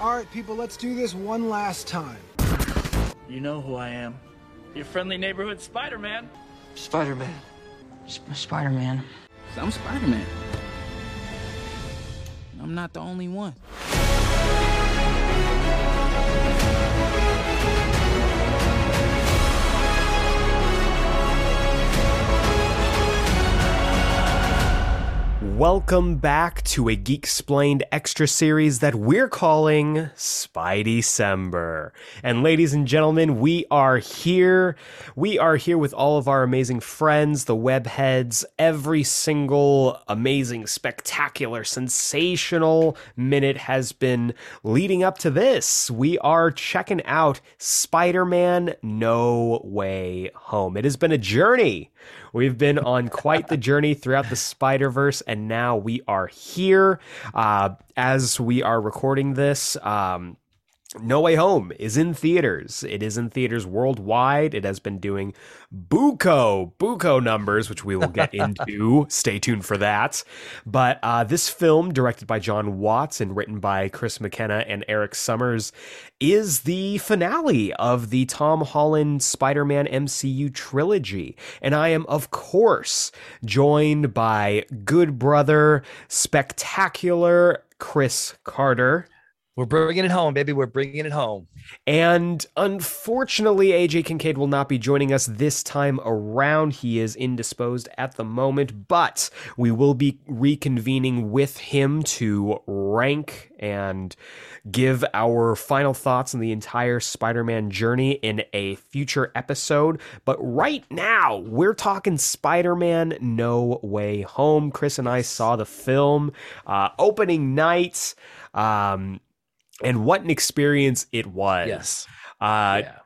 All right, people, let's do this one last time. You know who I am. Your friendly neighborhood Spider-Man. Spider-Man. Sp- Spider-Man. I'm Spider-Man. I'm not the only one. Welcome back to a Geek Explained extra series that we're calling Spidey December. And ladies and gentlemen, we are here. We are here with all of our amazing friends, the webheads. Every single amazing, spectacular, sensational minute has been leading up to this. We are checking out Spider-Man No Way Home. It has been a journey. We've been on quite the journey throughout the Spider Verse, and now we are here. Uh, as we are recording this, um, no Way Home is in theaters. It is in theaters worldwide. It has been doing buco, buco numbers, which we will get into. Stay tuned for that. But uh, this film, directed by Jon Watts and written by Chris McKenna and Erik Sommers, is the finale of the Tom Holland Spider Man MCU trilogy. And I am, of course, joined by good brother, spectacular Chris Carter. We're bringing it home, baby. We're bringing it home. And unfortunately, AJ Kincaid will not be joining us this time around. He is indisposed at the moment, but we will be reconvening with him to rank and give our final thoughts on the entire Spider Man journey in a future episode. But right now, we're talking Spider Man No Way Home. Chris and I saw the film uh, opening night. Um, and what an experience it was. Yes. Uh, yeah.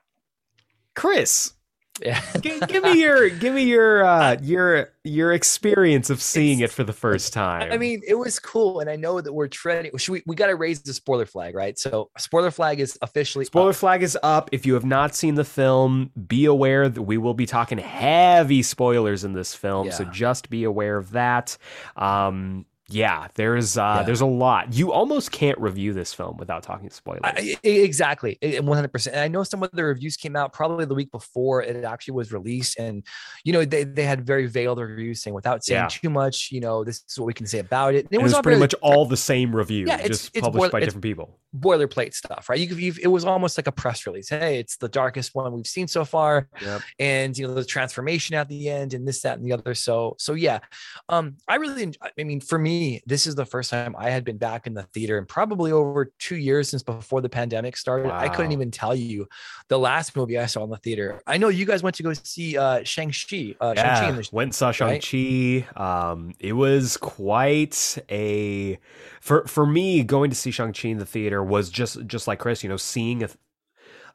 Chris, Yeah. g- give me your give me your uh, your your experience of seeing it for the first time. I mean, it was cool, and I know that we're treading. Should we? We got to raise the spoiler flag, right? So, spoiler flag is officially spoiler up. flag is up. If you have not seen the film, be aware that we will be talking heavy spoilers in this film. So just be aware of that. Um, yeah, there's uh, Yeah. there's a lot. You almost can't review this film without talking spoilers. I, exactly, one hundred percent. I know some of the reviews came out probably the week before it actually was released, and you know they, they had very veiled reviews saying without saying Yeah. too much. You know, this is what we can say about it. And it And it was was pretty much all the same review, Yeah, it's- just it's published boil- by different people. boilerplate stuff, right? You could, you, it was almost like a press release. Hey, it's the darkest one we've seen so far, Yep. and you know the transformation at the end, and this, that, and the other. So, so yeah, um, I really, I mean, for me, this is the first time I had been back in the theater in probably over two years since before the pandemic started. I couldn't even tell you the last movie I saw in the theater. I know you guys went to go see uh, Shang Chi. Uh, Shang-Chi Yeah, the- went and saw Shang right? Chi. Um, it was quite a for for me going to see Shang Chi in the theater was just just like Chris, you know, seeing a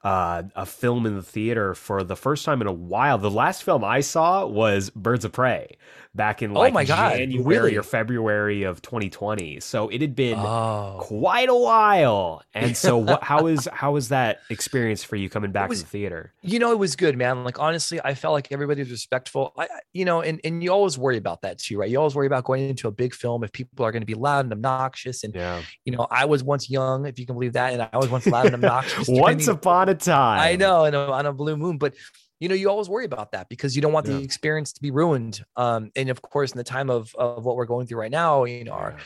uh, a film in the theater for the first time in a while. The last film I saw was Birds of Prey back in Oh like my God, January really? or February of 2020. So it had been Oh. quite a while. And so what how is how was that experience for you coming back was- to the theater? you know, it was good, man. Like honestly, I felt like everybody was respectful. I, I- you know, and and you always worry about that too, right? You always worry about going into a big film if people are going to be loud and obnoxious. And Yeah. you know, I was once young, if you can believe that, and I was once loud and obnoxious. Once upon a time. I know, and on a blue moon, but you know, you always worry about that because you don't want Yeah. the experience to be ruined. Um, and of course, in the time of of what we're going through right now, you know, our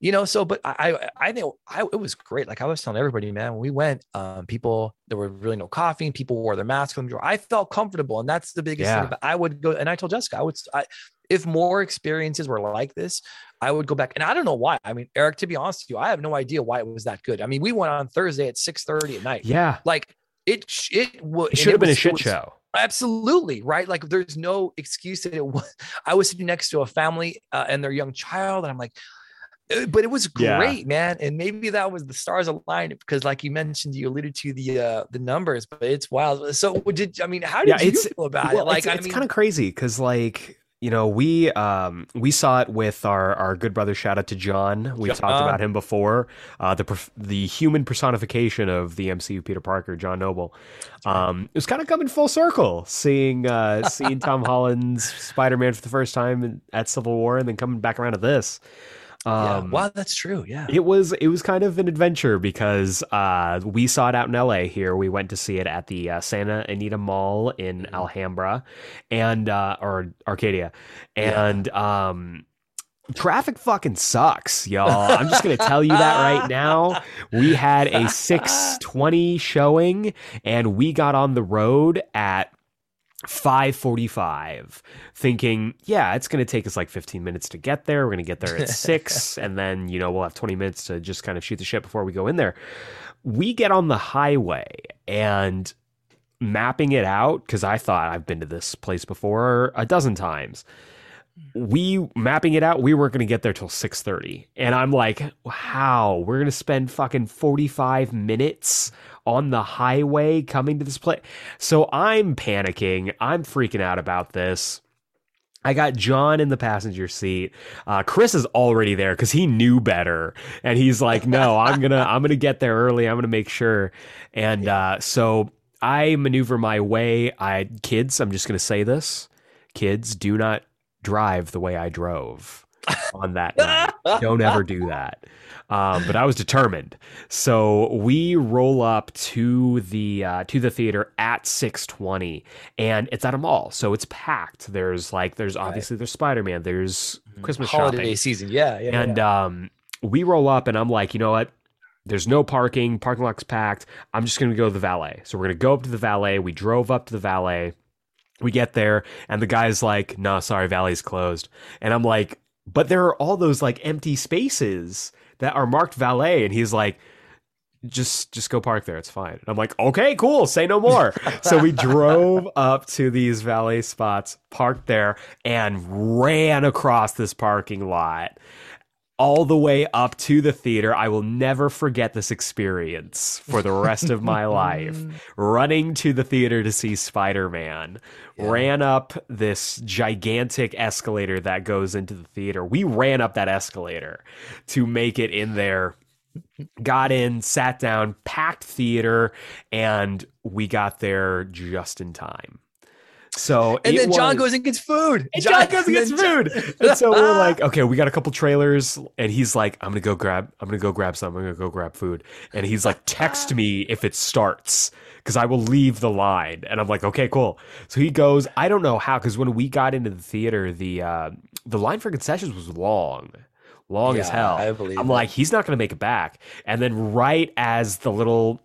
you know so but i i think I, it was great like i was telling everybody man when we went um people there were really no coughing people wore their masks when they were- i felt comfortable and that's the biggest Yeah. thing i would go and i told jessica i would I, if more experiences were like this i would go back and i don't know why i mean eric to be honest with you i have no idea why it was that good i mean we went on thursday at 6 30 at night Yeah. like it it It should have been a shit show. Absolutely right. Like there's no excuse that it was. I was sitting next to a family uh, and their young child, and I'm like, uh, but it was Yeah. great, man. And maybe that was the stars aligned because, like you mentioned, you alluded to the uh the numbers, but it's wild. So did I mean? How did Yeah, you it's- feel about well, it? Like it's, I mean, kind of crazy because like you know we um we saw it with our our good brother shout out to john. We've talked about him before. Uh the the human personification of the mcu peter parker john noble. Um it was kind of coming full circle seeing uh seeing tom holland's spider-man for the first time at civil war and then coming back around to this yeah. Um, Wow, that's true. Yeah. It was it was kind of an adventure because uh, we saw it out in LA here. We went to see it at the uh, Santa Anita Mall in Mm-hmm. Alhambra and uh, or Arcadia, and um, traffic fucking sucks, y'all. I'm just gonna tell you that right now. We had a 6:20 showing, and we got on the road at 5:45 thinking yeah it's going to take us like 15 minutes to get there. We're going to get there at 6 and then you know we'll have 20 minutes to just kind of shoot the shit before we go in there. We get on the highway and mapping it out cuz I thought I've been to this place before a dozen times. We mapping it out we weren't going to get there till 6:30 and I'm like how we're going to spend fucking 45 minutes on the highway coming to this place so I'm panicking I'm freaking out about this I got John in the passenger seat. Uh, Chris is already there because he knew better, and he's like, "No, I'm gonna, I'm gonna get there early. I'm gonna make sure." And uh, so I maneuver my way. I kids, I'm just gonna say this: kids, do not drive the way I drove on that night. Don't ever do that. Um, but I was determined. So we roll up to the uh, to the theater at six twenty, and it's at a mall, so it's packed. There's like there's obviously there's Spider Man. There's Christmas Holiday shopping, season. Yeah. Yeah. and yeah. um, we roll up, and I'm like, you know what? There's no parking. Parking lot's packed. I'm just gonna go to the valet. So we're gonna go up to the valet. We drove up to the valet. We get there, and the guy's like, "No, sorry, valet's closed." And I'm like, "But there are all those like empty spaces that are marked valet." And he's like, "Just, just go park there. It's fine." And I'm like, "Okay, cool. Say no more." so we drove up to these valet spots, parked there, and ran across this parking lot all the way up to the theater. I will never forget this experience for the rest of my life. Running to the theater to see Spider Man, ran up this gigantic escalator that goes into the theater. We ran up that escalator to make it in there. Got in, sat down, packed theater, and we got there just in time. So and then John was- goes and gets food. and John goes and gets food. And so we're like, okay, we got a couple trailers, and he's like, I'm gonna go grab, I'm gonna go grab some, I'm gonna go grab food, and he's like, text me if it starts, because I will leave the line. And I'm like, okay, cool. So he goes. I don't know how, because when we got into the theater, the uh, the line for concessions was long. Long as hell. I believe I'm it. like, he's not going to make it back. And then, right as the little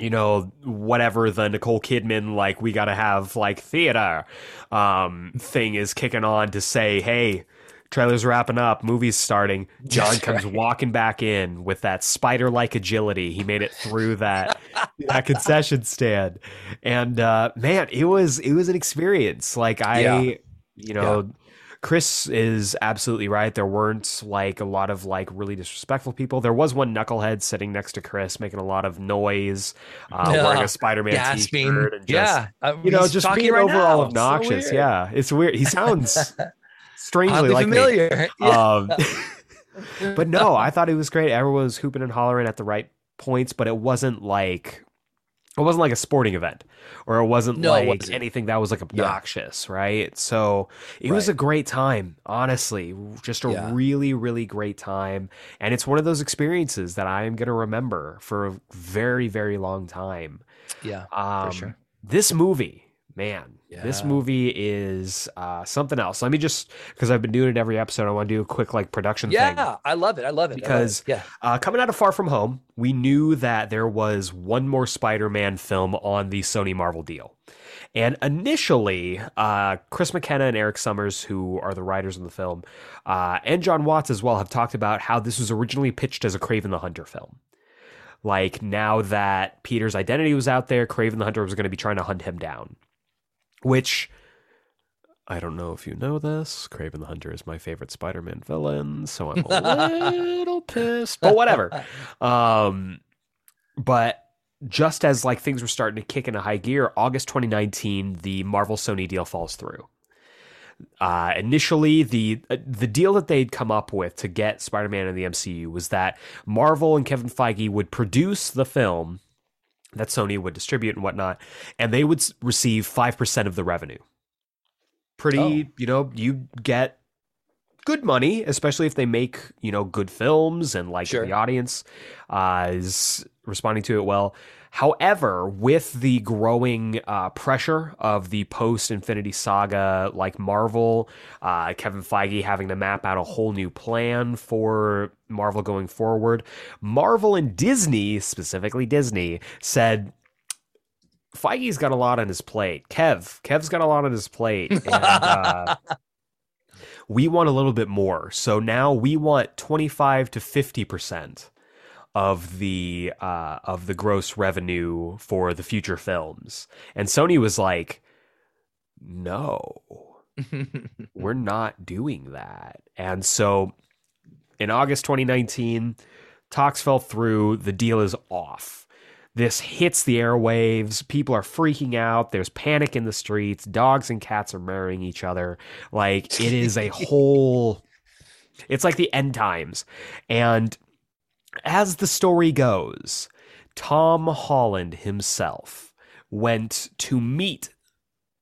you know, whatever the Nicole Kidman, like, we got to have, like, theater um, thing is kicking on to say, hey, trailer's wrapping up, movie's starting. John That's comes right. walking back in with that spider like agility. He made it through that that concession stand. And uh, man, it was it was an experience. Like I Yeah. you know, Chris is absolutely right. There weren't like a lot of like really disrespectful people. There was one knucklehead sitting next to Chris making a lot of noise, uh, Yeah. wearing a Spider-Man gasping. t-shirt and just yeah, uh, you know, just being right overall now. Obnoxious. weird. yeah, it's weird. He sounds strangely like me. familiar. Yeah. Um, but no, I thought it was great. Everyone was hooping and hollering at the right points, but it wasn't like it wasn't like a sporting event, or it wasn't No, it like wasn't. anything that was like obnoxious, right? So it was a great time, honestly, just a Yeah. really, really great time, and it's one of those experiences that I am going to remember for a very, very long time. yeah, Um, sure. This movie, man, this movie is uh, something else. Let me just because I've been doing it every episode. I want to do a quick like production thing. yeah. I love it. I love it I love it. Because- yeah, Uh, coming out of Far From Home, we knew that there was one more Spider-Man film on the Sony Marvel deal. And initially, uh, Chris McKenna and Erik Sommers, who are the writers of the film, uh, and Jon Watts as well, have talked about how this was originally pitched as a Kraven the Hunter film. Like now that Peter's identity was out there, Kraven the Hunter was going to be trying to hunt him down. Which I don't know if you know this. Kraven the Hunter is my favorite Spider-Man villain, so I'm a little pissed. But whatever. Um but just as like things were starting to kick into high gear, August 2019, the Marvel Sony deal falls through. Uh, initially, the uh, the deal that they'd come up with to get Spider-Man in the MCU was that Marvel and Kevin Feige would produce the film that Sony would distribute and whatnot, and they would receive five percent of the revenue. Pretty, Oh. you know, you get good money, especially if they make you know good films and like Sure. the audience uh, is responding to it well. However, with the growing uh, pressure of the post Infinity Saga, like Marvel, uh, Kevin Feige having to map out a whole new plan for Marvel going forward, Marvel and Disney, specifically Disney, said Feige's got a lot on his plate. Kev, Kev's got a lot on his plate, and uh, we want a little bit more. So now we want twenty five to fifty percent of the uh, of the gross revenue for the future films. And Sony was like, "No, we're not doing that." And so in August 2019, talks fell through, the deal is off. This hits the airwaves. People are freaking out. There's panic in the streets. Dogs and cats are marrying each other. Like it is a whole it's like the end times. And as the story goes, Tom Holland himself went to meet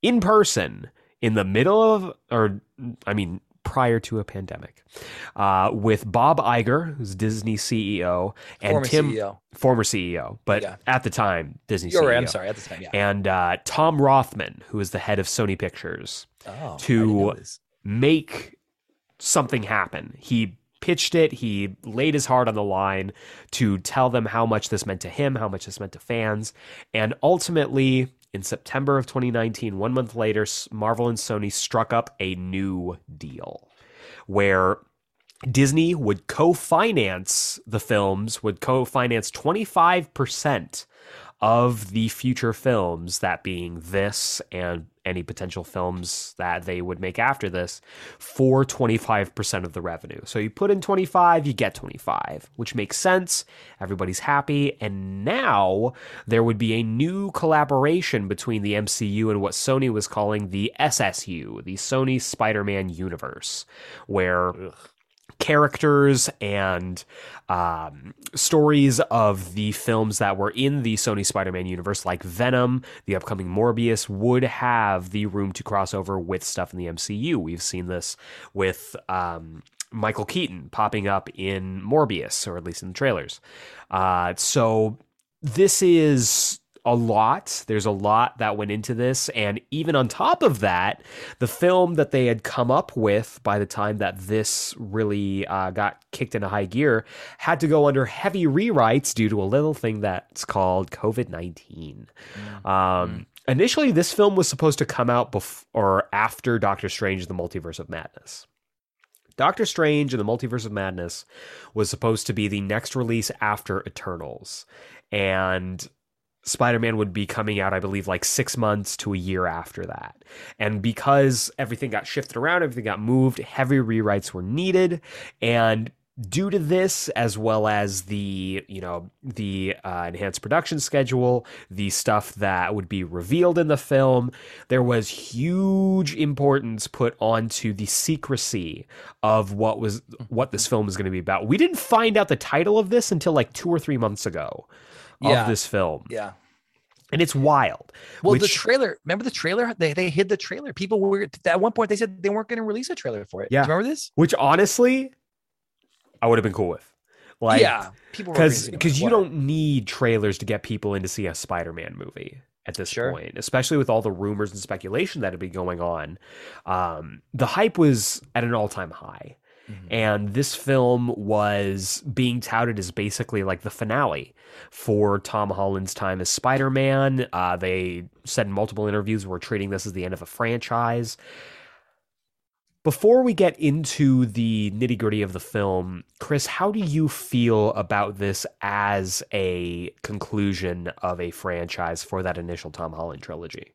in person in the middle of, or I mean, prior to a pandemic, uh, with Bob Iger, who's Disney CEO, and Former Tim, CEO. former CEO, but Yeah. at the time, Disney You're CEO. right. I'm sorry. At the time, yeah. And uh, Tom Rothman, who is the head of Sony Pictures oh, to- make something happen. He pitched it, he laid his heart on the line to tell them how much this meant to him, how much this meant to fans. And ultimately, in September of 2019, one month later, Marvel and Sony struck up a new deal where Disney would co finance the films, would co finance 25% of the future films, that being this and any potential films that they would make after this, for 25% of the revenue. So you put in 25, you get 25, which makes sense. Everybody's happy. And now there would be a new collaboration between the MCU and what Sony was calling the SSU, the Sony Spider Man universe, where characters and um, stories of the films that were in the Sony Spider Man universe, like Venom, the upcoming Morbius, would have the room to cross over with stuff in the MCU. We've seen this with. Um, Michael Keaton popping up in Morbius, or at least in the trailers. Uh, so this is a lot. There's a lot that went into this. And even on top of that, the film that they had come up with by the time that this really uh, got kicked into high gear had to go under heavy rewrites due to a little thing that's called COVID 19. Um, Initially, this film was supposed to come out before or after Doctor Strange: and The Multiverse of Madness. Doctor Strange and the Multiverse of Madness was supposed to be the next release after Eternals. And Spider Man would be coming out, I believe, like six months to a year after that. And because everything got shifted around, everything got moved, heavy rewrites were needed. And due to this as well as the you know the uh, enhanced production schedule the stuff that would be revealed in the film there was huge importance put onto the secrecy of what was what this film was going to be about we didn't find out the title of this until like two or three months ago Yeah. of this film Yeah. and it's wild Well, the trailer. Remember the trailer? They they hid the trailer. People were at one point they said they weren't going to release a trailer for it. Yeah. Do you remember this? which honestly i would have been cool with like yeah. People because because you don't need trailers to get people in to see a Spider-Man movie at this Sure. point, especially with all the rumors and speculation that had been going on. Um, the hype was at an all-time high, Mm-hmm. and this film was being touted as basically like the finale for Tom Holland's time as Spider-Man. Uh, they said in multiple interviews we're treating this as the end of a franchise. Before we get into the nitty gritty of the film, Chris, how do you feel about this as a conclusion of a franchise for that initial Tom Holland trilogy?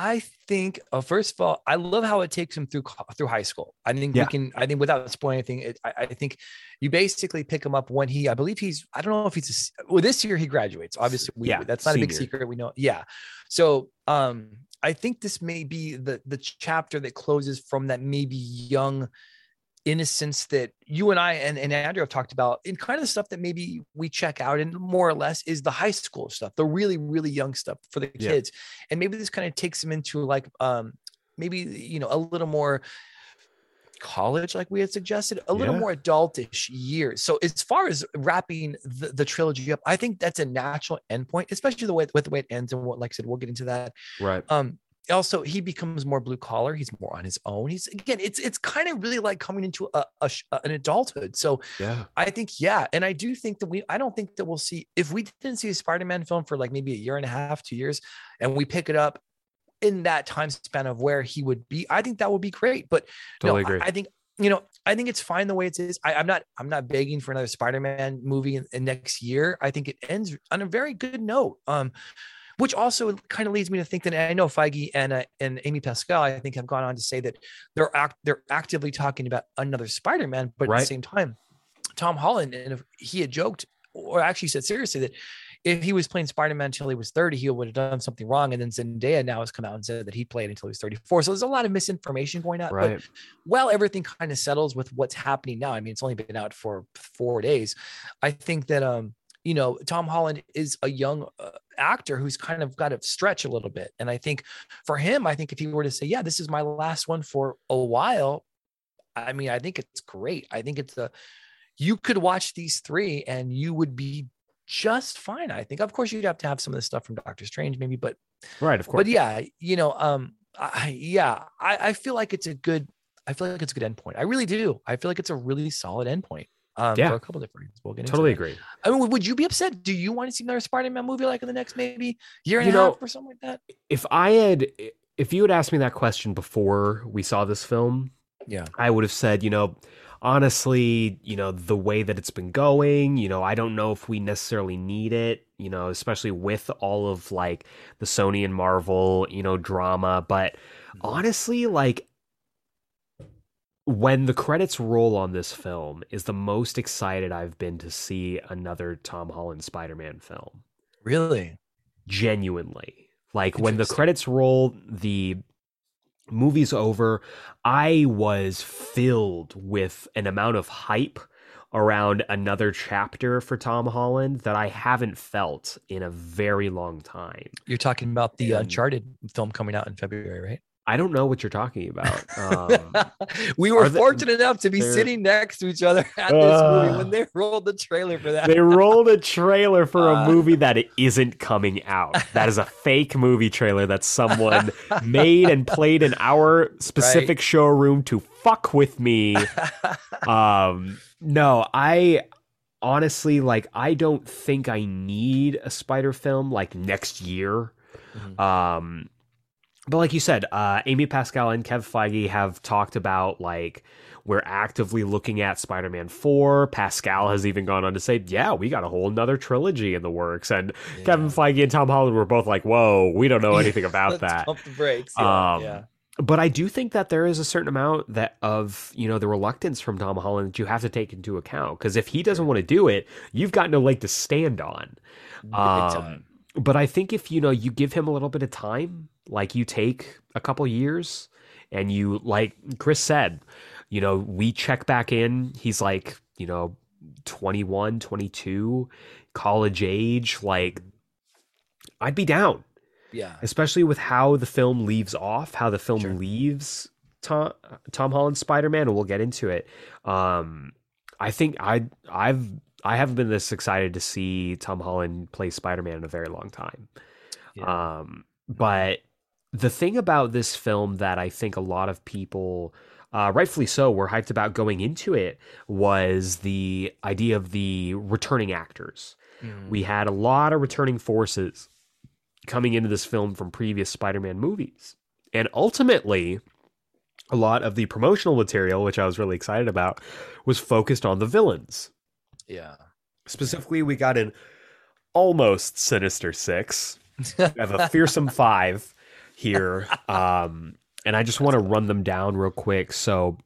I think, uh, first of all, I love how it takes him through through high school. I think Yeah. we can. I think without spoiling anything, it, I, I think you basically pick him up when he. I believe he's. I don't know if he's. A, well, this year he graduates. Obviously, we, Yeah, that's not a big secret. We know. Yeah. So, um, I think this may be the the chapter that closes from that maybe young innocence that you and I and, and Andrew have talked about in kind of the stuff that maybe we check out and more or less is the high school stuff, the really, really young stuff for the Yeah. kids. And maybe this kind of takes them into like um maybe you know a little more college, like we had suggested, a little Yeah. more adultish years. So as far as wrapping the, the trilogy up, I think that's a natural endpoint, especially the way with the way it ends. And what, like I said, we'll get into that. Right. Um, also he becomes more blue collar. He's more on his own. He's again, it's it's kind of really like coming into a, a an adulthood. So Yeah. I think, yeah. And I do think that we, I don't think that we'll see, if we didn't see a Spider Man film for like maybe a year and a half, two years, and we pick it up in that time span of where he would be, I think that would be great. But Totally no, I- agree. I, think, you know, I think it's fine the way it is. I, I'm not, I'm not begging for another Spider Man movie in, in next year. I think it ends on a very good note. Um, which also kind of leads me to think that I know Feige and uh, and Amy Pascal, I think, have gone on to say that they're act they're actively talking about another Spider-Man, but at the same time, Tom Holland, and if he had joked or actually said seriously that if he was playing Spider-Man until he was 30, he would have done something wrong. And then Zendaya now has come out and said that he played until he was 34. So there's a lot of misinformation going out. Right. But while everything kind of settles with what's happening now, I mean, it's only been out for four days. I think that um, you know, Tom Holland is a young uh, actor who's kind of got to stretch a little bit. And I think for him, I think if he were to say, "Yeah, this is my last one for a while," I mean, I think it's great. I think it's a you could watch these three and you would be just fine. I think, of course, you'd have to have some of the stuff from Doctor Strange, maybe, but Right. Of course. but yeah, you know, um, I, yeah, I, I feel like it's a good, I feel like it's a good endpoint. I really do. I feel like it's a really solid endpoint. Um, Yeah. for a couple different reasons. We'll get totally agree. I mean, would you be upset? Do you want to see another Spider-Man movie like in the next maybe year and You a know, half or something like that? If I had, if you had asked me that question before we saw this film, Yeah. I would have said, you know, honestly, you know, the way that it's been going, you know, I don't know if we necessarily need it, you know, especially with all of like the Sony and Marvel, you know, drama. But honestly, like, when the credits roll on this film is the most excited I've been to see another Tom Holland Spider-Man film. Really? Genuinely. Like when the credits roll, the movie's over, I was filled with an amount of hype around another chapter for Tom Holland that I haven't felt in a very long time. You're talking about the And- Uncharted film coming out in February, right? I don't know what you're talking about. Um, we were fortunate enough to be sitting next to each other at this movie Uh, when they rolled the trailer for that. they rolled a trailer for a Uh. movie that it isn't coming out. That is a fake movie trailer that someone made and played in our specific showroom to fuck with me. Um, no, I honestly like I don't think I need a spider film like next year. Mhm. Um, but like you said, uh, Amy Pascal and Kev Feige have talked about like we're actively looking at Spider-Man 4. Pascal has even gone on to say, yeah, we got a whole nother trilogy in the works. And Kevin Feige and Tom Holland were both like, whoa, we don't know anything about Let's that. Pump the brakes. Yeah, Um, yeah. But I do think that there is a certain amount that of you know the reluctance from Tom Holland that you have to take into account because if he doesn't want to do it, you've got no leg to stand on. Um. But I think if you know you give him a little bit of time, like you take a couple years, and you like Chris said, you know we check back in. He's like you know 21, 22, college age. Like I'd be down Yeah. especially with how the film leaves off, how the film Sure. leaves Tom Tom Holland's Spider Man, and we'll get into it. Um, I think I I've I haven't been this excited to see Tom Holland play Spider Man in a very long time. Yeah. Um, but the thing about this film that I think a lot of people, uh, rightfully so, were hyped about going into it was the idea of the returning actors. Mm. We had a lot of returning forces coming into this film from previous Spider Man movies. And ultimately, a lot of the promotional material, which I was really excited about, was focused on the villains. Yeah. Specifically, we got an almost Sinister Six. We have a fearsome five here. Um, and I just want to run them down real quick. So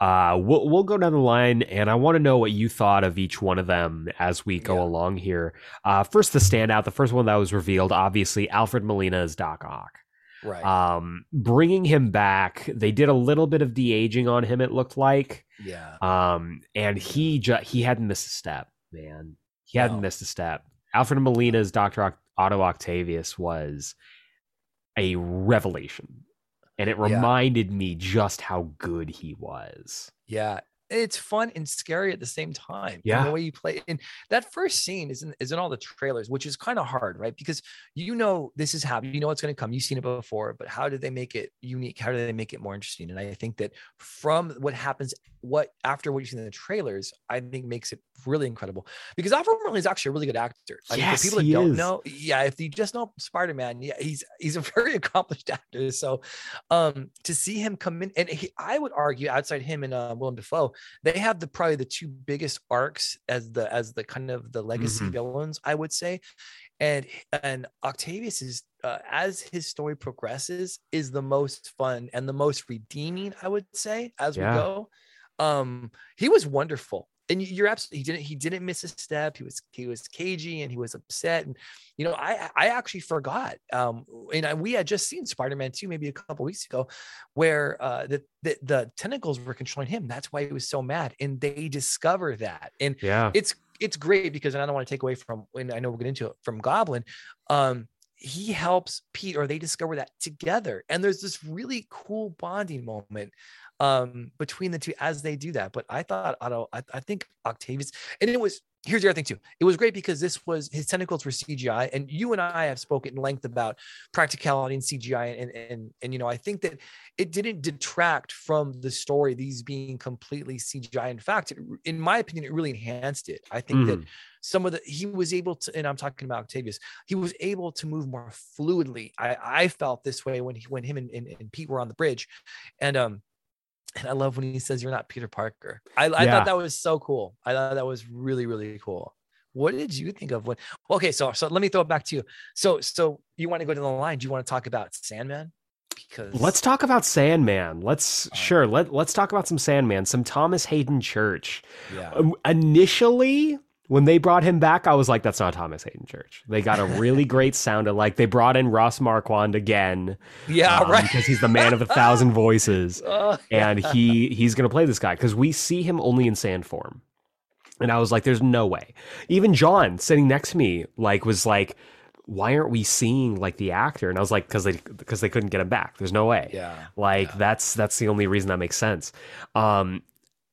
uh, we'll, we'll go down the line, and I want to know what you thought of each one of them as we go Yeah. along here. Uh, first, the standout, the first one that was revealed, obviously, Alfred Molina as Doc Ock. Right. Um, bringing him back, they did a little bit of de aging on him. It looked like, yeah. um, and he ju- he hadn't missed a step, man. He hadn't No. missed a step. Alfred Molina's Doctor Otto Octavius was a revelation, and it Yeah. reminded me just how good he was. Yeah. It's fun and scary at the same time. Yeah. The way you play and that first scene is in, is in all the trailers, which is kind of hard, right? Because you know this is happening, you know what's going to come. You've seen it before, but how did they make it unique? How do they make it more interesting? And I think that from what happens, what after what you see in the trailers, I think makes it really incredible. Because Alfred Molina is actually a really good actor. I mean, Yes, for people that don't is. know, yeah, if you just know Spider Man, yeah, he's he's a very accomplished actor. So um to see him come in and he, i would argue outside him and uh, willem dafoe they have the probably the two biggest arcs as the as the kind of the legacy Mhm. villains i would say and and octavius is uh, as his story progresses is the most fun and the most redeeming i would say as Yeah. we go um he was wonderful. And you- you're absolutely he didn't he didn't miss a step. He was he was cagey and he was upset. And you know i i actually forgot um and I, we had just seen spider-man 2 maybe a couple weeks ago where uh the, the the tentacles were controlling him. That's why he was so mad. And they discover that. And Yeah. it's it's great because and I don't want to take away from when I know we'll get into it from Goblin. Um, he helps Pete, or they discover that together, and there's this really cool bonding moment um between the two as they do that. But I thought Otto, I, I think Octavius, and it was here's the other thing too. It was great because this was his tentacles were CGI, and you and I have spoken in length about practicality and CGI, and and and you know I think that it didn't detract from the story these being completely CGI. In fact, it, in my opinion, it really enhanced it. I think that Mhm. Some of the he was able to, and I'm talking about Octavius, he was able to move more fluidly. I, I felt this way when he when him and, and, and Pete were on the bridge. And um and I love when he says you're not Peter Parker. I, I Yeah. thought that was so cool. I thought that was really, really cool. What did you think of what okay, so so let me throw it back to you. So so you want to go to the line? Do you want to talk about Sandman? Because Let's talk about Sandman. Let's right. sure let let's talk about some Sandman, some Thomas Haden Church. yeah. Um, initially, when they brought him back, I was like, "That's not Thomas Haden Church." They got a really great sound alike. They brought in Ross Marquand again, Yeah, um, right. because he's the man of a thousand voices, Oh, and yeah. he he's gonna play this guy because we see him only in sand form. And I was like, "There's no way." Even John sitting next to me, like, was like, "Why aren't we seeing like the actor?" And I was like, "Because they because they couldn't get him back. There's no way." yeah. Like Yeah. that's that's the only reason that makes sense. Um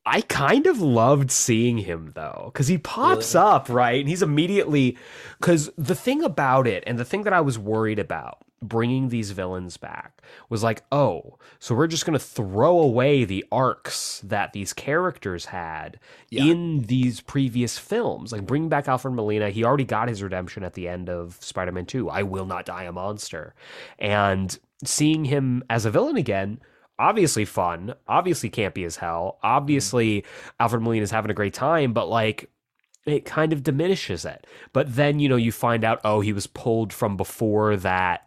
I kind of loved seeing him though cuz he pops Really? up, right? And he's immediately cuz the thing about it and the thing that I was worried about bringing these villains back was like, "Oh, so we're just going to throw away the arcs that these characters had Yeah. in these previous films. Like bring back Alfred Molina. He already got his redemption at the end of Spider-Man 2. I will not die a monster. And seeing him as a villain again, obviously fun, obviously campy as hell. Obviously Alfred Molina is having a great time, but like it kind of diminishes it. But then, you know, you find out, oh, he was pulled from before that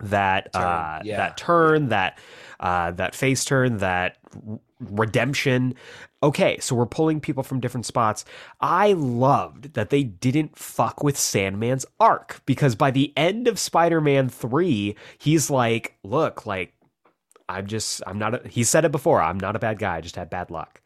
that Turn, uh yeah. that turn, that uh that face turn, that r- redemption. Okay, so we're pulling people from different spots. I loved that they didn't fuck with Sandman's arc because by the end of Spider-Man 3, he's like, look, like I'm just I'm not a, he said it before, I'm not a bad guy, I just had bad luck.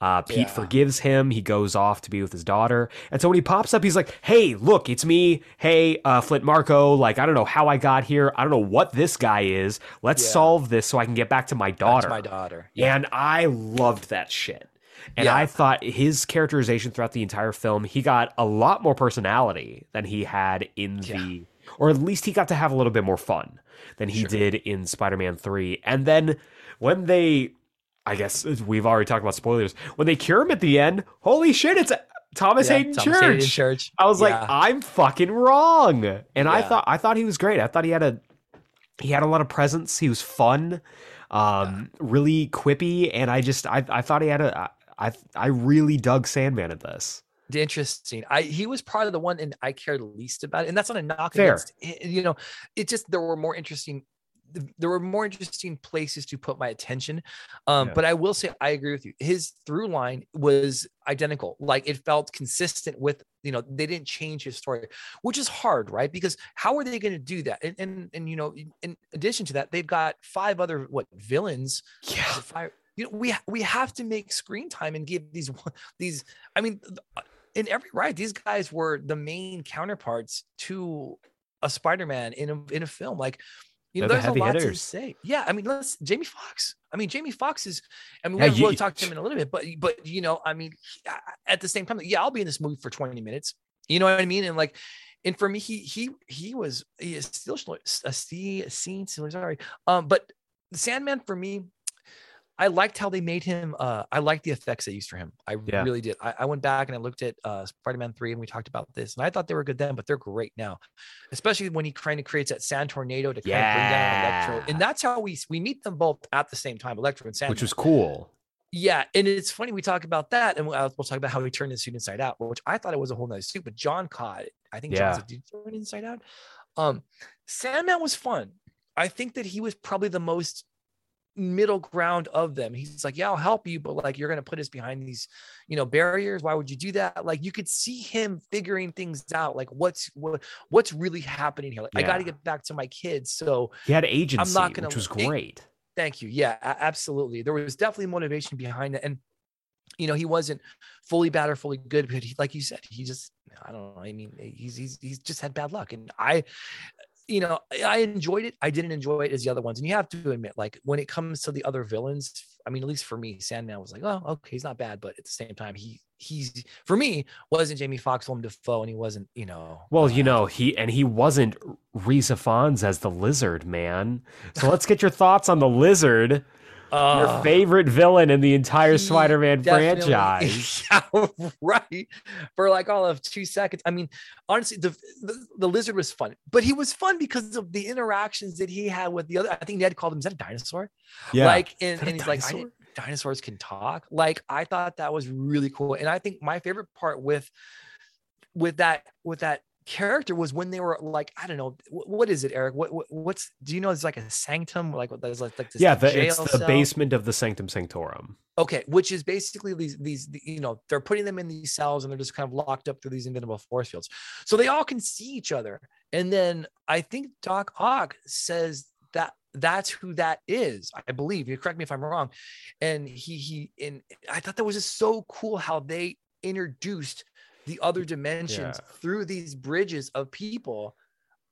Uh, Pete Yeah. forgives him. He goes off to be with his daughter. And so when he pops up, he's like, Hey, look, it's me. Hey, uh, Flint Marko. Like, I don't know how I got here. I don't know what this guy is. Let's Yeah. solve this so I can get back to my daughter. That's my daughter. And I loved that shit. And Yeah. I thought his characterization throughout the entire film, he got a lot more personality than he had in Yeah. the, or at least he got to have a little bit more fun than he Sure. did in Spider Man 3. And then when they, I guess we've already talked about spoilers, when they cure him at the end, holy shit, it's Thomas Yeah, Haden Thomas Church. Haden Church. I was like, I'm fucking wrong. And I thought I thought he was great. I thought he had a he had a lot of presence. He was fun, um, really quippy, and I just I I thought he had a I I really dug Sandman at this. Interesting. I he was probably the one, and I cared least about it. And that's not a knock Fair. against. You know, it just there were more interesting. There were more interesting places to put my attention. Um, Yeah. But I will say I agree with you. His through line was identical. Like it felt consistent with you know they didn't change his story, which is hard, right? Because how are they going to do that? And, and and you know, in addition to that, they've got five other what villains Yeah. You know, we we have to make screen time and give these these. I mean, in every right, these guys were the main counterparts to a Spider-Man in a in a film. Like You know, They're the there's a heavy lot to say. Yeah, I mean, let's Jamie Foxx. I mean, Jamie Foxx is. I mean, Yeah, we'll you- talk to him in a little bit, but but you know, I mean, at the same time, yeah, I'll be in this movie for 20 minutes. You know what I mean? And like, and for me, he he he was he is still a scene. Sorry, um, but Sandman for me, I liked how they made him. Uh, I liked the effects they used for him. I Yeah. really did. I, I went back and I looked at uh, Spider-Man three, and we talked about this, and I thought they were good then, but they're great now, especially when he kind of creates that sand tornado to kind of bring down Electro, and that's how we we meet them both at the same time, Electro and Sandman. which was cool. Yeah, and it's funny we talk about that, and we'll, we'll talk about how he turned the suit inside out, which I thought it was a whole nother suit, but John caught it. I think John Yeah. said, "Did you turn it inside out?" Um, Sandman was fun. I think that he was probably the most middle ground of them. He's like, "Yeah, I'll help you, but like you're gonna put us behind these, you know, barriers. Why would you do that?" Like you could see him figuring things out, like what's what what's really happening here. Like I got to get back to my kids, so He had agency, gonna- which was it- great. Thank you. Yeah, absolutely. There was definitely motivation behind it. And, you know, he wasn't fully bad or fully good, but he, like you said, he just, I don't know. I mean, he's, he's, he's just had bad luck. And I, you know, I enjoyed it. I didn't enjoy it as the other ones. And you have to admit, like, when it comes to the other villains, I mean, at least for me, Sandman was like, oh, okay, he's not bad. But at the same time, he, he's, for me, wasn't Jamie Foxx, Willem Dafoe, and he wasn't, you know. Well, you uh, know, he and he wasn't Rhys Ifans as the lizard man. So let's get your thoughts on the lizard, your uh, favorite villain in the entire Spider-Man franchise. Yeah, right. For like all of two seconds. I mean, honestly, the, the the lizard was fun, but he was fun because of the interactions that he had with the other. I think Ned called him, is that a dinosaur? Yeah. Like, and, Is that a and he's like, dinosaur? didn't, dinosaurs can talk. Like, I thought that was really cool. And I think my favorite part with with that with that character was when they were like, I don't know, wh- what is it, Eric? What, what what's do you know? It's like a sanctum, like what there's like, like this yeah, the, it's the cell? basement of the Sanctum Sanctorum. Okay, which is basically these these the- you know they're putting them in these cells and they're just kind of locked up through these invisible force fields, so they all can see each other. And then I think Doc Ock says that that's who that is. I believe. You correct me if I'm wrong. And he he and I thought that was just so cool how they introduced the other dimensions Yeah. through these bridges of people.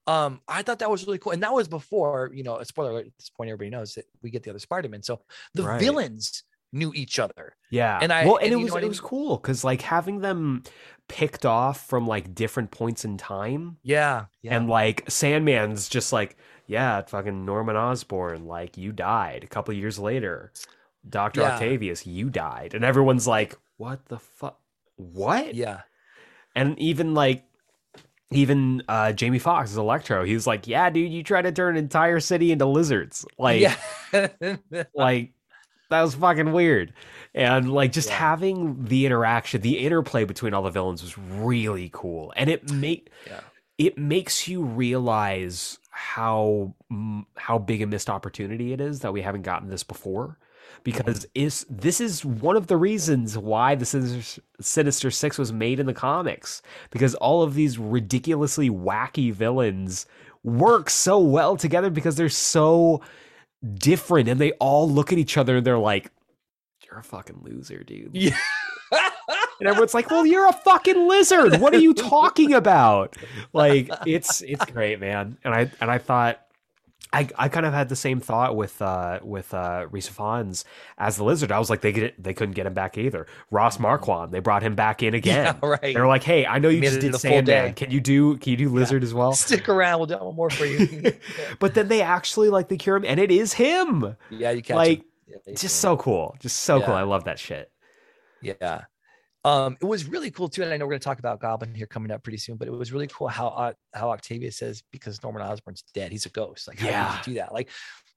Um, I thought that was really cool, and that was before you know. A spoiler alert, at this point, everybody knows that we get the other Spider-Man. So the Right. villains knew each other. Yeah. And I- well, and, and it was it I was cool because like having them picked off from like different points in time, Yeah, yeah, and like Sandman's just like, yeah, fucking Norman Osborn, like you died a couple years later. Doctor Yeah. Octavius, you died, and everyone's like, what the fuck? What? yeah, And even like even uh Jamie Foxx as Electro, he was like, Yeah, dude, you try to turn an entire city into lizards. Like yeah. like that was fucking weird. And like just Yeah. having the interaction, the interplay between all the villains was really cool. And it make Yeah. it makes you realize how how big a missed opportunity it is that we haven't gotten this before because is this is one of the reasons why the Sinister, Sinister Six was made in the comics because all of these ridiculously wacky villains work so well together because they're so different and they all look at each other and they're like you're a fucking loser dude. Yeah. and everyone's like well you're a fucking lizard. What are you talking about? Like it's it's great man. And i and i thought I, I kind of had the same thought with uh with uh Rhys Ifans as the lizard. I was like they get they couldn't get him back either. Ross Marquand, they brought him back in again. Yeah, right. They were like, "Hey, I know you Made just did Sandman. Can you do can you do lizard as well?" Stick around. We'll do one more for you. but then they actually like they cure him, and it is him. yeah, you catch Like, him. Yeah, Just so cool, just so cool. I love that shit. Yeah. Um, it was really cool too, and I know we're going to talk about Goblin here coming up pretty soon, but it was really cool how how Octavius says because Norman Osborn's dead, he's a ghost. Like, how Yeah. do that? Like,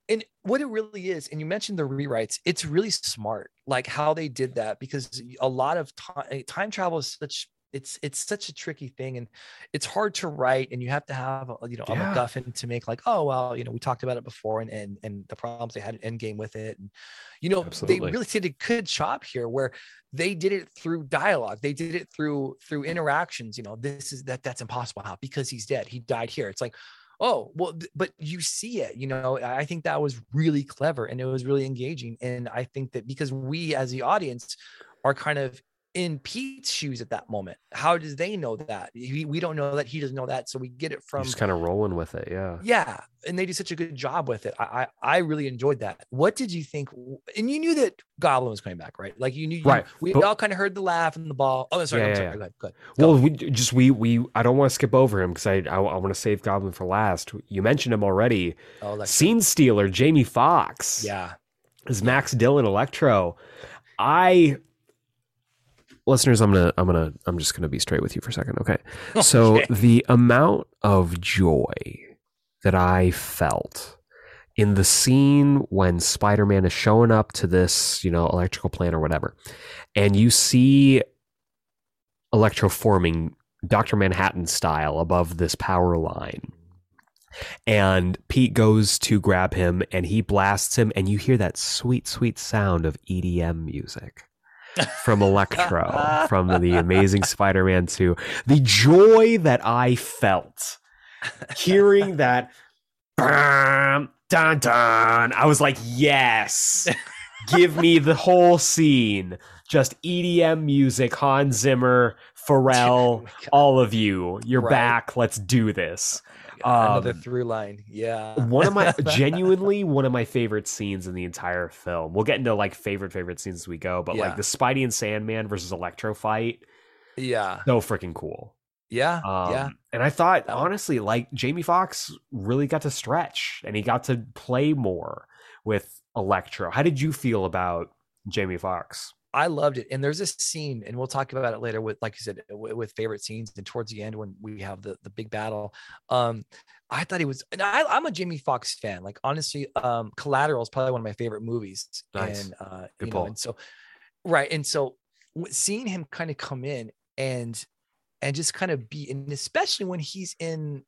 and what it really is, and you mentioned the rewrites, it's really smart, like how they did that because a lot of time time travel is such it's it's such a tricky thing and it's hard to write and you have to have a, you know a Yeah. MacGuffin to make like oh well you know we talked about it before and and and the problems they had an end game with it and you know Absolutely. they really did a good job here where they did it through dialogue they did it through through interactions you know this is that that's impossible how because he's dead he died here it's like oh well but you see it you know I think that was really clever and it was really engaging and i think that because we as the audience are kind of in Pete's shoes at that moment. How does they know that? We, we don't know that. He doesn't know that. So we get it from Just kind of rolling with it. Yeah. yeah, and they do such a good job with it. I, I I really enjoyed that. What did you think? And you knew that Goblin was coming back, right? Like you knew, you- Right, We but- all kind of heard the laugh and the ball. Oh, sorry, Yeah, I'm sorry. yeah. Go ahead, go ahead. Well, we just we we I don't want to skip over him because I I, want to save Goblin for last. You mentioned him already. Oh, Scene stealer Jamie Foxx. yeah. is Max Dillon Electro. I listeners, I'm gonna I'm gonna I'm just gonna be straight with you for a second. Okay. So Okay. the amount of joy that I felt in the scene when Spider-Man is showing up to this, you know, electrical plant or whatever, and you see Electro forming Dr. Manhattan style above this power line. And Pete goes to grab him and he blasts him, and you hear that sweet, sweet sound of EDM music from Electro from the Amazing Spider Man 2. The joy that I felt hearing that dun, dun, dun, I was like, yes, give me the whole scene. Just EDM music, Hans Zimmer, Pharrell, Oh all of you. You're Right. back. Let's do this. Another Um, through line. Yeah. one of my genuinely one of my favorite scenes in the entire film. We'll get into like favorite favorite scenes as we go, but like the Spidey and Sandman versus Electro fight, Yeah. so freaking cool. Yeah. Um, yeah. And I thought honestly, like Jamie Foxx really got to stretch and he got to play more with Electro. How did you feel about Jamie Foxx? I loved it. And there's this scene, and we'll talk about it later with, like you said, w- with favorite scenes. And towards the end, when we have the the big battle, um, I thought he was. And I, I'm a Jamie Foxx fan. Like honestly, um, Collateral is probably one of my favorite movies. Nice. And uh, Good you know, and so, right, and so seeing him kind of come in and and just kind of be, and especially when he's in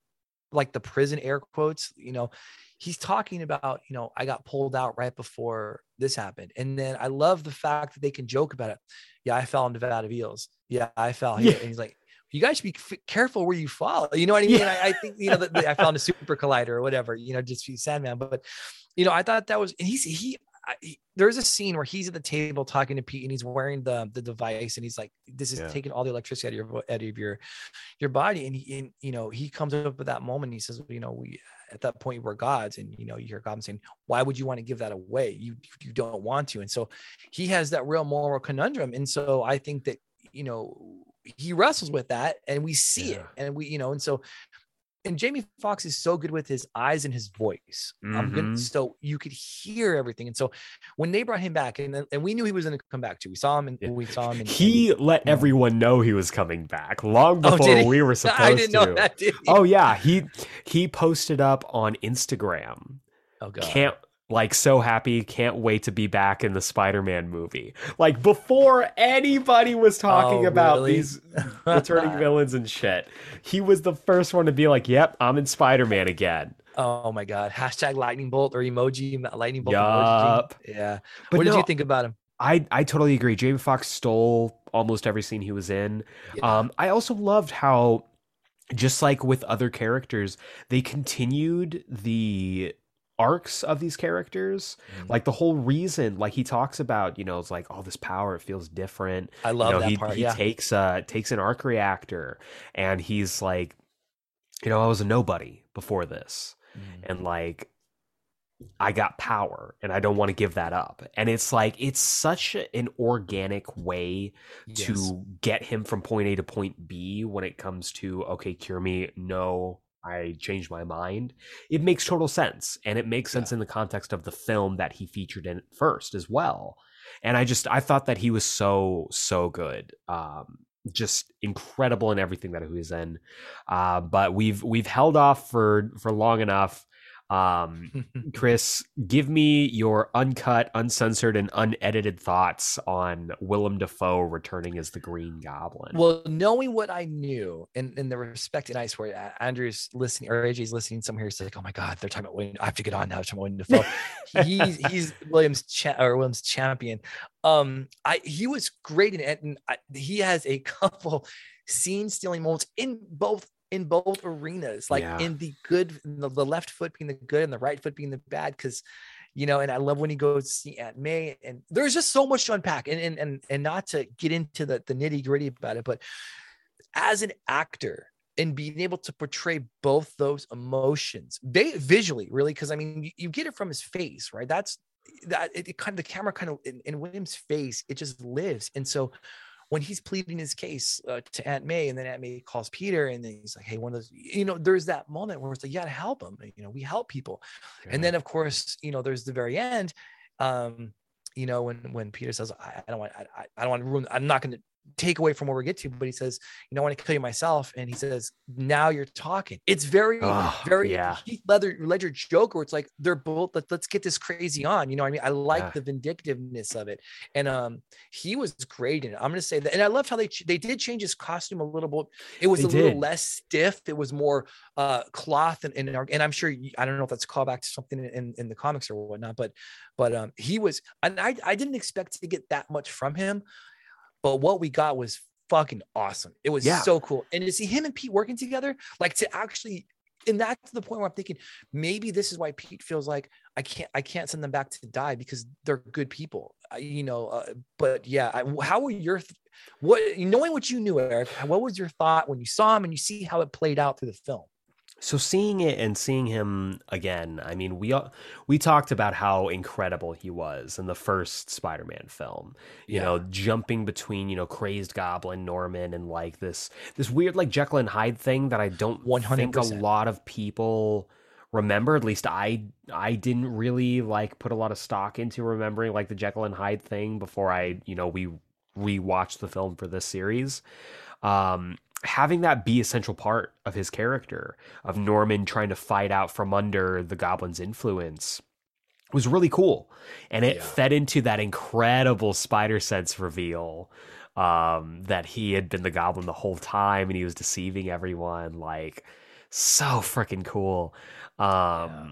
like the prison air quotes, you know, he's talking about, you know, I got pulled out right before this happened. And then I love the fact that they can joke about it. Yeah, I fell in Nevada Eels. Yeah, I fell here. Yeah. And he's like, you guys should be f- careful where you fall. You know what I mean? Yeah. I, I think, you know, that that I found a super collider or whatever, you know, just be Sandman. But, you know, I thought that was, and he's, he, I, he- there's a scene where he's at the table talking to Pete and he's wearing the the device and he's like, this is Yeah. taking all the electricity out of your, out of your, your body. And he, and, you know, he comes up with that moment. And he says, you know, we, at that point we're gods and you know you hear god saying why would you want to give that away you you don't want to and so he has that real moral conundrum and so i think that you know he wrestles with that and we see it and we you know and so and Jamie Foxx is so good with his eyes and his voice. Good, Mhm. so you could hear everything. And so when they brought him back, and and we knew he was going to come back too. We saw him and Yeah. we saw him. And, He let everyone know he was coming back long Oh, before he? we were and- supposed I didn't to. know that. Oh yeah, he he posted up on Instagram. oh god. Can't like so happy, can't wait to be back in the Spider-Man movie. Like before anybody was talking Oh, about really? these returning villains and shit. He was the first one to be like, "Yep, I'm in Spider-Man again." Oh my god. Hashtag lightning bolt or emoji lightning bolt. Yup. Emoji. Yeah. But what did you think about him? I I totally agree. Jamie Foxx stole almost every scene he was in. Yeah. Um, I also loved how, just like with other characters, they continued the arcs of these characters. Mhm. Like the whole reason, like he talks about, you know, it's like, oh, this power it feels different. I You love know, that he part. he yeah. takes uh takes an arc reactor, and he's like, you know, I was a nobody before this Mhm. and like I got power and I don't want to give that up. And it's like it's such an organic way Yes. to get him from point A to point B when it comes to okay, cure me. No, I changed my mind. It makes total sense and it makes sense in the context of the film that he featured in first as well. And I just I thought that he was so so good. Um just incredible in everything that he was in. Uh, but we've we've held off for for long enough. Um, Chris, give me your uncut, uncensored, and unedited thoughts on Willem Dafoe returning as the Green Goblin. Well, knowing what I knew and, and the respect, and I swear, Andrew's listening or AJ's listening somewhere. He's like, "Oh my God, they're talking about William. I have to get on now." Talking about Willem Dafoe. he's he's Williams cha- or Williams champion. Um, I he was great in it, and I, he has a couple scene stealing moments in both in both arenas, like Yeah. in the good, the, the left foot being the good and the right foot being the bad, because you know, and I love when he goes to see Aunt May, and there's just so much to unpack, and and and, and not to get into the the nitty gritty about it, but as an actor and being able to portray both those emotions, they visually really, because I mean, you, you, get it from his face, right? That's that it, it kind of the camera kind of in, in William's face, it just lives, and so when he's pleading his case uh, to Aunt May, and then Aunt May calls Peter, and then he's like, "Hey, one of those," you know, there's that moment where it's like, "You got to help him." You know, we help people, yeah. and then of course, you know, there's the very end. Um, you know, when when Peter says, "I, I don't want, I, I don't want to ruin," I'm not going to take away from where we get to, but he says, you know, I want to kill you myself. And he says, now you're talking. It's very, oh, very yeah. Heath Ledger, Ledger Joker. It's like they're both, let, us get this crazy on. You know I mean? I like yeah. the vindictiveness of it. And um, he was great in it. I'm going to say that. And I loved how they, they did change his costume a little bit. It was they a did. little less stiff. It was more uh, cloth and, and, and I'm sure, I don't know if that's a callback to something in, in the comics or whatnot, but, but um, he was, and I, I didn't expect to get that much from him but what we got was fucking awesome. It was yeah. so cool. And to see him and Pete working together, like to actually, and that's the point where I'm thinking maybe this is why Pete feels like I can't, I can't send them back to die because they're good people, you know. Uh, but yeah, I, how were your, what knowing what you knew, Eric? What was your thought when you saw him and you see how it played out through the film? So seeing it and seeing him again, I mean, we we talked about how incredible he was in the first Spider-Man film. You yeah. know, jumping between you know crazed Goblin Norman and like this this weird like Jekyll and Hyde thing that I don't 100%. think a lot of people remember. At least I I didn't really like put a lot of stock into remembering like the Jekyll and Hyde thing before I you know we rewatched the film for this series. Um, having that be a central part of his character of Norman trying to fight out from under the goblin's influence was really cool and it yeah. fed into that incredible spider sense reveal um, that he had been the goblin the whole time and he was deceiving everyone like so freaking cool um, yeah.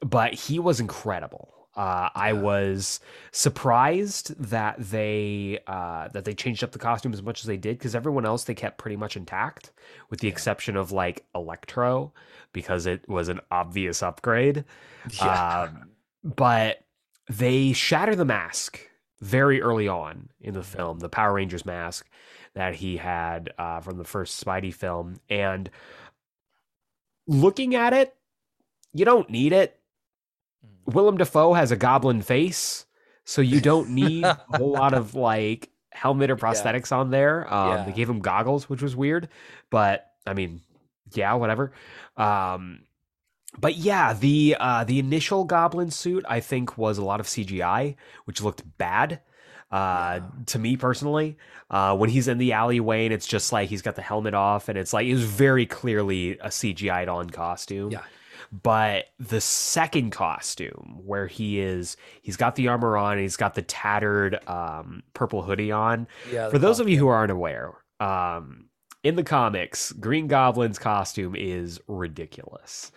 but he was incredible uh, I was surprised that they uh, that they changed up the costume as much as they did because everyone else they kept pretty much intact, with the yeah. exception of like Electro because it was an obvious upgrade. Yeah. Um, but they shatter the mask very early on in the film, the Power Rangers mask that he had uh, from the first Spidey film, and looking at it, you don't need it Willem Dafoe has a goblin face, so you don't need a whole lot of like helmet or prosthetics yeah. on there. Um, yeah. They gave him goggles, which was weird, but I mean, yeah, whatever. Um, but yeah, the uh, the initial goblin suit I think was a lot of CGI, which looked bad uh, yeah. to me personally. Uh, when he's in the alleyway and it's just like he's got the helmet off and it's like it was very clearly a CGI'd on costume. Yeah. But the second costume, where he is, he's got the armor on, he's got the tattered um, purple hoodie on. Yeah. For those of you who aren't aware, um, in the comics, Green Goblin's costume is ridiculous.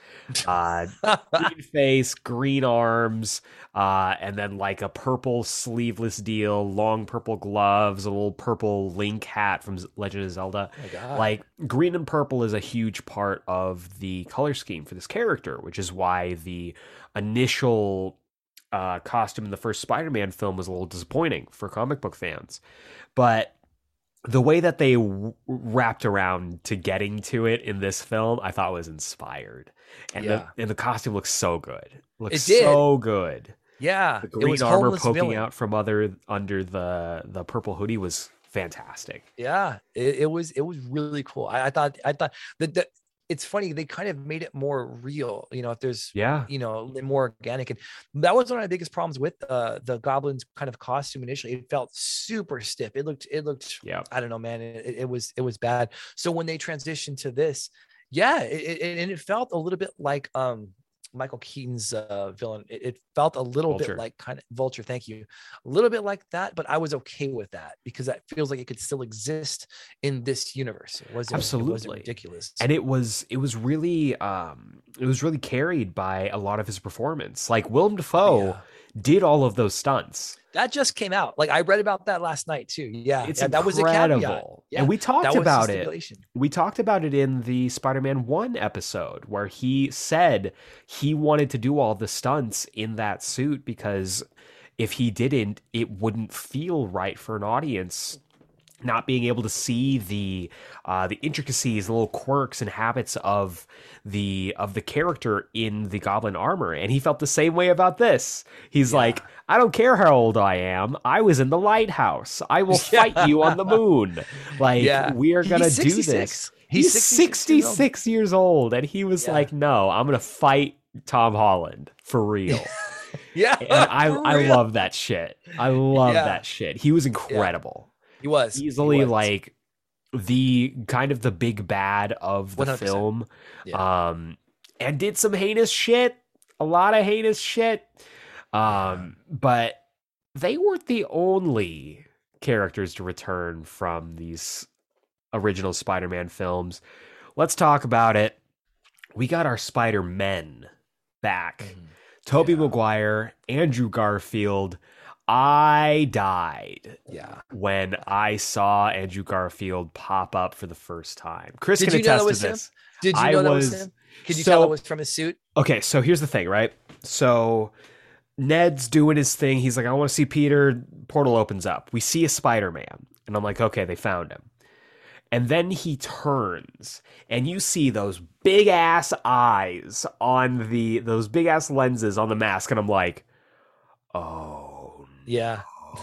Uh, green face, green arms, uh, and then like a purple sleeveless deal, long purple gloves, a little purple Link hat from Legend of Zelda. Oh like green and purple is a huge part of the color scheme for this character, which is why the initial uh, costume in the first Spider-Man film was a little disappointing for comic book fans, but the way that they w- wrapped around to getting to it in this film, I thought was inspired, and yeah. the and the costume looks so good. Looks so good. Yeah, the green armor poking villain. out from other under the the purple hoodie was fantastic. Yeah, it, it was it was really cool. I, I thought I thought that the it's funny they kind of made it more real you know if there's yeah. you know more organic and that was one of the biggest problems with uh, the goblins kind of costume initially it felt super stiff it looked it looked yeah i don't know man it, it was it was bad. So when they transitioned to this yeah it, it, and it felt a little bit like um Michael Keaton's uh, villain. It, it, felt a little Vulture. bit like kind of Vulture. Thank you. A little bit like that, but I was okay with that because that feels like it could still exist in this universe. It wasn't absolutely it wasn't ridiculous, and it was it was really um it was really carried by a lot of his performance. Like Willem Dafoe. Yeah did all of those stunts. That just came out. Like I read about that last night too. Yeah, It's yeah, that was incredible. Yeah, And we talked that was the about it. We talked about it in the Spider-Man 1 episode where he said he wanted to do all the stunts in that suit because if he didn't, it wouldn't feel right for an audience not being able to see the uh, the intricacies, the little quirks and habits of the of the character in the goblin armor, and he felt the same way about this. He's like, I don't care how old I am. I was in the lighthouse. I will fight you on the moon. Like Yeah. we are gonna do this. He's He's 66 years old. 66 years old, and he was Yeah. like, "No, I'm gonna fight Tom Holland for real." Yeah, and I for I love that shit. I love Yeah. that shit. He was incredible He was he easily was. like the kind of the big bad of the 100%. film Yeah. um and did some heinous shit a lot of heinous shit um but they weren't the only characters to return from these original spider-man films let's talk about it we got our spider-men back Mhm. toby Yeah. maguire andrew garfield i died Yeah. when I saw Andrew Garfield pop up for the first time. Chris Did can you know that attest was to him? this. Did you I know that was, was- him? Could you so- tell it was from his suit? Okay, so here's the thing, right? So Ned's doing his thing. He's like, I want to see Peter. Portal opens up. We see a Spider Man. And I'm like, okay, they found him. And then he turns, and you see those big ass eyes on the those big ass lenses on the mask, and I'm like, oh Yeah.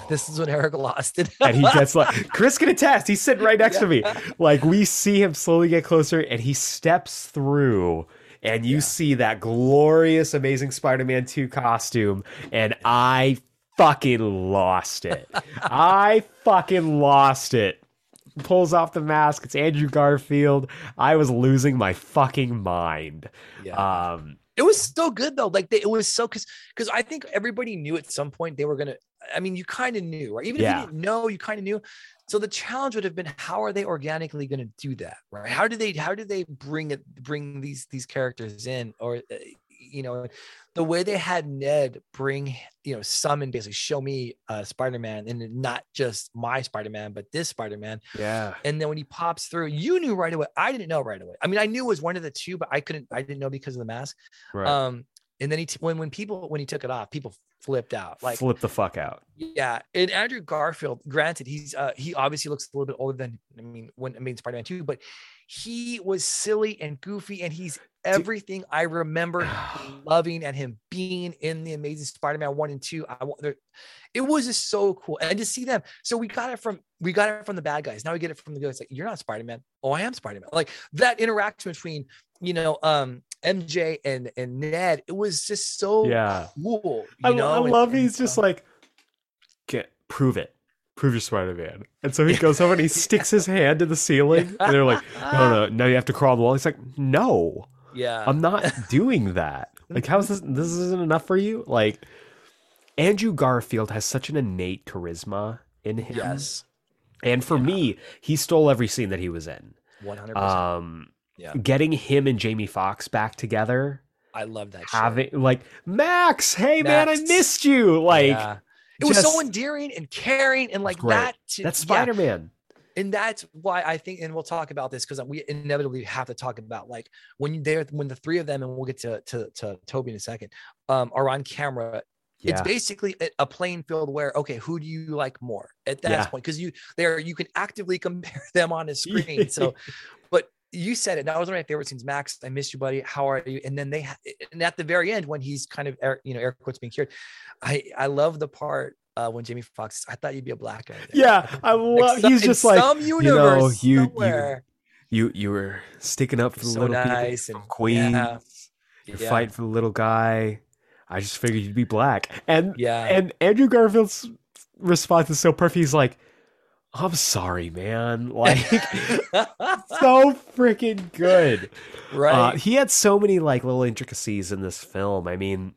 This is when Eric lost it. and he gets like Chris can attest. He's sitting right next to me. Like we see him slowly get closer, and he steps through, and you see that glorious, amazing Spider-Man Two costume, and I fucking lost it. I fucking lost it. Pulls off the mask. It's Andrew Garfield. I was losing my fucking mind. yeah. Um, It was so good though. Like they, it was so because because I think everybody knew at some point they were gonna. I mean, you kind of knew, right? Even Yeah. if you didn't know, you kind of knew. So the challenge would have been how are they organically going to do that, right? How do they how do they bring it bring these these characters in, or uh, you know, the way they had Ned bring you know summon basically show me uh, Spider Man and not just my Spider Man, but this Spider Man. yeah. And then when he pops through, you knew right away. I didn't know right away. I mean, I knew it was one of the two, but I couldn't. I didn't know because of the mask. Right. Um, and then he t- when when people when he took it off, people flipped out. Like, Flip the fuck out. yeah. And Andrew Garfield, granted, he's uh he obviously looks a little bit older than I mean when I mean Spider Man two, but he was silly and goofy, and he's everything I remember loving and him being in the Amazing Spider Man one and two. I want there. It was just so cool, and to see them. So we got it from we got it from the bad guys. Now we get it from the good guys. Like you're not Spider Man. Oh, I am Spider Man. Like that interaction between you know um MJ and and Ned. It was just so Yeah. cool. I, know, I love and, he's just um, like, get prove it. Prove you're Spider Man. And so he goes over and he sticks his hand to the ceiling. And they're like, no, no, no, you have to crawl the wall. He's like, no, yeah. I'm not doing that. Like, how's this? This isn't enough for you? Like, Andrew Garfield has such an innate charisma in him. yes. And for me, he stole every scene that he was in. One hundred percent. Um, Yeah. getting him and Jamie Foxx back together, I love that. shit. having like Max, hey man, I missed you. Like, Yeah. it was so endearing and caring and like that. To, that's. Spider Man. and that's why I think, and we'll talk about this because we inevitably have to talk about like when they're when the three of them, and we'll get to to, to Tobey in a second, um, are on camera. It's basically a- a playing field where okay, who do you like more at that Yeah. point? Because you there you can actively compare them on a screen. so, but you said it. That was one of my favorite scenes. Max, I miss you, buddy. How are you? And then they and at the very end when he's kind of air, you know air quotes being cured, I I love the part. Uh, when Jamie Foxx, I thought you'd be a black guy. there." Yeah, I Like, love. some- he's just like some you universe know, you- you- somewhere. you. You were sticking up for the So little nice people from and- Queens. yeah. You're Yeah. fighting for the little guy. I just figured you'd be black. And Yeah. and Andrew Garfield's response is so perfect. He's like, "I'm sorry, man." Like so freaking good. right. Uh, he had so many like little intricacies in this film. I mean,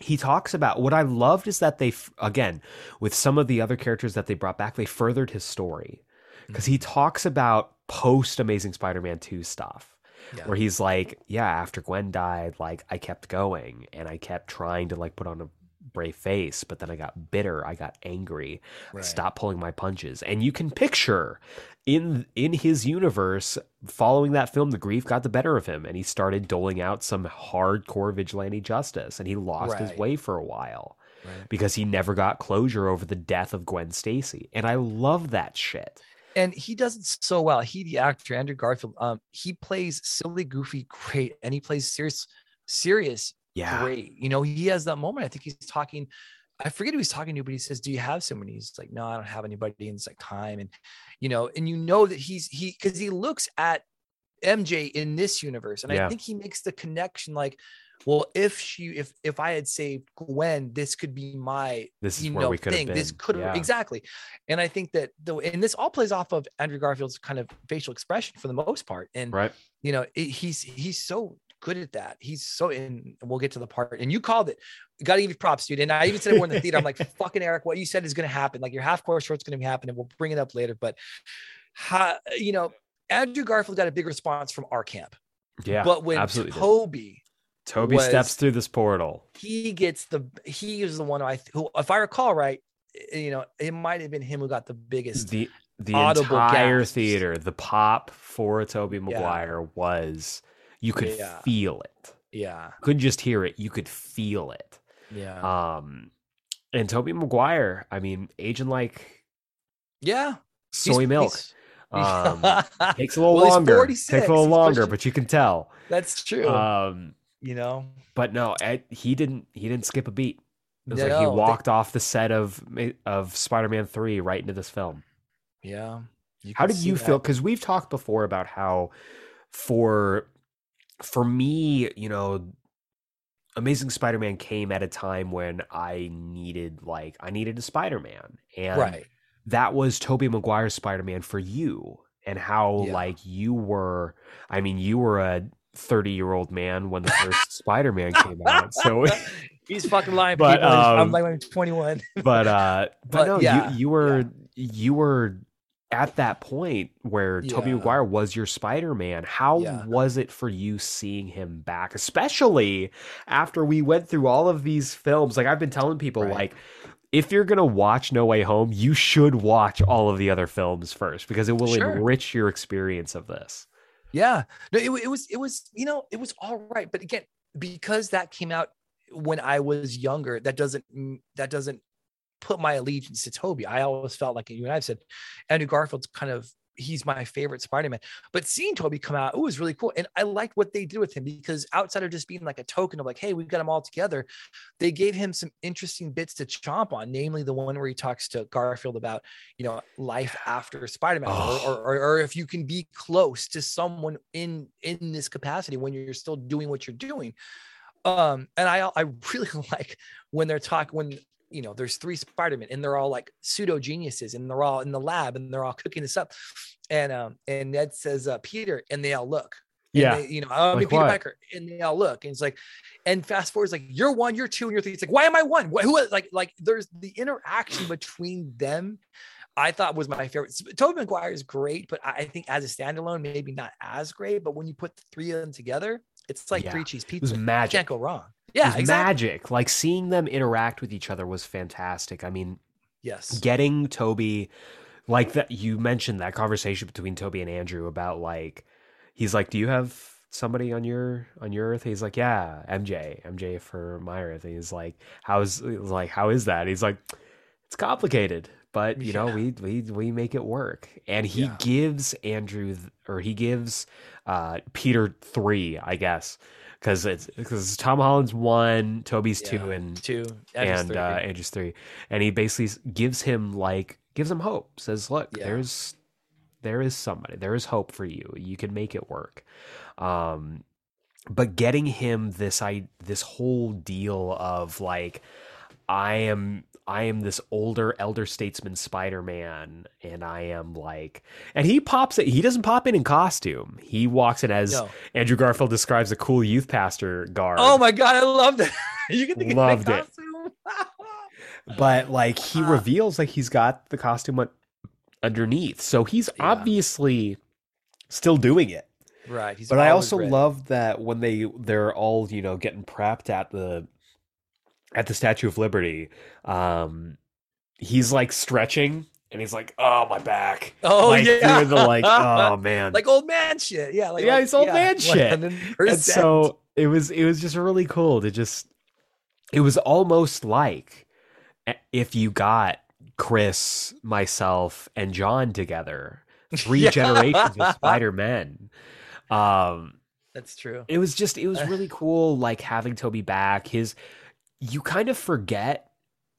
he talks about what I loved is that they again with some of the other characters that they brought back, they furthered his story because he talks about post Amazing Spider-Man two stuff. Yeah. Where he's like, yeah, after Gwen died, like I kept going and I kept trying to like put on a brave face, but then I got bitter, I got angry, Right. stopped pulling my punches. And you can picture in in his universe, following that film, the grief got the better of him, and he started doling out some hardcore vigilante justice, and he lost his way for a while Right. because he never got closure over the death of Gwen Stacy. And I love that shit. and he does it so well. He, the actor Andrew Garfield, um, he plays silly, goofy, great, and he plays serious, serious, Yeah. great. You know, he has that moment. I think he's talking. I forget who he's talking to, but he says, "Do you have someone?" He's like, "No, I don't have anybody." And it's like time, and you know, and you know that he's he because he looks at MJ in this universe, and Yeah. I think he makes the connection like. Well, if she, if if I had saved Gwen, this could be my This is you know thing. This could Yeah. exactly, and I think that the and this all plays off of Andrew Garfield's kind of facial expression for the most part, and Right. you know it, he's he's so good at that. He's so in. We'll get to the part, and you called it. Got to give you props, dude. And I even said it more in the theater. I'm like, fucking Eric, what you said is going to happen. Like your half court short's going to be happening. We'll bring it up later, but how, you know, Andrew Garfield got a big response from our camp, Yeah. but when absolutely. Tobey Tobey was- steps through this portal. he gets the he is the one who I who if I recall right, you know, it might have been him who got the biggest. The the audible entire gasps. theater, the pop for Tobey Maguire was you could Yeah. feel it. Yeah, Couldn't just hear it, you could feel it. yeah, Um and Tobey Maguire, I mean, aging like yeah. soy He's- milk. he's- Um takes a little Well, longer. Takes a little he's longer, pushing- but you can tell. That's true. Um you know, but no, I, he didn't he didn't skip a beat. It was like he No, they- walked off the set of of Spider-Man 3 right into this film. yeah. How did you that. feel? Because we've talked before about how, for for me, you know, Amazing Spider-Man came at a time when I needed like I needed a Spider-Man, and Right. that was Tobey Maguire's Spider-Man for you, and how Yeah. like you were. I mean, you were a thirty-year-old man when the first Spider-Man came out, so. He's fucking lying, But, people. I'm um, like I'm 21. but uh but, But, no yeah, you you were you were at that point where Tobey Yeah. Maguire was your Spider-Man. How Yeah. was it for you seeing him back, especially after we went through all of these films? Like I've been telling people Right. like if you're going to watch No Way Home, you should watch all of the other films first because it will Sure. enrich your experience of this. Yeah, no, it, it was it was you know it was all right, but again, because that came out when I was younger, that doesn't that doesn't put my allegiance to Tobey. I always felt like you and I've said, Andrew Garfield's kind of he's my favorite Spider-Man. But seeing Tobey come out, it was really cool, and I liked what they did with him because outside of just being like a token of like, hey, we've got them all together, they gave him some interesting bits to chomp on, namely the one where he talks to Garfield about you know life after Spider-Man, Oh. or, or, or or if you can be close to someone in in this capacity when you're still doing what you're doing. Um, and I I really like when they're talking when you know there's three Spider-Men and they're all like pseudo geniuses and they're all in the lab and they're all cooking this up, and um and Ned says uh, Peter and they all look. Yeah. they, you know, I'm Like Peter what? Parker, and they all look, and it's like, and fast forward, it's like you're one, you're two, and you're three. It's like, why am I one? Wh- Who like like there's the interaction between them. I thought was my favorite. Tobey Maguire is great, but I I think as a standalone, maybe not as great. But when you put the three of them together, it's like Yeah. three cheese It pizza. was You. Can't go wrong. It Yeah, was exactly. magic. Like seeing them interact with each other was fantastic. I mean, Yes. getting Tobey like that you mentioned that conversation between Tobey and Andrew about like he's like, Do you have somebody on your on your earth? He's like, Yeah, MJ. MJ for my earth. And he's like, How's like how is that? He's like, It's complicated, but you know, we we we make it work. And he Yeah. gives Andrew or he gives uh Peter three, I guess. Because it's because Tom Holland's one, Tobey's two, and Two Andrew's and three. uh, Andrew's three, and he basically gives him like gives him hope. Says, "Look, Yeah. there's there is somebody, there is hope for you. You can make it work." Um, but getting him this I this whole deal of like, I am I am this older elder statesman Spider Man, and I am like, and he pops it. He doesn't pop in in costume. He walks in as No. Andrew Garfield describes a cool youth pastor guard. Oh my god, I love that. you can think Loved it. but like he Ah. reveals like he's got the costume underneath so he's Yeah. obviously still doing it right. He's but i also ready. love that when they they're all you know getting prepped at the at the Statue of Liberty, um, he's like stretching and he's like, "Oh, my back." Oh, like, yeah. through the like, oh man, like old man shit. Yeah, like Yeah, it's old man shit. and so it was it was just really cool to just it was almost like if you got chris myself and john together three Yeah. generations of spider-man um that's true. it was just it was really cool like having Tobey back his you kind of forget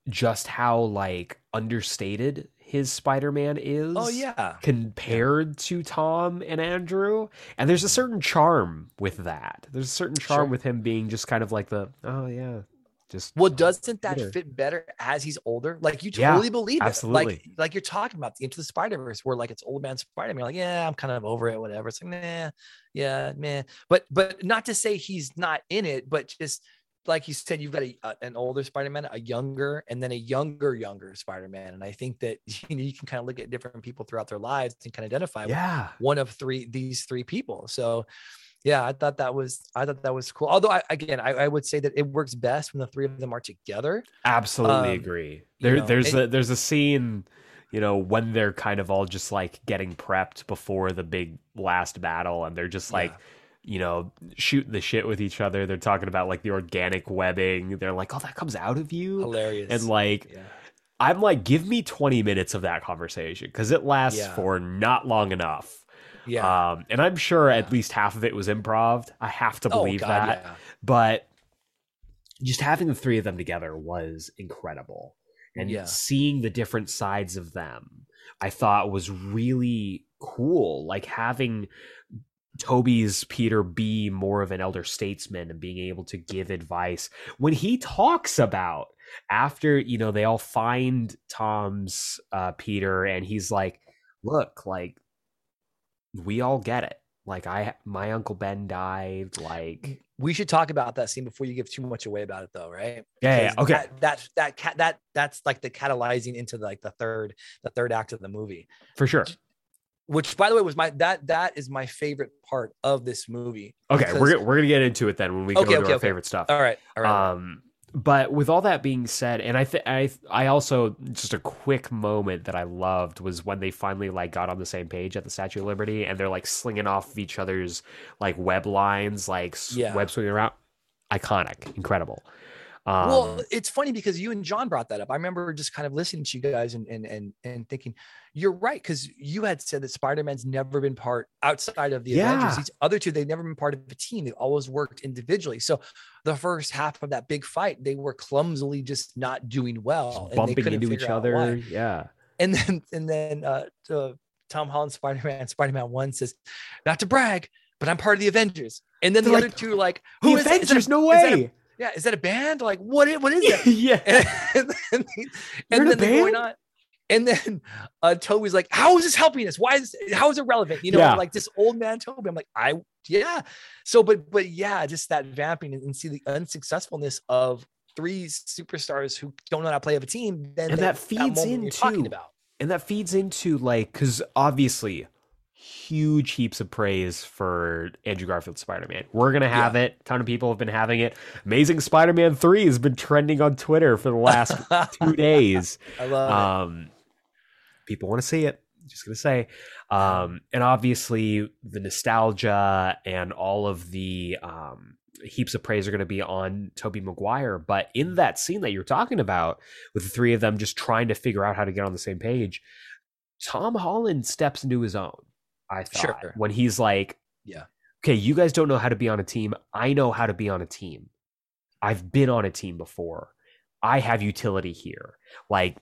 just how like understated his spider-man is Oh yeah, compared to Tom and Andrew. And there's a certain charm with that. There's a certain charm Sure. with him being just kind of like the, oh yeah, just Well, doesn't that fit better as he's older? Like you Yeah, totally believe it. absolutely. Like like you're talking about the Into the Spider Verse, where like it's old man Spider Man. Like yeah, I'm kind of over it. Whatever. It's like nah, yeah, man. But but not to say he's not in it, but just like you said, you've got a, a- an older Spider Man, a younger, and then a younger younger Spider Man. And I think that you know you can kind of look at different people throughout their lives and kind of identify with yeah. one of three these three people so yeah i thought that was i thought that was cool although I, again I, I would say that it works best when the three of them are together Absolutely Um, agree. you know, there's and- a there's a scene, you know, when they're kind of all just like getting prepped before the big last battle, and they're just like, you know, shooting the shit with each other. They're talking about like the organic webbing. They're like, oh, that comes out of you, hilarious and like, yeah I'm like, give me 20 minutes of that conversation because it lasts Yeah. for not long enough. yeah Um, and I'm sure Yeah. at least half of it was improv. I have to Oh, believe God, that. But just having the three of them together was incredible. And seeing the different sides of them, I thought was really cool. Like having Tobey's Peter be more of an elder statesman and being able to give advice when he talks about after you know they all find Tom's uh, Peter and he's like, look, like we all get it. Like I, my uncle Ben died. Like we should talk about that scene before you give too much away about it though right yeah, yeah, okay, that, that that that that's like the catalyzing into like the third the third act of the movie for sure. Which by the way was my that that is my favorite part of this movie Okay, because- we're gonna, we're gonna get into it then when we Okay, go to our okay. favorite stuff. all right all right Um, but with all that being said, and I think I I also just a quick moment that I loved was when they finally like got on the same page at the Statue of Liberty, and they're like slinging off of each other's like web lines, like Yeah. web swinging around. Iconic, incredible. Um, well, it's funny because you and John brought that up. I remember just kind of listening to you guys and and and, and thinking, you're right, because you had said that Spider-Man's never been part outside of the Yeah. Avengers. These other two, they've never been part of a team. They've always worked individually. So the first half of that big fight, they were clumsily just not doing well. just bumping into each other. Yeah, And then and then uh, uh Tom Holland Spider-Man, Spider-Man One says, not to brag, but I'm part of the Avengers. And then They're the like, other two are like, the who is it? Is Avengers, no is that a- way. Yeah, is that a band? Like, what? What is that? yeah, and then, You're and then they're going on. And then uh, Tobey's like, "How is this helping us? Why is how is it relevant?" You know, Yeah. like this old man Tobey. I'm like, I yeah. So, but but yeah, just that vamping and, and see the unsuccessfulness of three superstars who don't know how to play of a team. Then And that feeds moment you're talking into- about. and that feeds into like because obviously huge heaps of praise for andrew garfield spider-man. We're gonna have it. A ton of people have been having it. Amazing spider-man 3 has been trending on twitter for the last two days. I love um people want to see it. Just gonna say. Um and obviously the nostalgia and all of the um heaps of praise are going to be on Tobey Maguire. But in that scene that you're talking about with the three of them just trying to figure out how to get on the same page tom holland steps into his own i thought Sure. when he's like Yeah. okay you guys don't know how to be on a team i know how to be on a team i've been on a team before i have utility here like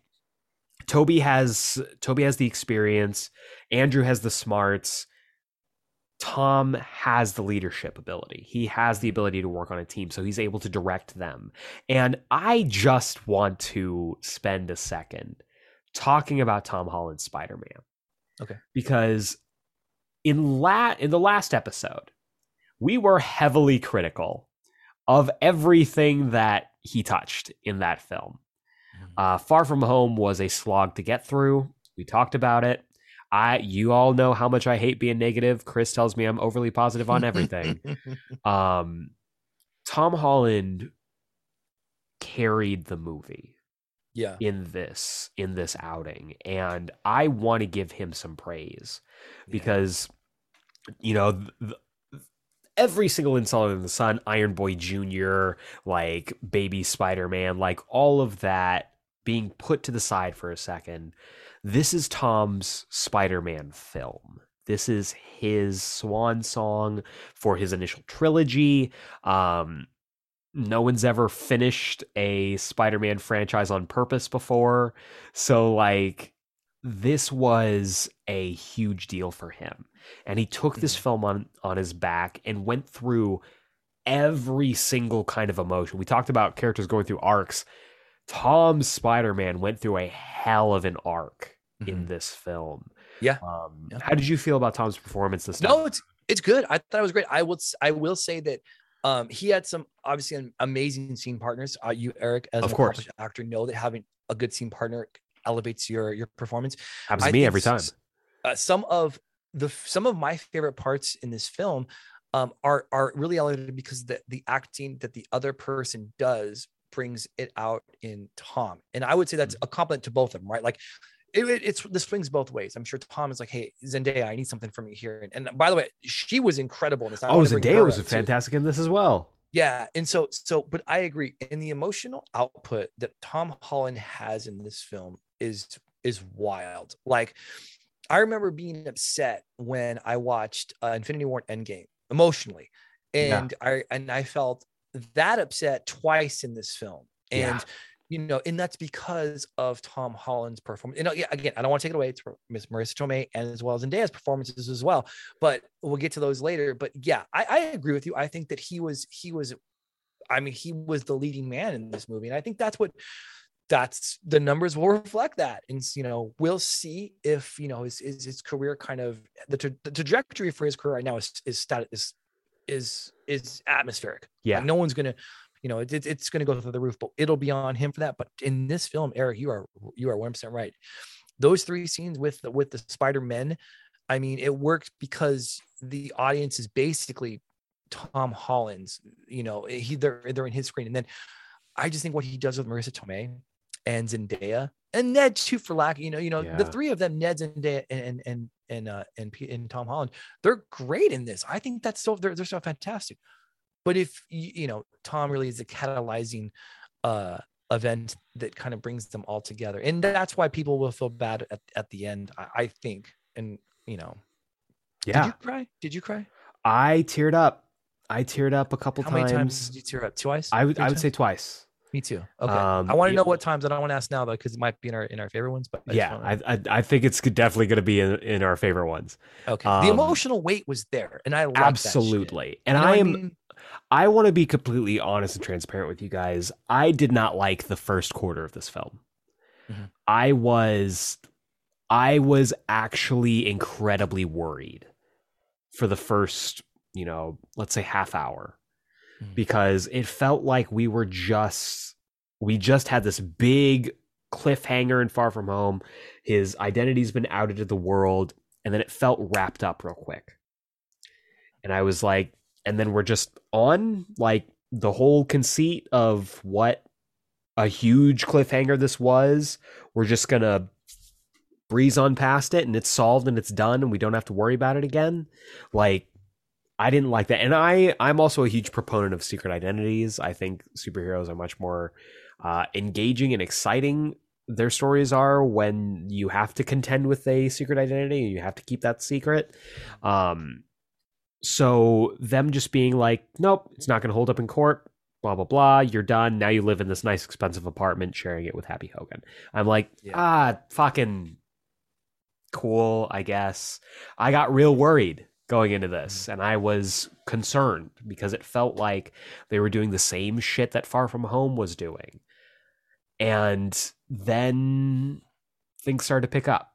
Tobey has Tobey has the experience, Andrew has the smarts, Tom has the leadership ability. He has the ability to work on a team, so he's able to direct them. And I just want to spend a second talking about Tom Holland's Spider-Man. Okay. Because in la- in the last episode, we were heavily critical of everything that he touched in that film. Uh, Far From Home was a slog to get through. We talked about it. I, you all know how much I hate being negative. Chris tells me I'm overly positive on everything. um, Tom Holland carried the movie Yeah. in this in this outing and i want to give him some praise because you know th- th- every single installer in the sun iron boy junior like baby spider-man like all of that being put to the side for a second this is tom's spider-man film this is his swan song for his initial trilogy um no one's ever finished a Spider-Man franchise on purpose before. So like this was a huge deal for him. And he took this film on on his back and went through every single kind of emotion. We talked about characters going through arcs. Tom Spider-Man went through a hell of an arc in Mhm. this film. Yeah. Um, Yeah. How did you feel about Tom's performance this time? No, it's it's good. I thought it was great. I will I will say that um he had some obviously am- amazing scene partners. Uh, you Eric as Of an course. actor know that having a good scene partner elevates your your performance. happens to me every time. Uh, some of the some of my favorite parts in this film um, are are really elevated because the the acting that the other person does brings it out in Tom, and I would say Mm-hmm. that's a compliment to both of them, right? Like. It, it- it's this swings both ways. I'm sure Tom is like, "Hey, Zendaya, I need something from you here." And, and by the way, she was incredible in this. I Oh, Zendaya was up, too. fantastic in this as well. Yeah, and so so, but I agree. And the emotional output that Tom Holland has in this film is is wild. Like, I remember being upset when I watched uh, Infinity War and Endgame emotionally, Yeah. and I and I felt that upset twice in this film, and. Yeah. You know, and that's because of Tom Holland's performance. You know, yeah, again, I don't want to take it away. It's for Miss Marisa Tomei and as well as Zendaya's performances as well. But we'll get to those later. But yeah, I, I agree with you. I think that he was he was I mean, he was the leading man in this movie. And I think that's what that's the numbers will reflect that. And you know, we'll see if you know his his, his career kind of the, tra- the trajectory for his career right now is is stat is is is atmospheric. Yeah. Like, no one's gonna, you know, it, it- it's gonna go through the roof, but it'll be on him for that. But in this film, Eric, you are you are one percent right. Those three scenes with the, with the Spider Men, I mean, it worked because the audience is basically Tom Holland's. You know, he they're they're in his screen, and then I just think what he does with Marisa Tomei and Zendaya and Ned too, for lack, you know, you know, Yeah. the three of them, Ned, Zendaya, and and and uh, and P- and Tom Holland, they're great in this. I think that's so they're they're so fantastic. But if you, you know, Tom really is a catalyzing uh event that kind of brings them all together, and that's why people will feel bad at, at the end. I, I think, and you know, Yeah. did you cry? Did you cry? I teared up. I teared up a couple How times. many times did you tear up? Twice? I would Three I would times? say twice. Me too. Okay. Um, I want to yeah. know what times. I don't want to ask now though, because it might be in our in our favorite ones. But I Yeah, I, I I think it's definitely going to be in, in our favorite ones. okay. um, the emotional weight was there, and I. Absolutely. And You know I am mean? I want to be completely honest and transparent with you guys. I did not like the first quarter of this film. Mhm. I was I was actually incredibly worried for the first, you know, let's say half hour Mhm. because it felt like we were just we just had this big cliffhanger in Far From Home. His identity's been outed to the world and then it felt wrapped up real quick. And I was like, and then we're just on like the whole conceit of what a huge cliffhanger this was. We're just gonna breeze on past it and it's solved and it's done and we don't have to worry about it again. Like I didn't like that. And I I'm also a huge proponent of secret identities. I think superheroes are much more uh engaging and exciting their stories are when you have to contend with a secret identity and you have to keep that secret. Um so them just being like, nope, it's not going to hold up in court. Blah blah blah. You're done. Now you live in this nice, expensive apartment, sharing it with Happy Hogan. I'm like, Yeah. ah, fucking cool. I guess. I got real worried going into this, and I was concerned because it felt like they were doing the same shit that Far From Home was doing, and then things started to pick up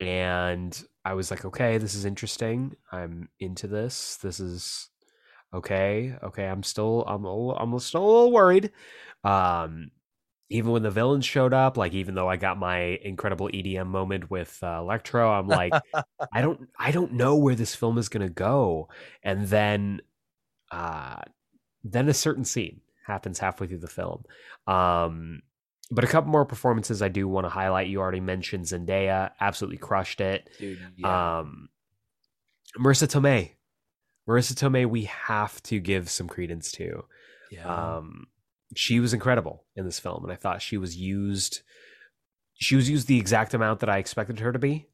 and I was like, okay, this is interesting. I'm into this. This is okay. Okay, I'm still I'm a, little- I'm still a little worried. Um, even when the villains showed up, like even though I got my incredible EDM moment with uh, Electro, I'm like, I don't I don't know where this film is gonna go. And then, uh, then a certain scene. happens halfway through the film. Um, but a couple more performances I do want to highlight. You already mentioned Zendaya, absolutely crushed it. Dude, Um, Marisa Tomei, Marisa Tomei, we have to give some credence to. yeah. Um, she was incredible in this film, and I thought she was used. She was used the exact amount that I expected her to be,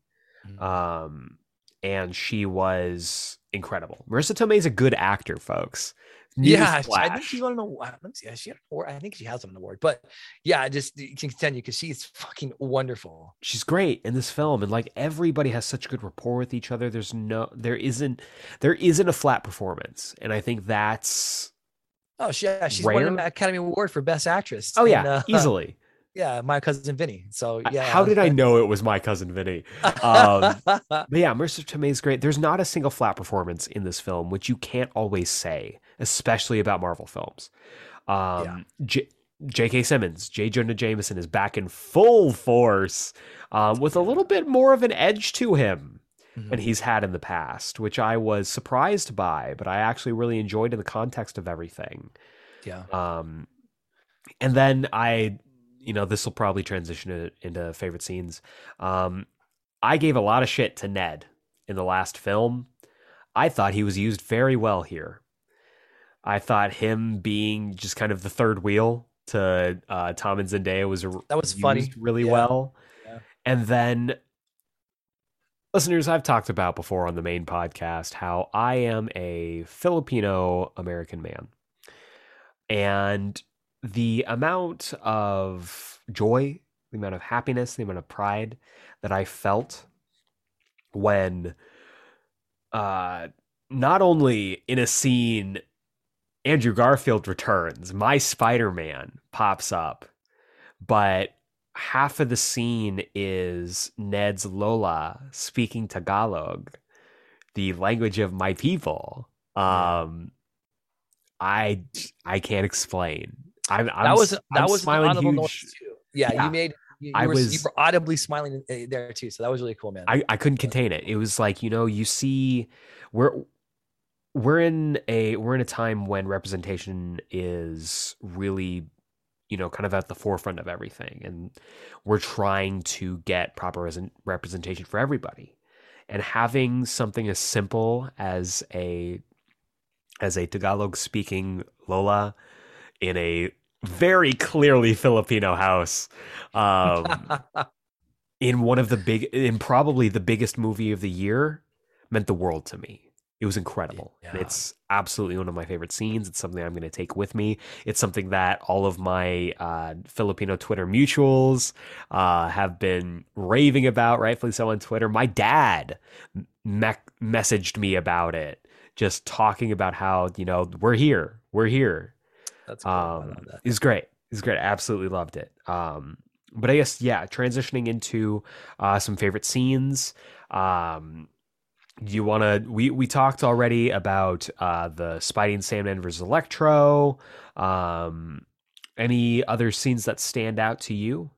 Mhm. um, and she was incredible. Marisa Tomei is a good actor, folks. yeah, I think she won an award. See. She had an award. I think she has an award, but yeah, just you can continue because she's fucking wonderful. she's great in this film and like everybody has such good rapport with each other there's no there isn't there isn't a flat performance and i think that's Oh, she, yeah, she's won an Academy Award for Best Actress. oh yeah uh, easily yeah, my cousin Vinny. So yeah, how did i know it was my cousin vinny um, but yeah marisa is great there's not a single flat performance in this film which you can't always say especially about marvel films um Yeah. J- J.K. Simmons, J. Jonah Jameson is back in full force, um, with a little bit more of an edge to him. Mhm. than he's had in the past, which I was surprised by, but I actually really enjoyed in the context of everything. yeah, Um, and then I, you know, this will probably transition into favorite scenes. Um, I gave a lot of shit to Ned in the last film. I thought he was used very well here. I thought him being just kind of the third wheel to uh, Tom and Zendaya was That was funny. really Yeah. well. Yeah. And then listeners, I've talked about before on the main podcast how I am a Filipino American man. And the amount of joy, the amount of happiness, the amount of pride that I felt when uh not only in a scene Andrew Garfield returns, my Spider-Man pops up, but half of the scene is Ned's Lola speaking Tagalog, the language of my people. Um, I I can't explain. I'm, I'm that was that I'm was smiling huge. Yeah, Yeah. you made. You, you I were, you was- were audibly smiling there too, so that was really cool, man. I, I couldn't contain it. It was like, you know, you see we're we're in a we're in a time when representation is really, you know, kind of at the forefront of everything. And we're trying to get proper res- representation for everybody. And having something as simple as a as a Tagalog speaking Lola in a very clearly Filipino house. Um in one of the big in probably the biggest movie of the year meant the world to me it was incredible Yeah. it's absolutely one of my favorite scenes it's something i'm going to take with me it's something that all of my uh, filipino twitter mutuals uh, have been raving about rightfully so on twitter my dad me- messaged me about it just talking about how you know we're here we're here That's cool. Um, that. it was great. It was great. I absolutely loved it. Um, but I guess yeah, transitioning into uh, some favorite scenes. Um, do you want to? We we talked already about uh, the Spidey and Sandman versus Electro. Um, any other scenes that stand out to you?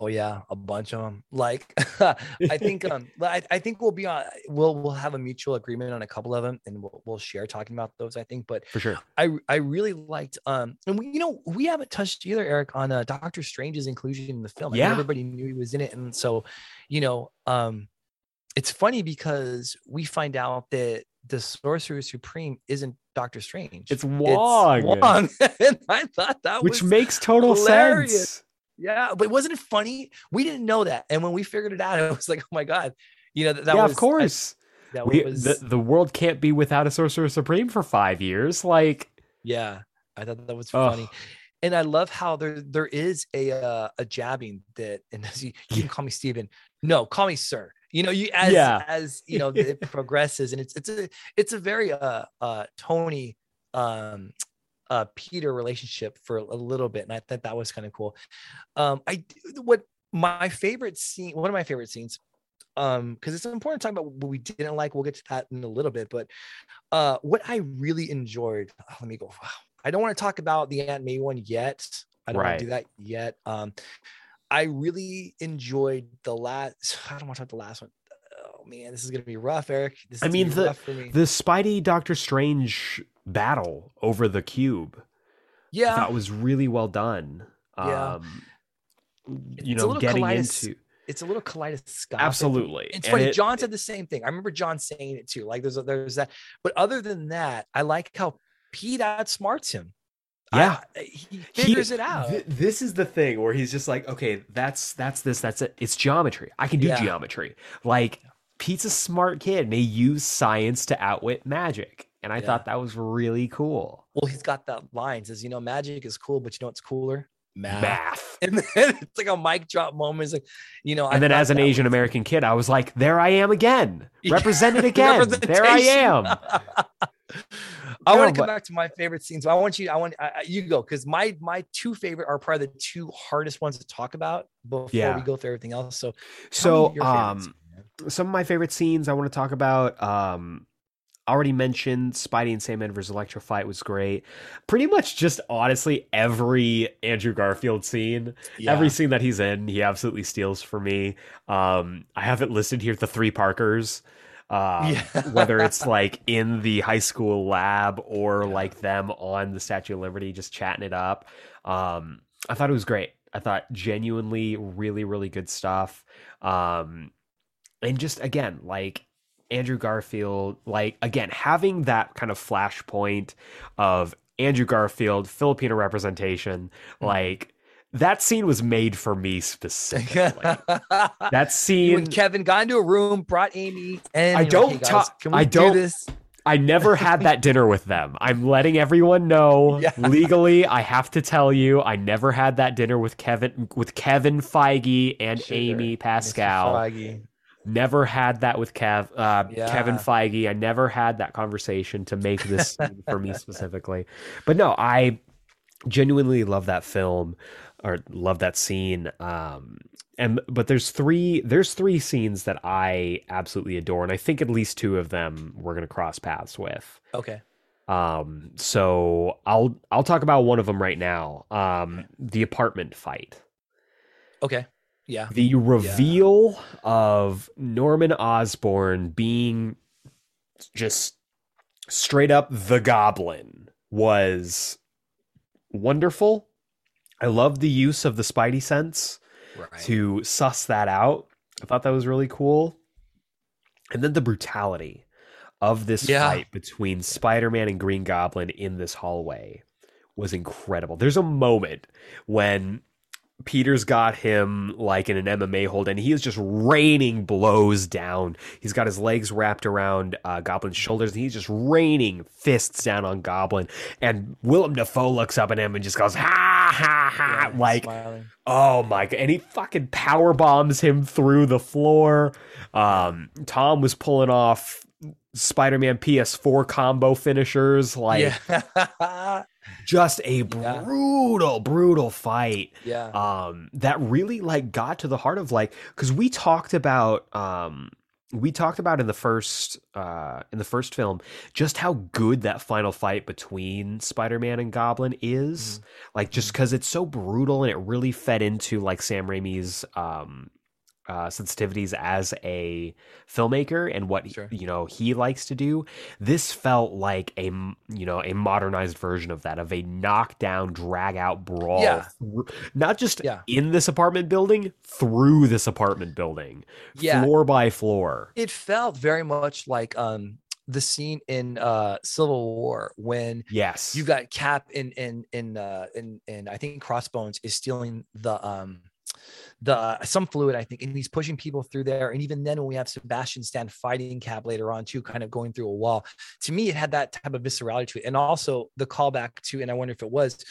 Oh yeah, a bunch of them. Like I think um I, I think we'll be on we'll we'll have a mutual agreement on a couple of them and we'll we'll share talking about those I think but For sure. I I really liked um and we, you know we haven't touched either Eric on uh, Doctor Strange's inclusion in the film. Yeah. everybody knew he was in it and so you know um it's funny because we find out that the Sorcerer Supreme isn't Doctor Strange. It's Wong, Wong. and I thought that which was makes total hilarious. sense. yeah, but wasn't it funny? We didn't know that, and when we figured it out, it was like, oh my god, you know that, that yeah, was of course. that We, was the, the world can't be without a Sorcerer Supreme for five years. Like, yeah. I thought that was funny, and I love how there there is a uh, a jabbing that, and you, you Yeah. call me Stephen. No, call me sir. You know, you as Yeah. as you know it progresses, and it's it's a it's a very uh uh Tony um uh Peter relationship for a little bit, and I thought that was kind of cool. Um, I what my favorite scene, one of my favorite scenes, um, because it's important to talk about what we didn't like. We'll get to that in a little bit, but uh, what I really enjoyed. oh, let me go. I don't want to talk about the Aunt May one yet. I don't want to do that yet. Um, I really enjoyed the last. I don't want to talk about the last one. Oh man, this is gonna be rough, Eric. This is I mean, the- rough for me. the Spidey Doctor Strange battle over the cube. Yeah. that was really well done. Yeah. Um, you a know, getting kaleidos- into It's a little kaleidoscopic. absolutely. It's funny. it- John said the same thing. I remember John saying it too. Like there's a, there's that. But other than that, I like how Pete outsmarts him. I- Yeah. I- he he- figures it out. th- this is the thing where he's just like, okay, that's that's this, that's it. It's geometry. I can do Yeah. geometry. Like Pete's a smart kid, and he used science to outwit magic, and I Yeah. thought that was really cool. well, he's got that line says, you know, magic is cool, but you know what's cooler? Math. Math. And then it's like a mic drop moment. It's like, you know, I And then as an Asian American kid, I was like, there I am again. Represented again. there I am. I No, want to but- come back to my favorite scenes. I want you. I want I, you go because my my two favorite are probably the two hardest ones to talk about before Yeah. we go through everything else. So, So me your favorites, um man. some of my favorite scenes I want to talk about. Um, already mentioned Spidey and Sam versus Electro fight was great. Pretty much just honestly every Andrew Garfield scene, every scene that he's in, he absolutely steals for me. Um, I have it listed here the three Parkers. Uh, Yeah. whether it's like in the high school lab or like them on the Statue of Liberty just chatting it up. Um, I thought it was great. I thought genuinely really, really good stuff. Um, and just again, like Andrew Garfield, like again, having that kind of flashpoint of Andrew Garfield, Filipino representation, Mhm. like that scene was made for me specifically. that scene, when Kevin got into a room, brought Amy, and I you're like, don't "Hey, guys, ta- Can we I do don't- this? I never had that dinner with them. I'm letting everyone know Yeah. legally. I have to tell you, I never had that dinner with Kevin with Kevin Feige and Amy Pascal. Feige. Never had that with Kev, uh, Kevin Feige. I never had that conversation to make this for me specifically. But no, I genuinely love that film or love that scene. Um, and but there's three there's three scenes that I absolutely adore, and I think at least two of them we're gonna cross paths with. Okay. Um, so I'll I'll talk about one of them right now. Um, the apartment fight Okay. Yeah. the reveal of Norman Osborn being just straight up the goblin was wonderful. I love the use of the spidey sense Right. to suss that out. I thought that was really cool. And then the brutality of this Yeah. fight between Spider-Man and Green Goblin in this hallway was incredible. There's a moment when Peter's got him like in an MMA hold, and he is just raining blows down. He's got his legs wrapped around uh, Goblin's shoulders, and he's just raining fists down on Goblin. And Willem Dafoe looks up at him and just goes, ha ha ha, Yeah, like smiling. Oh my god! And he fucking power bombs him through the floor. Um, Tom was pulling off Spider-Man PS4 combo finishers, like yeah. just a Yeah. brutal, brutal fight. yeah. Um, that really like got to the heart of like because we talked about um we talked about in the first uh in the first film just how good that final fight between Spider-Man and Goblin is. Like just because it's so brutal and it really fed into like Sam Raimi's um uh sensitivities as a filmmaker and what Sure. you know he likes to do this felt like a you know a modernized version of that of a knockdown drag out brawl Yeah. through- not just Yeah. in this apartment building through this apartment building Yeah. floor by floor it felt very much like um the scene in uh Civil War when yes you got Cap in in in uh in in I think Crossbones is stealing the um the uh, some fluid I think and he's pushing people through there. And even then when we have Sebastian Stan fighting Cap later on too kind of going through a wall to me it had that type of viscerality to it. And also the callback to and I wonder if it was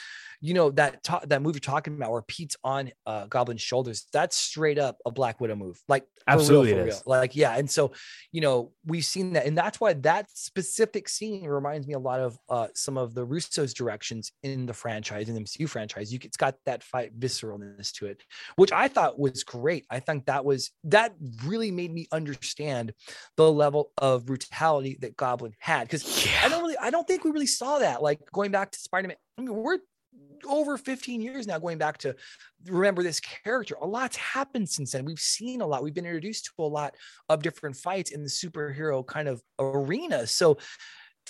you know that ta- that movie you're talking about where Pete's on uh, Goblin's shoulders that's straight up a Black Widow move like for real, Absolutely for real. like yeah and so you know we've seen that and that's why that specific scene reminds me a lot of uh some of the russo's directions in the franchise in the mcu franchise you, it's got that fight visceralness to it which i thought was great i think that was that really made me understand the level of brutality that goblin had because i don't really i don't think we really saw that like going back to spider-man i mean we're over 15 years now going back to remember this character a lot's happened since then. We've seen a lot. We've been introduced to a lot of different fights in the superhero kind of arena. So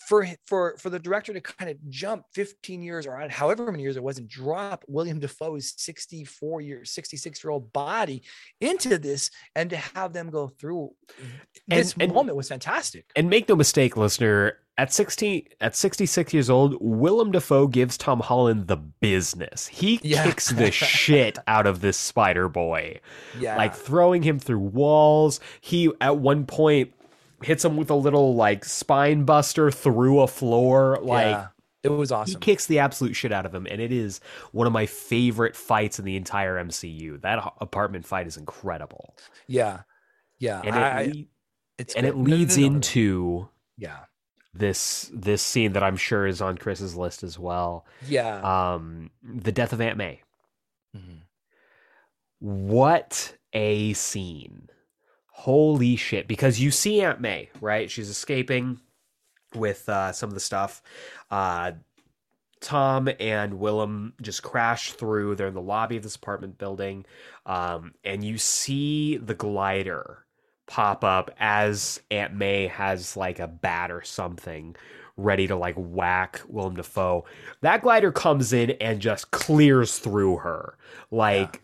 for for for the director to kind of jump 15 years or however many years it was and drop Willem Dafoe's 64 year 66 year old body into this and to have them go through this And- and- moment was fantastic. And make no mistake, listener, at 16 at 66 years old, Willem Dafoe gives Tom Holland the business. He Yeah. kicks the shit out of this spider boy. Yeah. Like throwing him through walls. He at one point hits him with a little like spine buster through a floor. Like yeah. it was awesome. he kicks the absolute shit out of him, and it is one of my favorite fights in the entire MCU. That apartment fight is incredible, yeah. Yeah. and it I- it's and it great. No, no, leads into yeah. This this scene that I'm sure is on Chris's list as well. Yeah. Um, the death of Aunt May. Mhm. What a scene! Holy shit! Because you see Aunt May, right? She's escaping with uh, some of the stuff. Uh, Tom and Willem just crash through. They're in the lobby of this apartment building, um, and you see the glider pop up as Aunt May has like a bat or something ready to like whack Willem Dafoe. That glider comes in and just clears through her. Like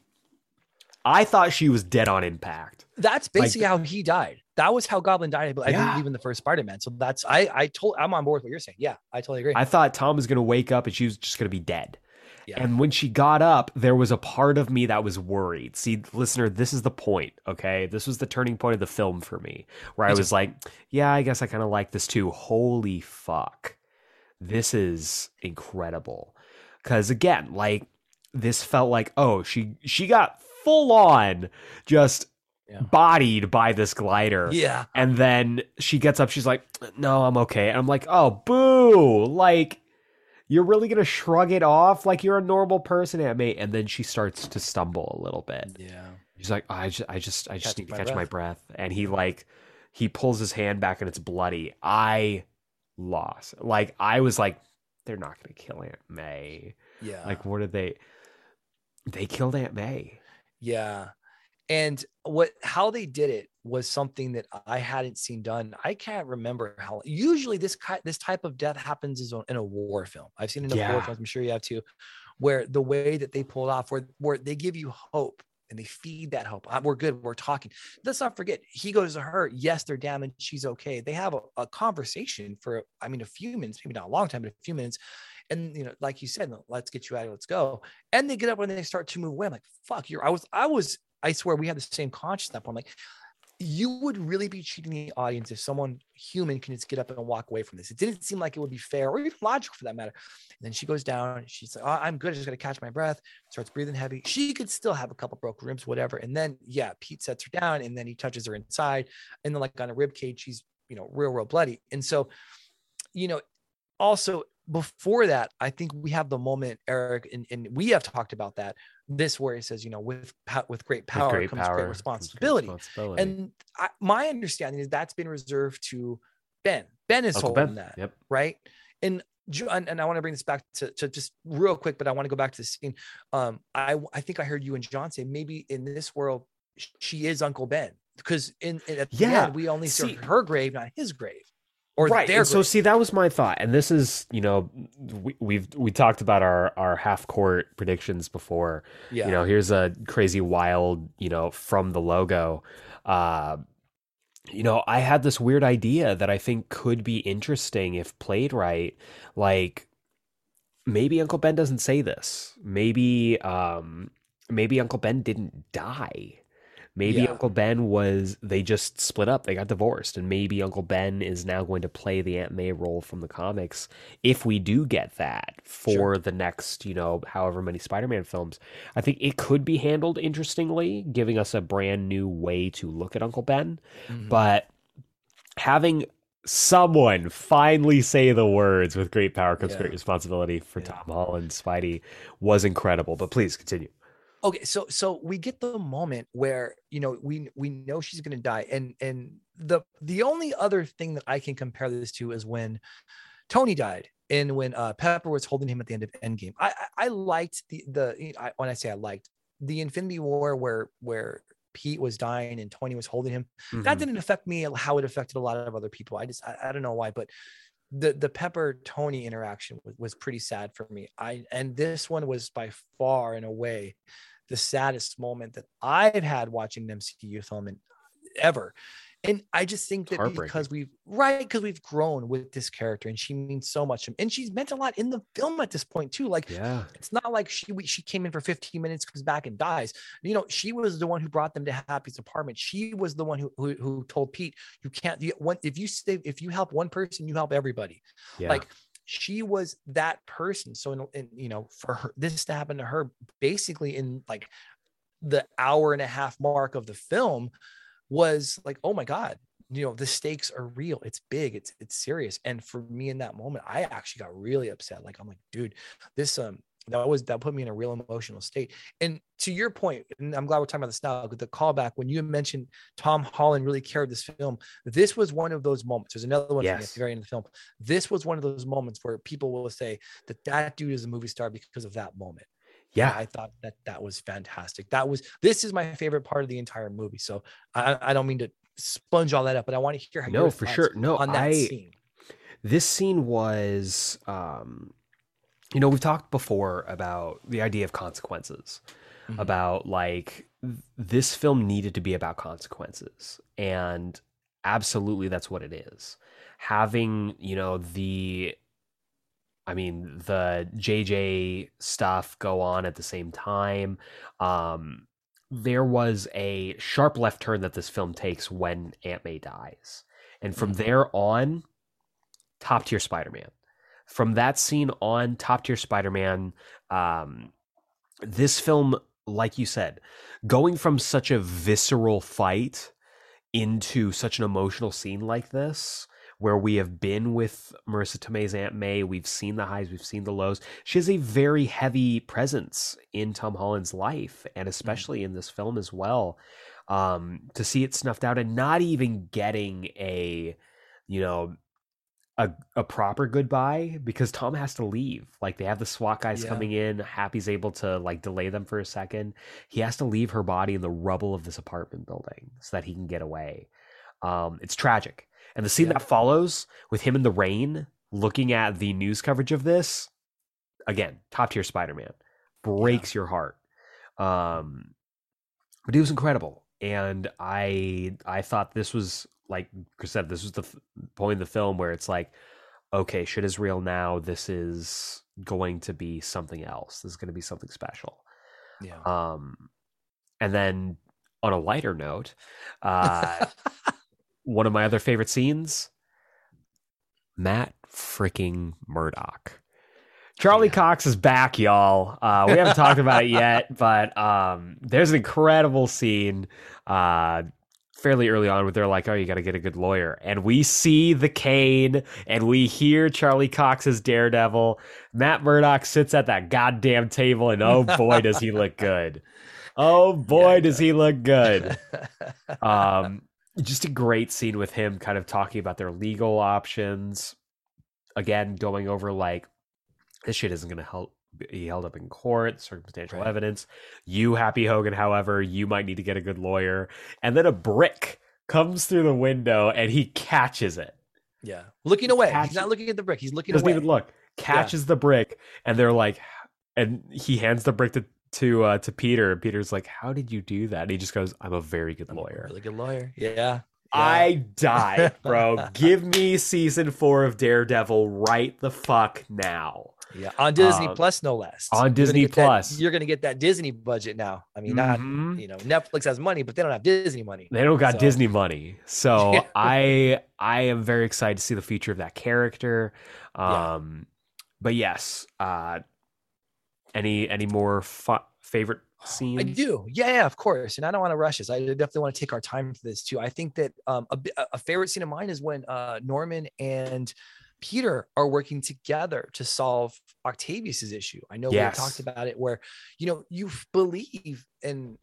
I thought she was dead on impact. That's basically how he died. That was how Goblin died. I Yeah. believe in the first Spider-Man. So that's I I told I'm on board with what you're saying. Yeah, I totally agree. I thought Tom was going to wake up and she was just going to be dead. Yeah. And when she got up, there was a part of me that was worried. See, listener, this is the point, okay? This was the turning point of the film for me, where I was like, yeah, I guess I kind of like this too. Holy fuck. This is incredible. Cuz again, like this felt like, oh, she she got full on just Yeah. bodied by this glider. yeah. And then she gets up, she's like, No, I'm okay. And I'm like, Oh, boo. Like, you're really gonna shrug it off like you're a normal person, Aunt May. And then she starts to stumble a little bit. Yeah. She's like, I just I just I just need to my catch my breath. And he like he pulls his hand back and it's bloody. I lost. Like I was like, they're not gonna kill Aunt May. Yeah. Like, what did they they killed Aunt May. Yeah. And what how they did it was something that I hadn't seen done. I can't remember how. Usually, this this type of death happens is in a war film. I've seen enough Yeah. war films. I'm sure you have too, where the way that they pull it off, where where they give you hope and they feed that hope. "Ah, We're good. We're talking. Let's not forget. He goes to her. Yes, they're damaged. She's okay. They have a, a conversation for, I mean, a few minutes, maybe not a long time, but a few minutes. And you know, like you said, let's get you out. of here, Let's go. And they get up and they start to move away. I'm like, fuck. You're. I was. I was. I swear we had the same conscience at that point. Like, you would really be cheating the audience if someone human can just get up and walk away from this. It didn't seem like it would be fair or even logical for that matter. And then she goes down. She's like, oh, I'm good. I just got to catch my breath. Starts breathing heavy. She could still have a couple broken ribs, whatever. And then, yeah, Pete sets her down and then he touches her inside. And then, like on a rib cage, she's, you know, real, real bloody. And so, you know, also before that, I think we have the moment, Eric, and, and we have talked about that. This where he says, you know, with with great With power great comes power great responsibility. responsibility. And I, my understanding is that's been reserved to Ben. Ben is Uncle holding Ben. that, Yep. right? And and, I want to bring this back to, to just real quick, but I want to go back to the scene. Um, I I think I heard you and John say maybe in this world she is Uncle Ben because in, in at the Yeah, end we only see- her grave, not his grave, or right so see that was my thought and this is you know we, we've we talked about our our half court predictions before. Yeah, you know here's a crazy wild you know from the logo. Uh you know i had this weird idea that i think could be interesting if played right like maybe uncle ben doesn't say this. Maybe um maybe uncle ben didn't die maybe Yeah. uncle ben was they just split up they got divorced and maybe uncle ben is now going to play the aunt may role from the comics if we do get that for Sure. the next you know however many spider-man films i think it could be handled interestingly giving us a brand new way to look at uncle ben Mhm. but having someone finally say the words with great power comes Yeah. great responsibility for Yeah. Tom Holland, Spidey was incredible. But please continue. Okay so so we get the moment where you know we we know she's going to die and and the the only other thing that i can compare this to is when tony died and when uh pepper was holding him at the end of endgame i i, I liked the the I, when i say i liked the infinity war where where pete was dying and tony was holding him that Mhm. didn't affect me how it affected a lot of other people i just i, I don't know why but the the Pepper Tony interaction was, was pretty sad for me. I and this one was by far and away the saddest moment that I've had watching an MCU film in, ever. And I just think that because we've right because we've grown with this character and she means so much and she's meant a lot in the film at this point too. Like Yeah. it's not like she we- she came in for 15 minutes, comes back and dies. You know, she was the one who brought them to Happy's apartment. She was the one who who, who told Pete, "You can't. You, one, if you stay, if you help one person, you help everybody." Yeah. Like she was that person. So, in, in, you know, for her, this to happen to her, basically in like the hour and a half mark of the film, was like, oh my god. You know the stakes are real. It's big. It's it's serious. And for me in that moment, I actually got really upset. Like I'm like, dude, this um that was that put me in a real emotional state. And to your point, and I'm glad we're talking about this now. The callback when you mentioned Tom Holland really carried this film. This was one of those moments. There's another one me at the very end of the film. This was one of those moments where people will say that that dude is a movie star because of that moment. yeah. I thought that that was fantastic. That was this is my favorite part of the entire movie. So I, I don't mean to sponge all that up, but I want to hear how No, for sure. No, on that I scene. this scene was um you know we've talked before about the idea of consequences Mhm. about like th- this film needed to be about consequences and absolutely that's what it is having you know the i mean the jj stuff go on at the same time um there was a sharp left turn that this film takes when aunt may dies and from Mhm. there on top tier spider-man from that scene on top tier spider-man um this film like you said going from such a visceral fight into such an emotional scene like this where we have been with Marisa Tomei's Aunt May, we've seen the highs, we've seen the lows. She has a very heavy presence in Tom Holland's life, and especially in this film as well. Um, to see it snuffed out and not even getting a, you know, a, a proper goodbye because Tom has to leave. Like they have the SWAT guys Yeah. coming in. Happy's able to like delay them for a second. He has to leave her body in the rubble of this apartment building so that he can get away. Um, it's tragic. And the scene Yeah. that follows with him in the rain, looking at the news coverage of this, again, top tier Spider Man, breaks your heart. Um, but he was incredible, and I I thought this was like Chris said, this was the f- point in the film where it's like, okay, shit is real now. This is going to be something else. This is going to be something special. Yeah. Um, and then on a lighter note, uh, one of my other favorite scenes, Matt freaking Murdock. Charlie Yeah. Cox is back, y'all. Uh, we haven't talked about it yet, but um, there's an incredible scene uh, fairly early on where they're like, "Oh, you got to get a good lawyer," and we see the cane and we hear Charlie Cox's Daredevil. Matt Murdock sits at that goddamn table, and oh boy, does he look good! Oh boy, he does he look good! um just a great scene with him kind of talking about their legal options again going over like this shit isn't going to help be held up in court circumstantial Right. evidence you happy hogan however you might need to get a good lawyer and then a brick comes through the window and he catches it yeah. Looking away. Catch- He's not looking at the brick. He's looking doesn't away. even look catches the brick and they're like and he hands the brick to to uh, to Peter Peter's like how did you do that and he just goes I'm a very good I'm lawyer Really good lawyer. Yeah. I die, bro. Give me season four of Daredevil right the fuck now. Yeah. On Disney Um, Plus, no less. on You're Disney that- Plus. you're going to get that Disney budget now. I mean, not, Mhm. you know, Netflix has money, but they don't have Disney money. They don't got So- Disney money, so Yeah. I I am very excited to see the future of that character. Yeah. Um, but yes, uh, any any more fu- favorite scenes? I do. Yeah, yeah, of course. And I don't want to rush this. I definitely want to take our time for this too. I think that um, a, a favorite scene of mine is when uh, Norman and Peter are working together to solve Octavius's issue. I know Yes. we talked about it where, you know, you believe and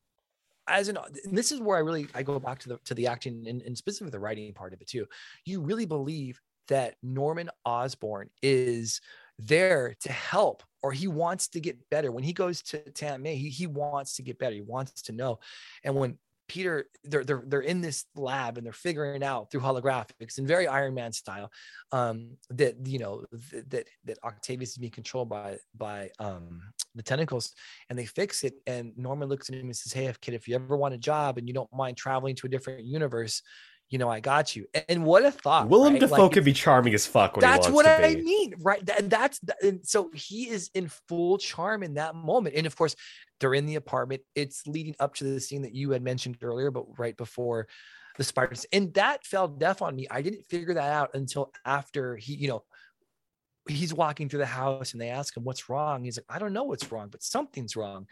as an and this is where I really I go back to the to the acting and, and specifically the writing part of it too. You really believe that Norman Osborn is there to help or he wants to get better when he goes to, Aunt May he, he wants to get better he wants to know and when Peter, they're they're they're in this lab and they're figuring out through holographics and very Iron Man style, um, that you know th- that that Octavius is being controlled by by um the tentacles, and they fix it. And Norman looks at him and says, "Hey, if kid, if you ever want a job and you don't mind traveling to a different universe, you know, I got you." And what a thought! Willem right? Dafoe Like, could be charming as fuck when that's what I be. mean, right? That, that's and so he is in full charm in that moment, and of course, they're in the apartment. It's leading up to the scene that you had mentioned earlier, but right before the spiders, and that fell deaf on me. I didn't figure that out until after he, you know, he's walking through the house, and they ask him what's wrong. He's like, I don't know what's wrong, but something's wrong.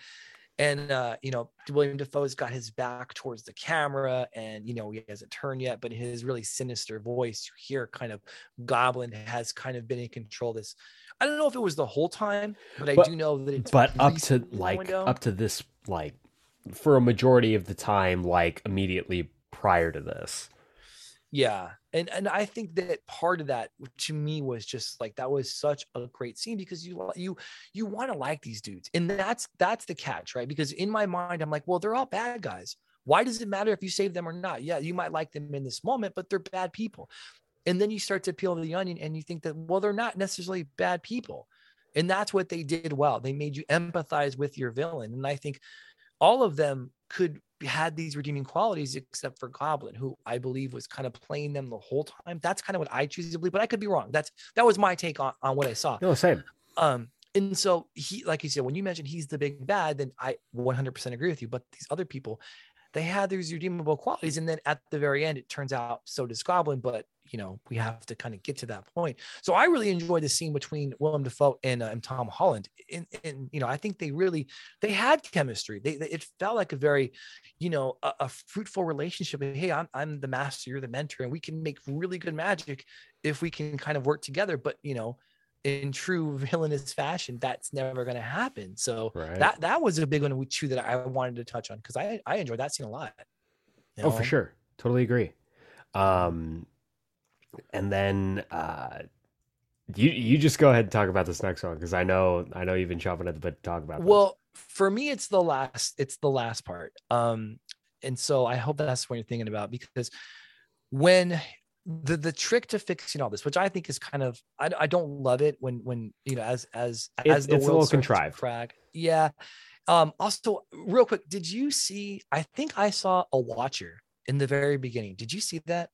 And uh, you know, Willem Dafoe's got his back towards the camera, and you know, he hasn't turned yet, but his really sinister voice, you hear kind of Goblin has kind of been in control this. I don't know if it was the whole time, but I But- do know that it's but up to recent in the like window. up to this like for a majority of the time like immediately prior to this yeah and and i think that part of that to me was just like that was such a great scene because you you you want to like these dudes and that's that's the catch right? Because in my mind i'm like well they're all bad guys. Why does it matter if you save them or not? Yeah you might like them in this moment but they're bad people. And then you start to peel the onion and you think that well they're not necessarily bad people. And that's what they did well. They made you empathize with your villain and i think all of them could had these redeeming qualities except for goblin who i believe was kind of playing them the whole time. That's kind of what i choose to believe but i could be wrong. That's that was my take on, on what i saw. No same. Um and so he like you said when you mentioned he's the big bad then i 100% agree with you but these other people they had these redeemable qualities and then at the very end it turns out so does goblin but you know we have to kind of get to that point. So i really enjoyed the scene between willem dafoe and, uh, and tom holland and, and you know i think they really they had chemistry. They, they- it felt like a very you know a, a fruitful relationship hey I'm, I'm the master you're the mentor and we can make really good magic if we can kind of work together. But you know in true villainous fashion that's never going to happen so right that that was a big one we too that I wanted to touch on because I I enjoyed that scene a lot. you oh for sure totally agree um and then uh you you just go ahead and talk about this next one because i know i know you've been chopping at the bit to talk about this. Well, for me, it's the last. It's the last part. Um, and so I hope that's what you're thinking about because when the the trick to fixing all this, which I think is kind of I, I don't love it when when you know as as It's- as the it's a world little starts to contrived. Crack. Yeah. Um. Also, real quick, did you see? I think I saw a Watcher in the very beginning. Did you see that?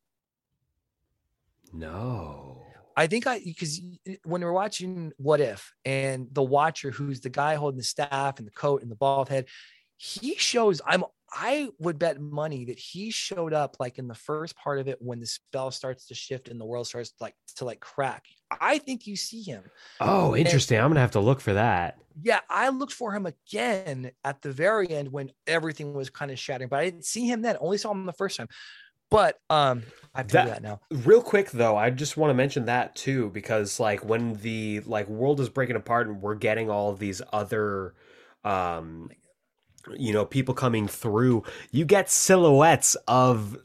no I think I because when we're watching What If and the Watcher, who's the guy holding the staff and the coat and the bald head, he shows. I'm. I would bet money that he showed up like in the first part of it when the spell starts to shift and the world starts like to like crack. I think you see him. oh interesting i'm gonna have to look for that Yeah, I looked for him again at the very end when everything was kind of shattering, but I didn't see him then. Only saw him the first time. But um, I feel That- that now. real quick though i just want to mention that too because like when the like world is breaking apart and we're getting all these other um you know people coming through you get silhouettes of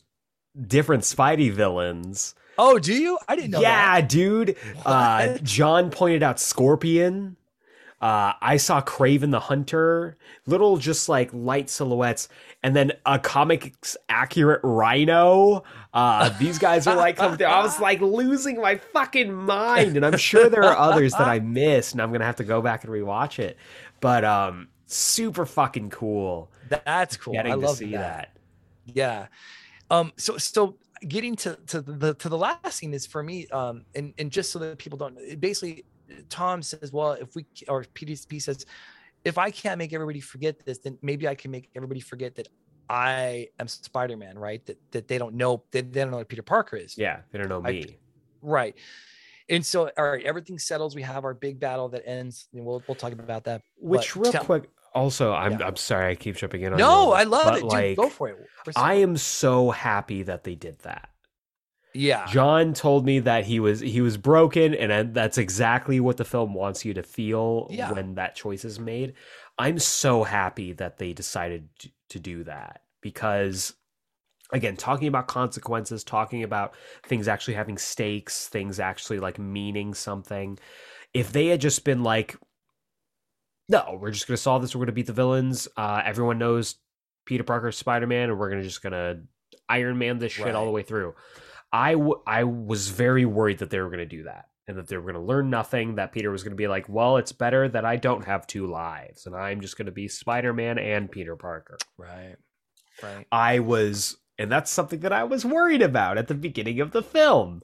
different spidey villains. Oh, do you? I didn't know. yeah that. dude. Uh john pointed out scorpion. Uh i saw kraven the hunter. Little just like light silhouettes. And then a comics accurate rhino. Uh these guys are like i was like losing my fucking mind. And i'm sure there are others that i missed and i'm gonna have to go back and rewatch it. But um super fucking cool That's cool. getting I to love see that. that. Yeah. Um. So so getting to to the to the last scene is for me. Um. And and just so that people don't basically, Tom says, well, if we or PDP says, if I can't make everybody forget this, then maybe I can make everybody forget that I am Spider Man, right? That that they don't know that they don't know what Peter Parker is. yeah they don't know I- me Right. And so, all right, everything settles. We have our big battle that ends. And we'll we'll talk about that. which But real tell- quick also i'm Yeah. i'm sorry i keep jumping in on No, you, I love it, dude. like, Go for it. I am so happy that they did that. Yeah. John told me that he was he was broken, and that's exactly what the film wants you to feel Yeah. when that choice is made. I'm so happy that they decided to do that because, again, talking about consequences, talking about things actually having stakes, things actually like meaning something. If they had just been like, no, we're just going to solve this. We're going to beat the villains. Uh, everyone knows Peter Parker Spider Man, and we're gonna just gonna Iron Man this shit all Right. the way through. I w- I was very worried that they were gonna do that, and that they were gonna learn nothing. That Peter was gonna be like, well, it's better that I don't have two lives, and I'm just gonna be Spider Man and Peter Parker. Right. Right. I was, and that's something that I was worried about at the beginning of the film.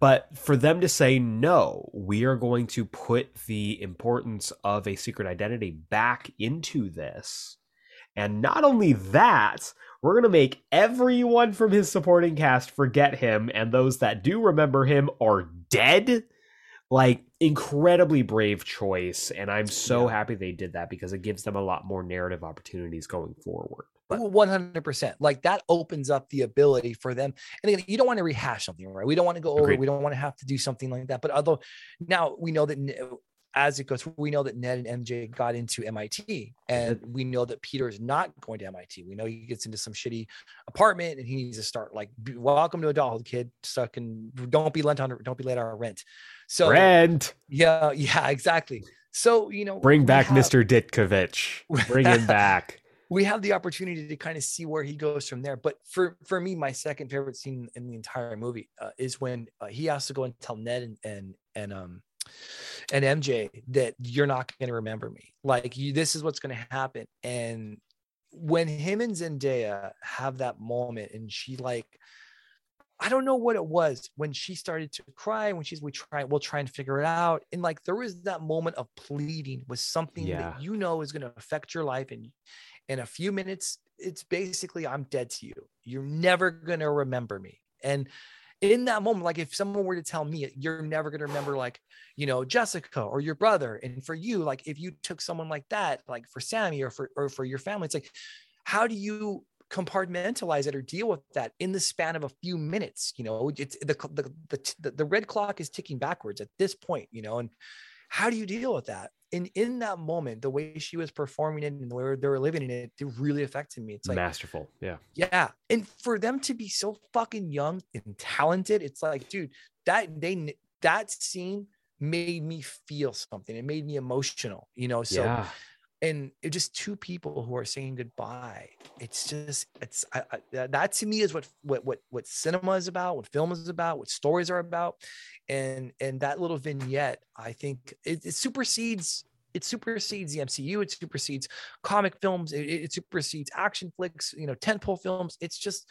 But for them to say, no, we are going to put the importance of a secret identity back into this. And not only that, we're going to make everyone from his supporting cast forget him, and those that do remember him are dead. Like, incredibly brave choice. And I'm so Yeah. happy they did that because it gives them a lot more narrative opportunities going forward. But One hundred percent. Like that opens up the ability for them. And again, you don't want to rehash something, right? We don't want to go over. Agreed. We don't want to have to do something like that. But although now we know that uh, as it goes, we know that Ned and MJ got into MIT, and we know that Peter is not going to MIT. We know he gets into some shitty apartment, and he needs to start like, "Welcome to adulthood, kid. Stuck and don't be lent on, don't be late on rent." So Rent. yeah, yeah, exactly. So you know, Bring back have- Mr. Ditkovich. Bring him back. We have the opportunity to kind of see where he goes from there. But for for me, my second favorite scene in the entire movie uh, is when uh, he has to go and tell Ned and and and um and MJ that you're not going to remember me. Like you, this is what's going to happen. And when him and Zendaya have that moment, and she like. I don't know what it was when she started to cry. When she's, we try, we'll try and figure it out. And like there was that moment of pleading with something Yeah. that you know is going to affect your life, and in a few minutes it's basically i'm dead to you. You're never going to remember me. And in that moment like if someone were to tell me you're never going to remember like you know jessica or your brother and for you like if you took someone like that like for sammy or for or for your family it's like how do you compartmentalize it or deal with that in the span of a few minutes you know? It's the the the, the, red clock is ticking backwards at this point you know? And how do you deal with that and in that moment the way she was performing it and the way they were living in it it really affected me it's like Masterful. Yeah. yeah and for them to be so fucking young and talented it's like dude that they that scene made me feel something it made me emotional you know so yeah. And it just two people who are saying goodbye it's just it's I, I, that- that to me is what what what what cinema is about what film is about what stories are about and and that little vignette i think it, it supersedes it supersedes the mcu it supersedes comic films it, it supersedes action flicks you know tentpole films it's just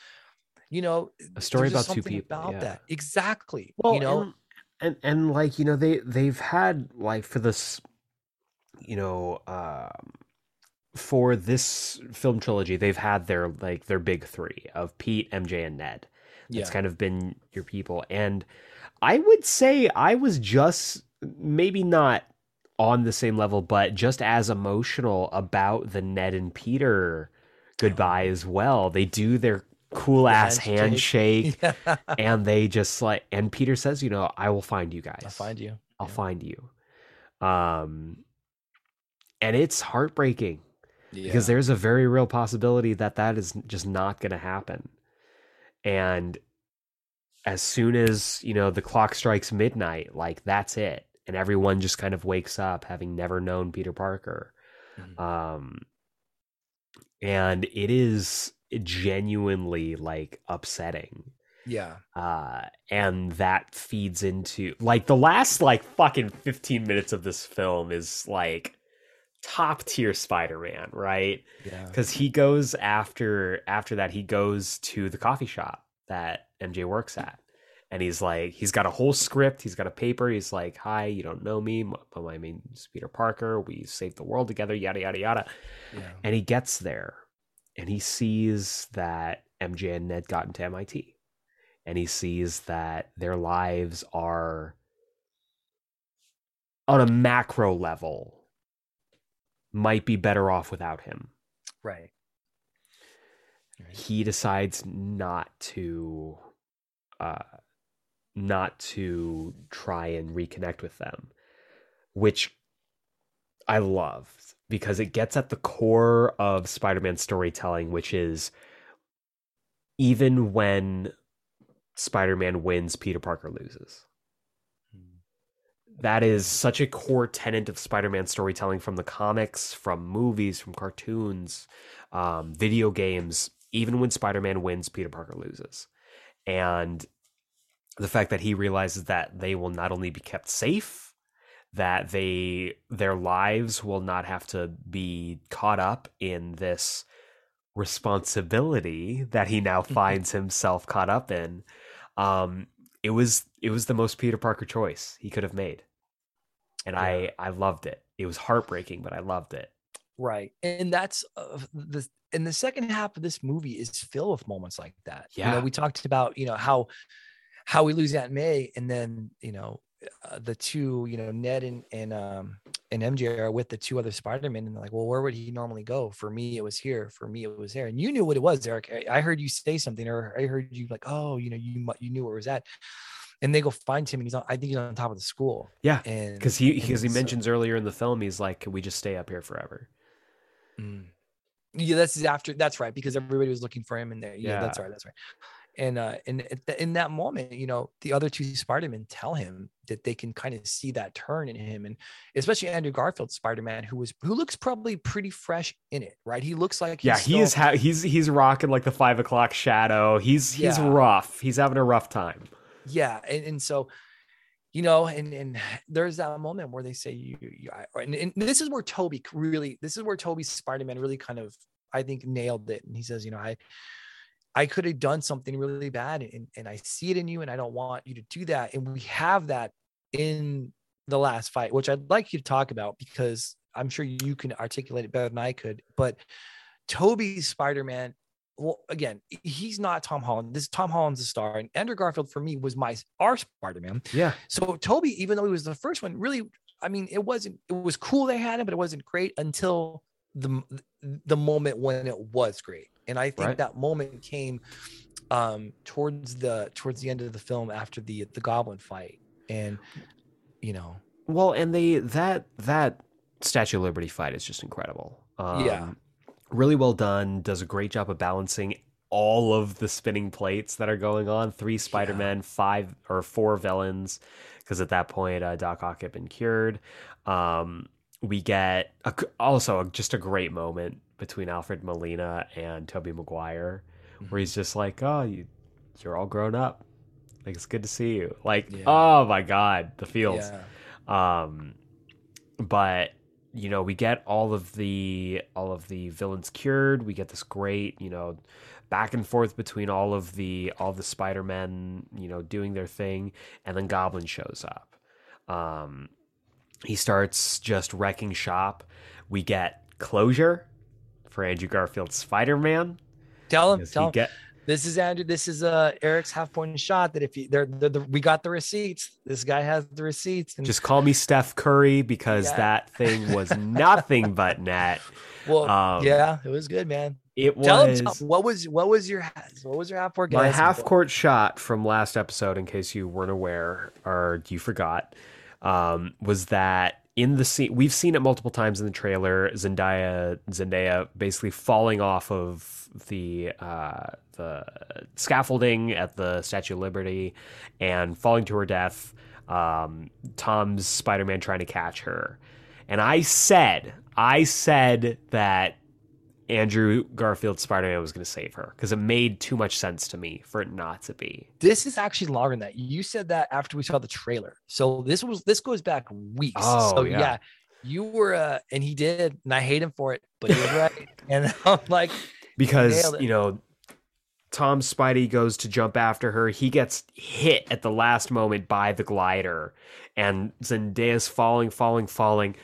you know A story about two people. about yeah. that exactly Well, you know and, and and like you know they they've had like for this, you know, um, for this film trilogy they've had their like their big three of Pete, MJ, and Ned. That's Yeah. kind of been your people, and I would say I was just maybe not on the same level, but just as emotional about the Ned and Peter goodbye as well. They do their cool ass handshake handshake. and they just like and peter says you know i will find you guys i'll find you i'll Yeah. find you um and it's heartbreaking because there's a very real possibility that that is just not going to happen. And as soon as you know the clock strikes midnight like that's it. And everyone just kind of wakes up having never known peter parker. Mhm. um and it is genuinely like upsetting. Yeah. Uh and that feeds into like the last like fucking 15 minutes of this film is like top tier spider-man right? Yeah. Because he goes after after that he goes to the coffee shop that mj works at. And he's like he's got a whole script he's got a paper he's like hi you don't know me but my name's peter parker we saved the world together yada yada yada. Yeah. And he gets there and he sees that MJ and Ned got into MIT. And he sees that their lives are on a macro level might be better off without him. right He decides not to uh not to try and reconnect with them, which I love because it gets at the core of Spider-Man storytelling, which is even when Spider-Man wins, Peter Parker loses. That is such a core tenet of Spider-Man storytelling from the comics, from movies, from cartoons, um, video games. Even when Spider-Man wins, Peter Parker loses, and the fact that he realizes that they will not only be kept safe, that they their lives will not have to be caught up in this responsibility that he now finds himself caught up in. Um, it was it was the most Peter Parker choice he could have made, and I I loved it. It was heartbreaking, but I loved it. Right. And that's uh, the and the second half of this movie is filled with moments like that. You Yeah. know, we talked about, you know, how how we lose Aunt May and then, you know, uh, the two, you know, Ned and and um and MJ are with the two other Spider-Men and they're like, well, where would he normally go? For me, it was here. For me, it was there. And you knew what it was, Eric. I- heard you say something, or I heard you like, oh, you know, you you knew where it was at. And they go find him, and he's on. I think he's on top of the school. Yeah, And because he because he so- mentions earlier in the film, he's like, "Can we just stay up here forever?" Mm. Yeah, that's after. That's right, because everybody was looking for him in there. Yeah, that's right. That's right. And uh, and in that moment, you know, the other two Spider-Men tell him that they can kind of see that turn in him, and especially Andrew Garfield's Spider-Man, who was who looks probably pretty fresh in it, right? He looks like Yeah, he's he is. Ha- he's he's rocking like the five o'clock shadow. He's he's Yeah. rough. He's having a rough time. Yeah and, and so you know and and there's that moment where they say you, you I- and, and this is where tobey really this is where tobey spider-man really kind of i think nailed it. And he says you know i i could have done something really bad and, and i see it in you and i don't want you to do that. And we have that in the last fight which i'd like you to talk about because i'm sure you can articulate it better than i could. But tobey's spider-man well, again, he's not Tom Holland. This Tom Holland's a star, and Andrew Garfield for me was my our Spider-Man. Yeah, So Tobey, even though he was the first one, really, I mean, it wasn't. It was cool they had him, but it wasn't great until the the moment when it was great. And I think Right. that moment came um towards the towards the end of the film after the the Goblin fight, and you know, Well, and they that that Statue of Liberty fight is just incredible. Um, Yeah. Really well done. Does a great job of balancing all of the spinning plates that are going on. Three Spider Men, five or four villains, because at that point uh, Doc Ock had been cured. Um, we get a, also just a great moment between Alfred Molina and Tobey Maguire, where he's just like, "Oh, you, you're all grown up. Like it's good to see you." Like, Yeah. oh my god, the feels. yeah, Um, but you know, we get all of the all of the villains cured. We get this great, you know, back and forth between all of the all of the Spider Men, you know, doing their thing, and then Goblin shows up. Um, he starts just wrecking shop. We get closure for Andrew Garfield's Spider Man. tell him, He tell him. get This is Andrew. This is uh Eric's half point shot. That if you, they're, the we got the receipts. This guy has the receipts. And just call me Steph Curry because Yeah. that thing was nothing but net. well, um, yeah, it was good, man. It was Tell him tell- what was what was your what was your half court? My half court shot from last episode, in case you weren't aware or you forgot, um, was that in the scene we've seen it multiple times in the trailer. Zendaya, Zendaya, basically falling off of the uh, the scaffolding at the Statue of Liberty and falling to her death. Um, Tom's Spider Man trying to catch her, and I said, I said that Andrew Garfield's Spider Man was going to save her because it made too much sense to me for it not to be. This is actually longer than that. You said that after we saw the trailer. So this was this goes back weeks. Oh, so yeah. yeah. you were uh and he did, and I hate him for it, but he was right. and I'm like, Because, you know, Tom Spidey goes to jump after her. He gets hit at the last moment by the glider, and Zendaya's falling, falling, falling.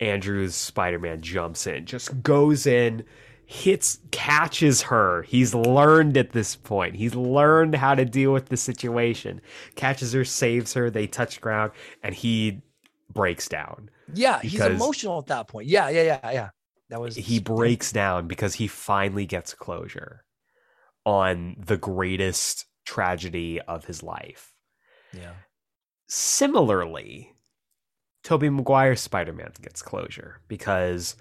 Andrew's Spider Man jumps in, just goes in, hits, catches her. He's learned at this point. He's learned how to deal with the situation. Catches her, saves her. They touch ground, and he breaks down. yeah, he's emotional at that point. Yeah, yeah, yeah, yeah. That was He breaks down because he finally gets closure on the greatest tragedy of his life. Yeah. Similarly, Tobey Maguire's Spider-Man gets closure because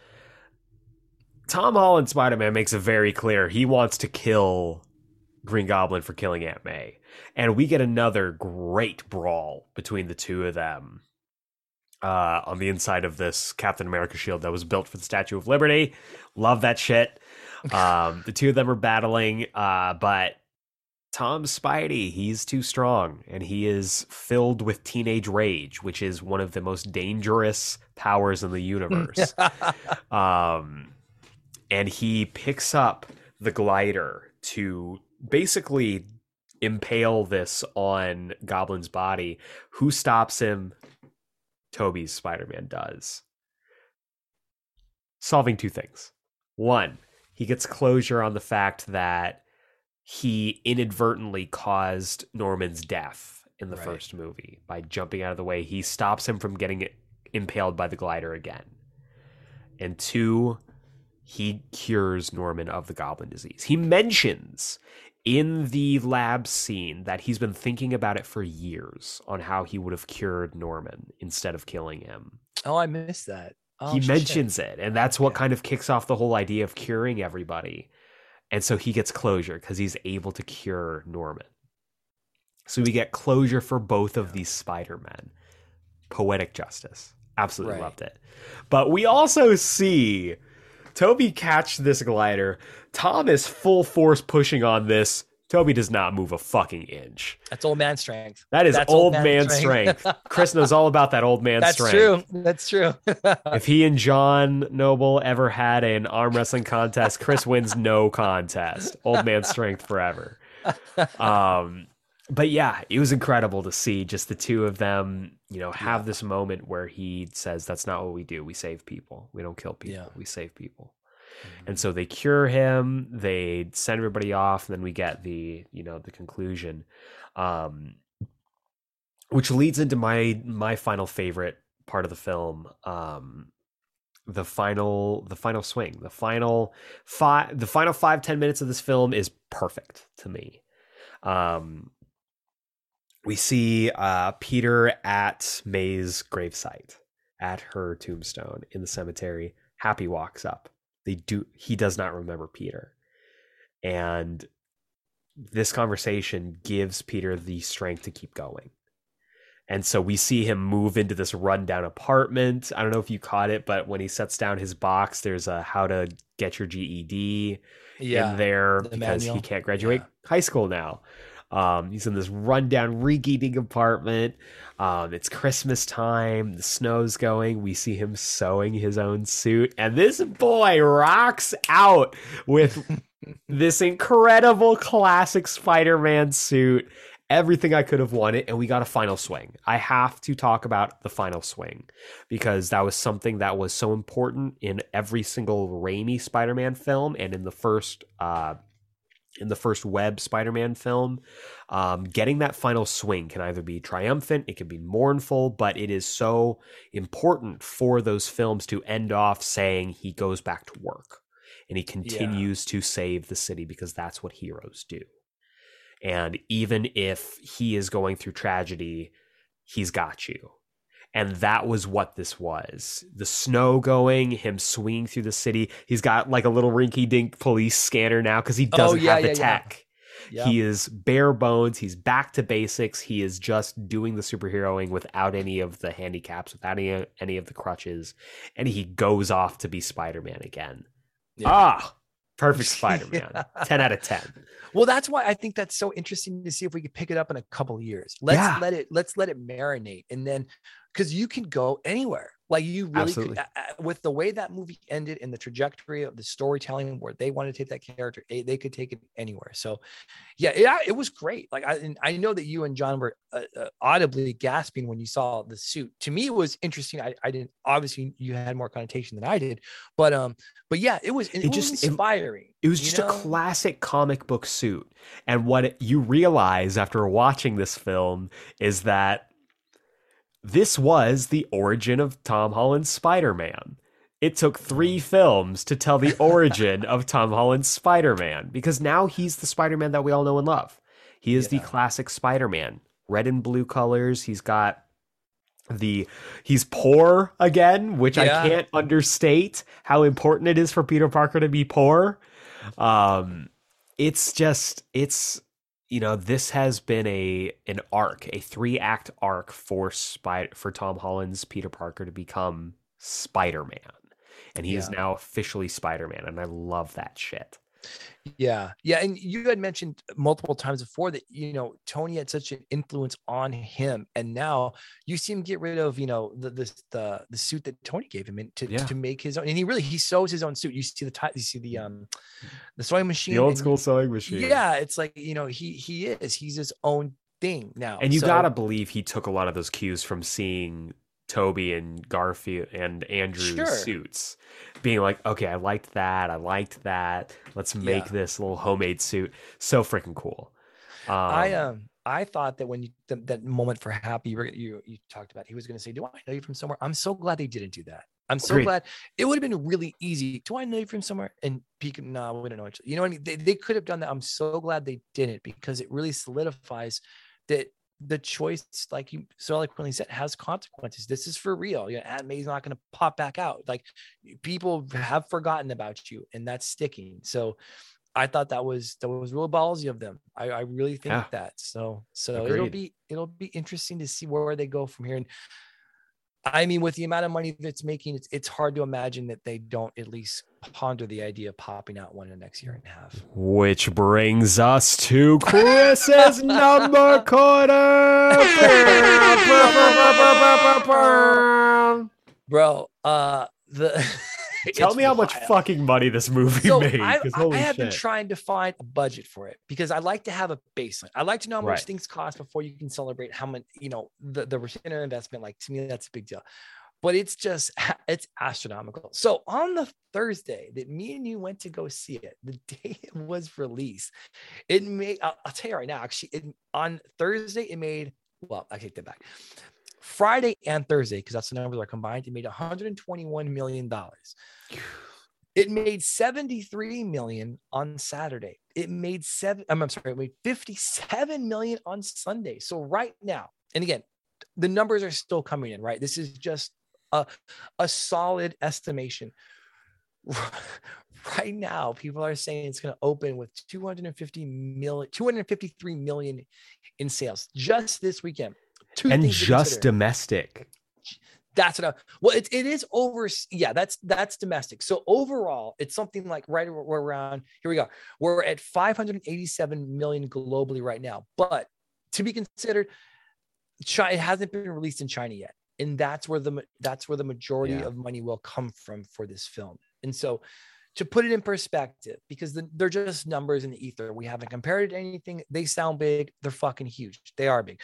Tom Holland Spider-Man makes it very clear he wants to kill Green Goblin for killing Aunt May. And we get another great brawl between the two of them uh, on the inside of this Captain America shield that was built for the Statue of Liberty. Love that shit. Um, the two of them are battling, uh, but Tom Spidey, he's too strong and he is filled with teenage rage, which is one of the most dangerous powers in the universe. um, and he picks up the glider to basically impale this on Goblin's body. Who stops him? Tobey's Spider Man does. Solving two things. One, he gets closure on the fact that he inadvertently caused Norman's death in the Right. first movie by jumping out of the way. He stops him from getting impaled by the glider again. And two, he cures Norman of the goblin disease. He mentions in the lab scene that he's been thinking about it for years on how he would have cured Norman instead of killing him. Oh, I missed that. Oh, he shit. mentions it, and that's what Yeah. kind of kicks off the whole idea of curing everybody. And so he gets closure because he's able to cure Norman. So we get closure for both of these Spider-Men. Poetic justice. Absolutely Right. loved it. But we also see Tobey catch this glider. Tom is full force pushing on this. Tobey does not move a fucking inch. That's old man strength. That is That's old, man, strength. Chris knows all about that old man That's strength. That's true. That's true. If he and John Noble ever had an arm wrestling contest, Chris wins no contest. Old man strength forever. Um, but yeah, it was incredible to see just the two of them, you know, have this moment where he says, That's not what we do. We save people. We don't kill people. Yeah. We save people. And so they cure him, they send everybody off, and then we get the, you know, the conclusion. Um which leads into my my final favorite part of the film. Um the final the final swing. The final five the final five, ten minutes of this film is perfect to me. Um we see uh Peter at May's gravesite, at her tombstone in the cemetery. Happy walks up. They do he does not remember Peter. And this conversation gives Peter the strength to keep going. And so we see him move into this rundown apartment. I don't know if you caught it, but when he sets down his box, there's a how to get your GED yeah. in there the because he can't graduate Yeah. high school now. Um, he's in this rundown, reeking apartment. Um, it's Christmas time. The snow's going. We see him sewing his own suit, and this boy rocks out with this incredible classic Spider-Man suit. Everything I could have wanted, and we got a final swing. I have to talk about the final swing because that was something that was so important in every single Raimi Spider-Man film, and in the first uh, in the first web Spider-Man film. Um, getting that final swing can either be triumphant, it can be mournful, but it is so important for those films to end off saying he goes back to work and he continues to save the city because that's what heroes do. And even if he is going through tragedy, he's got you. And that was what this was. The snow going, him swinging through the city. He's got like a little rinky dink police scanner now because he Oh, doesn't yeah, have the yeah, tech. Yeah. He is bare bones. He's back to basics. He is just doing the superheroing without any of the handicaps, without any, any of the crutches. And he goes off to be Spider Man again. Ah, perfect Spider Man. 10 out of 10. Well, that's why I think that's so interesting to see if we could pick it up in a couple of years. Let's Yeah. let it let's let it marinate, and then because you can go anywhere. Like you really could, with the way that movie ended and the trajectory of the storytelling, where they wanted to take that character, they, they could take it anywhere. So, yeah, yeah, it was great. Like I, I know that you and John were uh, uh, audibly gasping when you saw the suit. To me, it was interesting. I, I didn't obviously you had more connotation than I did, but um, but yeah, it was it, It just- it- inspiring. It was just know? a classic comic book suit. And what you realize after watching this film is that this was the origin of Tom Holland's Spider Man. It took three films to tell the origin of Tom Holland's Spider Man because now he's the Spider Man that we all know and love. He is the classic Spider Man, red and blue colors. He's got the he's poor again, which Yeah. I can't understate how important it is for Peter Parker to be poor. Um, it's just it's you know this has been a an arc, a three act arc for Spider for Tom Holland's Peter Parker to become Spider Man, and he is now officially Spider Man, and I love that shit. Yeah, yeah, and you had mentioned multiple times before that you know Tony had such an influence on him, and now you see him get rid of you know the the the, the suit that Tony gave him to, Yeah. to make his own, and he really he sews his own suit. You see the ti- you see the um the sewing machine, The old school sewing machine. Yeah, it's like you know he he is he's his own thing now, And you So- gotta believe he took a lot of those cues from seeing Tobey and Garfield and Andrew's Sure. suits, being like, okay, I liked that, I liked that. Let's make Yeah. this little homemade suit. So freaking cool. Um, I um I thought that when you th- that moment for Happy you were, you you talked about he was going to say, "Do I know you from somewhere?" I'm so glad they didn't do that. I'm so Agreed. glad it would have been really easy. Do I know you from somewhere? And Peek, no, we don't know each other. You know what I mean? They, they could have done that. I'm so glad they didn't because it really solidifies that the choice, like you so eloquently said, has consequences. This is for real. You know, Aunt May's not going to pop back out. Like people have forgotten about you, and that's sticking. So I thought that was that was real ballsy of them. I, I really think Yeah. that. So so it'll be it'll be interesting to see where they go from here. And I mean, with the amount of money that's making, it's it's hard to imagine that they don't at least ponder the idea of popping out one in the next year and a half. Which brings us to Chris's number corner. Bro, uh the Tell me how much wild. fucking money this movie so made. I, 'cause I holy have been trying to find a budget for it because I like to have a baseline. I like to know how much Right. things cost before you can celebrate how much, you know, the, the return on investment. Like to me, that's a big deal. But it's just it's astronomical. So on the Thursday that me and you went to go see it, the day it was released, it made I'll, I'll tell you right now, actually, it, on Thursday, it made well, I take that back. Friday and Thursday, because that's the numbers are combined, it made 121 million dollars. It made 73 million on Saturday. It made seven, I'm, I'm sorry, it made 57 million on Sunday. So right now, and again, the numbers are still coming in, right? This is just a, a solid estimation. Right now, people are saying it's going to open with 250 million, 253 million in sales just this weekend. Two and just domestic. That's what I, well, it, it is over. Yeah, that's that's domestic. So overall, it's something like right we're around here we go. We're at 587 million globally right now. But to be considered, China it hasn't been released in China yet, and that's where the that's where the majority Yeah. of money will come from for this film. And so, to put it in perspective, because the, they're just numbers in the ether, we haven't compared it to anything. They sound big. They're fucking huge. They are big.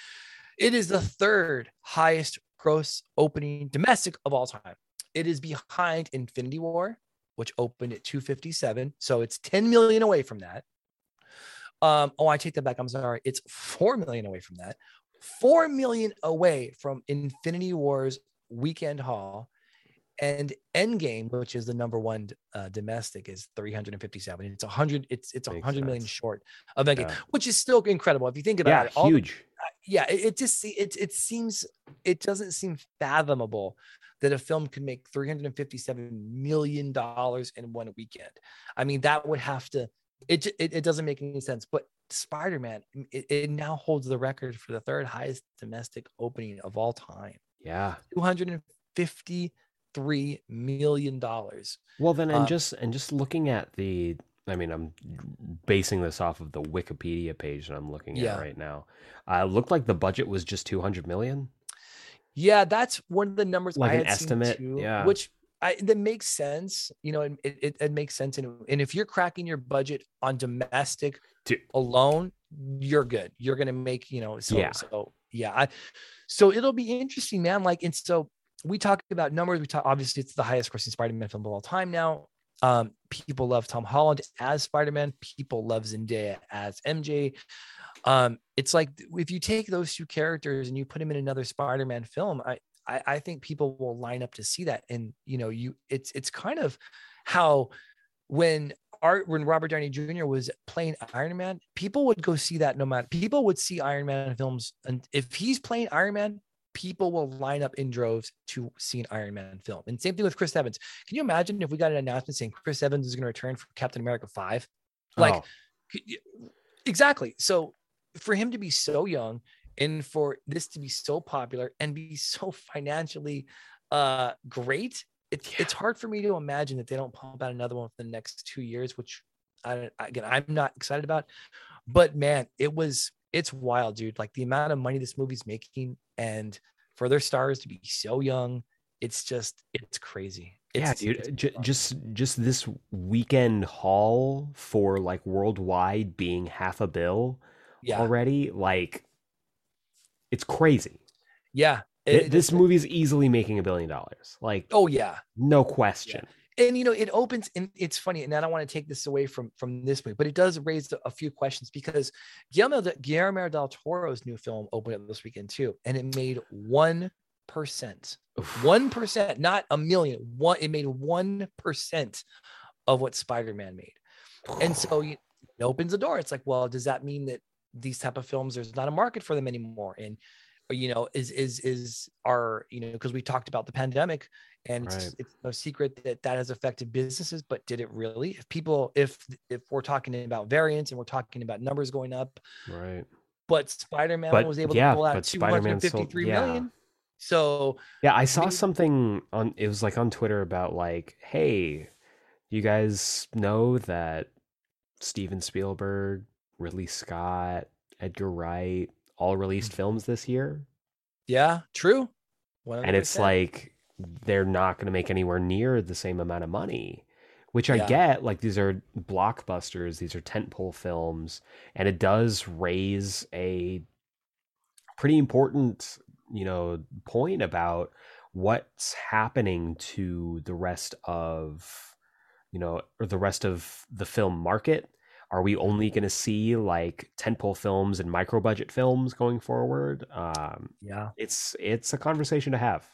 It is the third highest gross opening domestic of all time. It is behind Infinity War, which opened at 257. So it's 10 million away from that. Um, oh, I take that back. I'm sorry. It's 4 million away from that. 4 million away from Infinity War's weekend haul. And Endgame, which is the number one uh, domestic, is 357. It's 100. It's it's Makes 100 million short of Endgame, Yeah. which is still incredible if you think about Yeah, it. all huge. yeah it, it just it, it seems it doesn't seem fathomable that a film could make 357 million dollars in one weekend i mean that would have to it it, it doesn't make any sense but spider-man it, it now holds the record for the third highest domestic opening of all time Yeah. 253 million dollars Well, then, and Uh, just and just looking at the, I mean, I'm basing this off of the Wikipedia page that I'm looking Yeah. at right now. Uh, it looked like the budget was just 200 million. Yeah, that's one of the numbers Like I an had seen estimate, too, yeah. which I that makes sense. You know, it, it, it makes sense. And, and if you're cracking your budget on domestic Dude. alone, you're good. You're gonna make, you know, so Yeah. so yeah. I, so it'll be interesting, man. Like, and so we talk about numbers. We talk obviously it's the highest grossing Spider-Man film of all time now. Um, people love Tom Holland as Spider-Man. People love Zendaya as MJ. Um, it's like if you take those two characters and you put them in another Spider-Man film, I, I I think people will line up to see that. And you know, you it's it's kind of how when art when Robert Downey Jr. was playing Iron Man, people would go see that no matter people would see Iron Man films, and if he's playing Iron Man, people will line up in droves to see an Iron Man film. And same thing with Chris Evans. Can you imagine if we got an announcement saying Chris Evans is going to return for Captain America 5? Like Oh, exactly. So for him to be so young and for this to be so popular and be so financially uh great, it, Yeah. it's hard for me to imagine that they don't pump out another one for the next two years, which I again I'm not excited about. But man, it was it's wild, dude. Like the amount of money this movie's making and for their stars to be so young, it's just it's crazy. yeah, dude. it's j- just just this weekend haul for like worldwide being half a bill yeah, already, like it's crazy. yeah. It- this it- movie's easily making a billion dollars. Like Oh yeah, no question. and you know it opens and it's funny and i don't want to take this away from from this movie but it does raise a few questions because guillermo, guillermo del toro's new film opened up this weekend too and it made 1% 1% not a million one it made 1% of what spider-man made and so it opens the door it's like well does that mean that these type of films there's not a market for them anymore and uh, you know is is is our you know because we talked about the pandemic and it's, Right. it's no secret that that has affected businesses but did it really if people if if we're talking about variants and we're talking about numbers going up right. but spider-man But, was able yeah, to pull out but Spider-Man sold- 253 yeah. million. so Yeah, I saw something on it was like on Twitter about like, hey, you guys know that Steven Spielberg, Ridley Scott, Edgar Wright all released Mm. films this year? yeah true 100%. And it's like they're not going to make anywhere near the same amount of money, which I Yeah. get. Like these are blockbusters, these are tentpole films, and it does raise a pretty important, you know, point about what's happening to the rest of, you know, or the rest of the film market. Are we only going to see like tentpole films and micro budget films going forward? Um, yeah it's it's a conversation to have.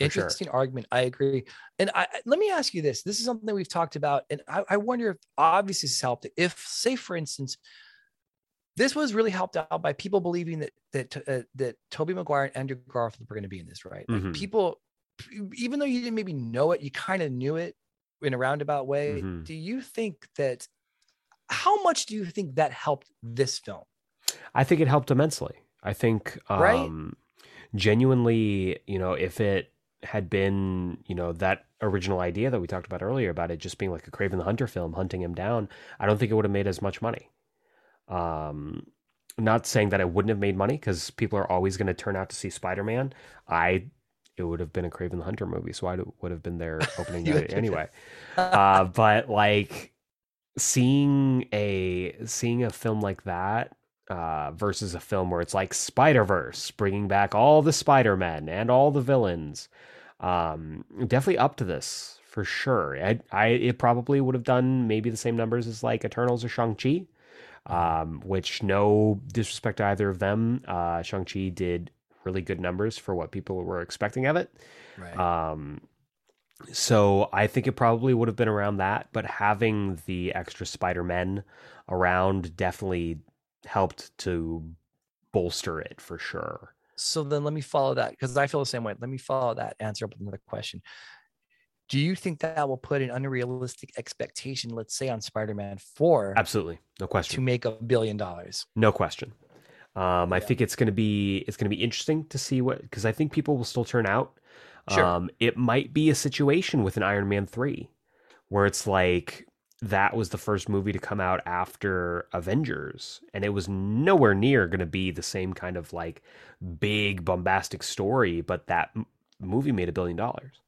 For sure. interesting argument i agree and I, let me ask you this this is something we've talked about and i, I wonder if obviously this helped if say for instance this was really helped out by people believing that that uh, that tobey maguire and andrew garfield were going to be in this right like Mhm. people even though you didn't maybe know it you kind of knew it in a roundabout way Mhm. do you think that how much do you think that helped this film I think it helped immensely. I think Right? um genuinely, you know, if it had been, you know, that original idea that we talked about earlier about it just being like a Kraven the Hunter film, hunting him down, I don't think it would have made as much money. Um not saying that it wouldn't have made money because people are always going to turn out to see Spider-Man. I it would have been a Kraven the Hunter movie, so I would have been there opening night anyway. uh, but like seeing a seeing a film like that uh, versus a film where it's like Spider Verse, bringing back all the Spider Men and all the villains, um, definitely up to this for sure. I, I it probably would have done maybe the same numbers as like Eternals or Shang Chi, um, which no disrespect to either of them, uh, Shang Chi did really good numbers for what people were expecting of it. right Um, so I think it probably would have been around that, but having the extra Spider Men around definitely helped to bolster it for sure. So then let me follow that because I feel the same way. Let me follow that answer up with another question. Do you think that will put an unrealistic expectation, let's say on Spider Man 4 Absolutely, no question. to make a billion dollars? no question. Um, I Yeah. think it's gonna be it's gonna be interesting to see what because I think people will still turn out. Sure. Um, it might be a situation with an Iron Man three where it's like that was the first movie to come out after Avengers, and it was nowhere near going to be the same kind of like big bombastic story, but that m- movie made a billion dollars.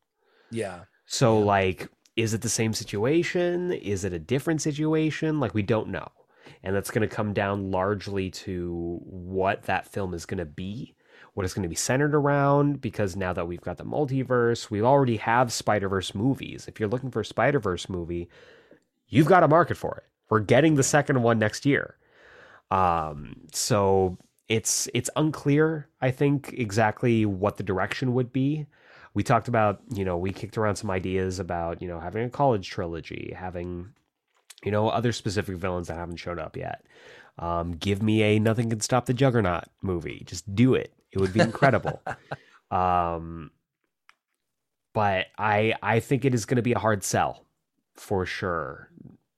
Yeah. So Yeah. like, is it the same situation? Is it a different situation? Like we don't know. And that's going to come down largely to what that film is going to be, what it's going to be centered around. Because now that we've got the multiverse, we already have Spider Verse movies. If you're looking for a Spider Verse movie, you've got a market for it. We're getting the second one next year. Um, so it's it's unclear, I think, exactly what the direction would be. We talked about, you know, we kicked around some ideas about, you know, having a college trilogy, having, you know, other specific villains that haven't shown up yet. Um, give me a Nothing Can Stop the Juggernaut movie. Just do it. It would be incredible. um, but I I think it is going to be a hard sell for sure.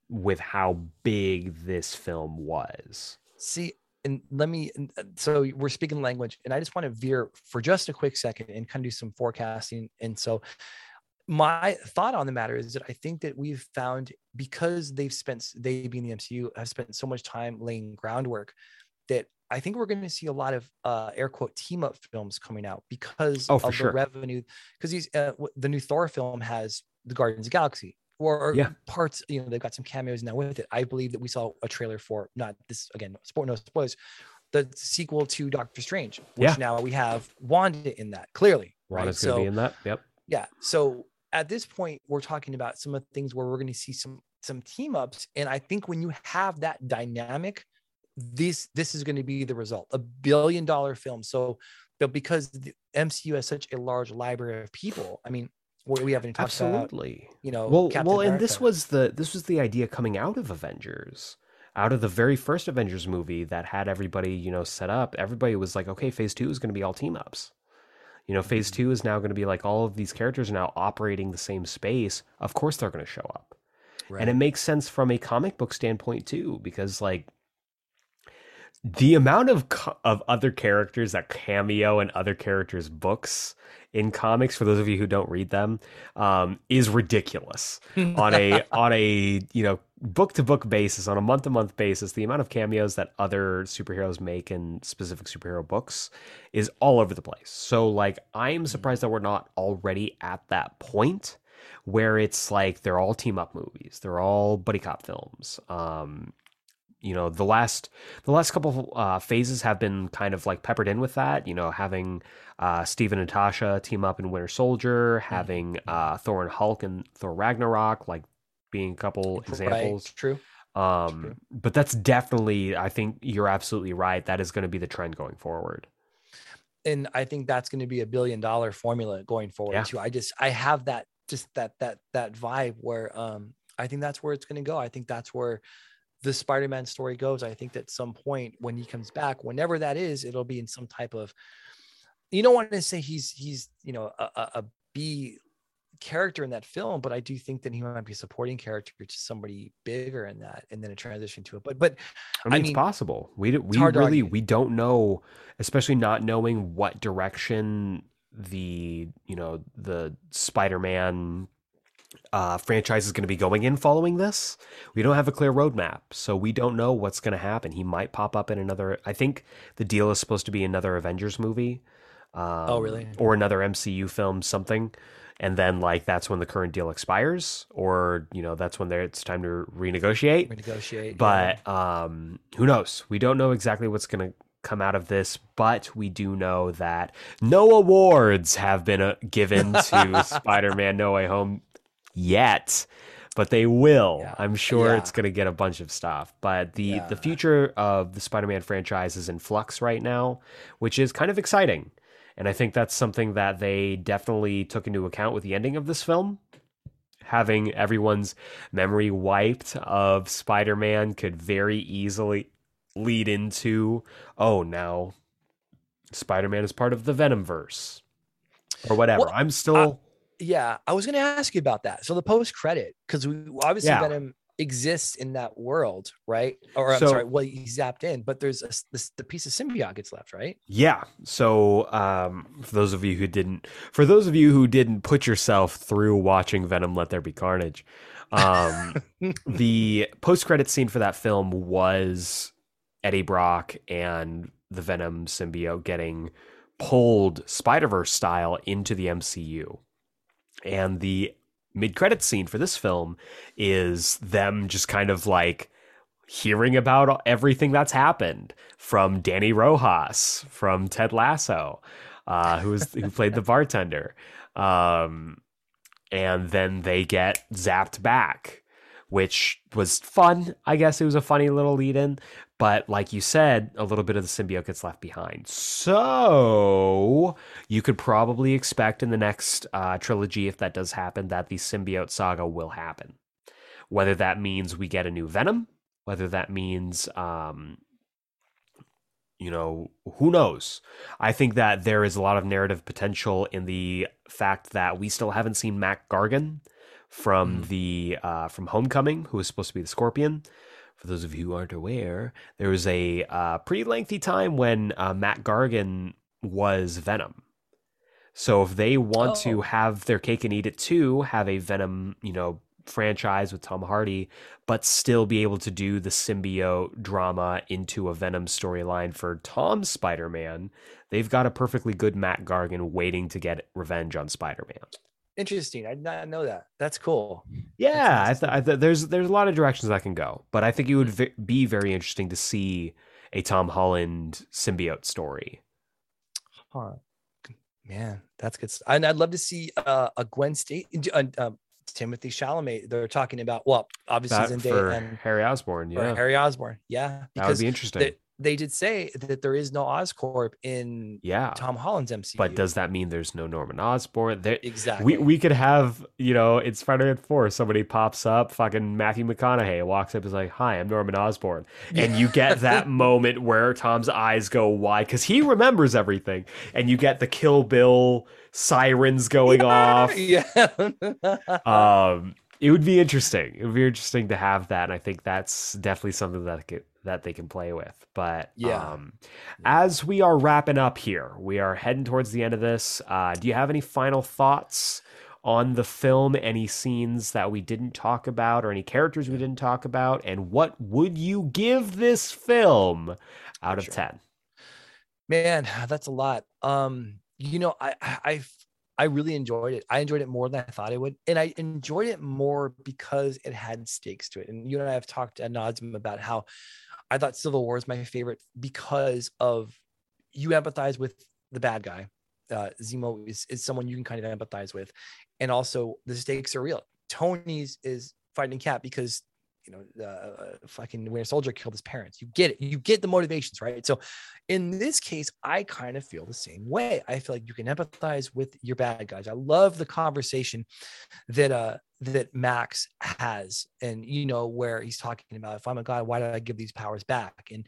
with how big this film was. See, and let me. uh, So we're speaking language, and I just want to veer for just a quick second and kind of do some forecasting. And so, my thought on the matter is that I think that we've found because they've spent they being the MCU have spent so much time laying groundwork that I think we're going to see a lot of uh, air quote team up films coming out because Oh, of sure. the revenue. Because these uh, the new Thor film has the Guardians of the Galaxy or, Yeah. parts. You know, they've got some cameos now with it. I believe that we saw a trailer for not this again. Spoil no spoilers. The sequel to Doctor Strange, which Yeah. now we have Wanda in that clearly. Right. Wanda's going to So be in that. Yep. yeah so at this point we're talking about some of the things where we're going to see some some team ups and i think when you have that dynamic this this is going to be the result a billion dollar film so but because the mcu has such a large library of people i mean we we haven't talked about Absolutely. you know well, Captain well, and this was the this was the idea coming out of Avengers, out of the very first Avengers movie that had everybody you know set up. Everybody was like, okay, Phase Two is going to be all team ups. You know, Phase Mm-hmm. Two is now going to be like all of these characters are now operating the same space. Of course, they're going to show up, and it makes sense from a comic book standpoint too, because like the amount of of other characters that cameo in other characters' books in comics, for those of you who don't read them, um, is ridiculous on a on a you know book to book basis, on a month to month basis. The amount of cameos that other superheroes make in specific superhero books is all over the place. So like, I'm surprised that we're not already at that point where it's like they're all team up movies, they're all buddy cop films. Um, you know the last the last couple uh, phases have been kind of like peppered in with that you know having uh, Steve and Natasha team up in Winter Soldier having uh, Thor and Hulk and Thor Ragnarok like being a couple examples right, true um True. but that's definitely I think you're absolutely right that is going to be the trend going forward and I think that's going to be a billion dollar formula going forward Yeah. too. I just I have that just that that that vibe where um I think that's where it's going to go. I think that's where the Spider-Man story goes. I think that some point when he comes back, whenever that is, it'll be in some type of you don't want to say he's he's you know a, a, B character in that film, but I do think that he might be a supporting character to somebody bigger in that, and then a transition to it. But but I mean, I it's mean, possible. We we really we don't know, especially not knowing what direction the you know the Spider-Man uh, franchise is going to be going in following this. We don't have a clear roadmap, so we don't know what's going to happen. He might pop up in another. I think the deal is supposed to be another Avengers movie. Um, Oh, really? Or another MCU film, something. And then, like, that's when the current deal expires, or you know, that's when there it's time to renegotiate renegotiate. yeah. but um who knows we don't know exactly what's going to come out of this but we do know that no awards have been uh, given to spider-man no way home yet but they will Yeah. i'm sure Yeah. it's going to get a bunch of stuff but the Yeah. the future of the spider-man franchise is in flux right now which is kind of exciting and i think that's something that they definitely took into account with the ending of this film having everyone's memory wiped of Spider-Man could very easily lead into oh now Spider-Man is part of the Venomverse or whatever. Well, I'm still Yeah, I was going to ask you about that. So the post credit, because we obviously Yeah. Venom exists in that world, right? Or I'm So- sorry, well, he zapped in, but there's a, this, the piece of symbiote gets left, right? Yeah. So, um, for those of you who didn't, for those of you who didn't put yourself through watching Venom: Let There Be Carnage, um, the post-credit scene for that film was Eddie Brock and the Venom symbiote getting pulled Spider-Verse style into the MCU, and the mid-credit scene for this film is them just kind of like hearing about everything that's happened from Dani Rojas from Ted Lasso, uh, who was who played the bartender, um, and then they get zapped back, which was fun. I guess it was a funny little lead-in, but like you said, a little bit of the symbiote gets left behind. So you could probably expect in the next uh, trilogy, if that does happen, that the symbiote saga will happen. Whether that means we get a new Venom, whether that means um you know who knows i think that there is a lot of narrative potential in the fact that we still haven't seen mac gargan from the uh, from Homecoming, who was supposed to be the Scorpion. For those of you who aren't aware, there was a uh, pretty lengthy time when uh, Mac Gargan was Venom. So if they want to Oh. have their cake and eat it too, have a Venom, you know, franchise with Tom Hardy, but still be able to do the symbiote drama into a Venom storyline for Tom's Spider-Man, they've got a perfectly good Mac Gargan waiting to get revenge on Spider-Man. Interesting. I did not know that. That's cool. Yeah, I, That's th- I th- there's there's a lot of directions that can go, but I think it would v- be very interesting to see a Tom Holland symbiote story. Huh. Man, that's good. And I'd love to see uh, a Gwen Stacy, uh, uh, Timothée Chalamet. They're talking about well, obviously That Zendaya and Harry Osborn, or yeah, Harry Osborn. Yeah, that would be interesting. they, they did say that there is no Oscorp in yeah, Tom Holland's MCU. but does that mean there's no Norman Osborn? There, exactly we we could have you know in Spider-Man Four somebody pops up, fucking Matthew McConaughey walks up is like, "Hi, I'm Norman Osborn," and you get that moment where Tom's eyes go wide because he remembers everything, and you get the Kill Bill sirens going off. yeah. um it would be interesting it would be interesting to have that and i think that's definitely something that could, that they can play with but Yeah. um as we are wrapping up here we are heading towards the end of this uh do you have any final thoughts on the film any scenes that we didn't talk about or any characters we didn't talk about and what would you give this film out of Sure. 10 Man, that's a lot. Um, you know, I, I I I really enjoyed it. I enjoyed it more than I thought I would, and I enjoyed it more because it had stakes to it. And you and I have talked ad nauseum about how I thought Civil War is my favorite because of you empathize with the bad guy. Uh, Zemo is, is someone you can kind of empathize with, and also the stakes are real. Tony's is fighting Cap because you know uh, fucking Winter Soldier killed his parents. You get it. You get the motivations, right? So in this case, I kind of feel the same way. I feel like you can empathize with your bad guys. I love the conversation that uh that Max has, and you know where he's talking about if I'm a god, why did I give these powers back? And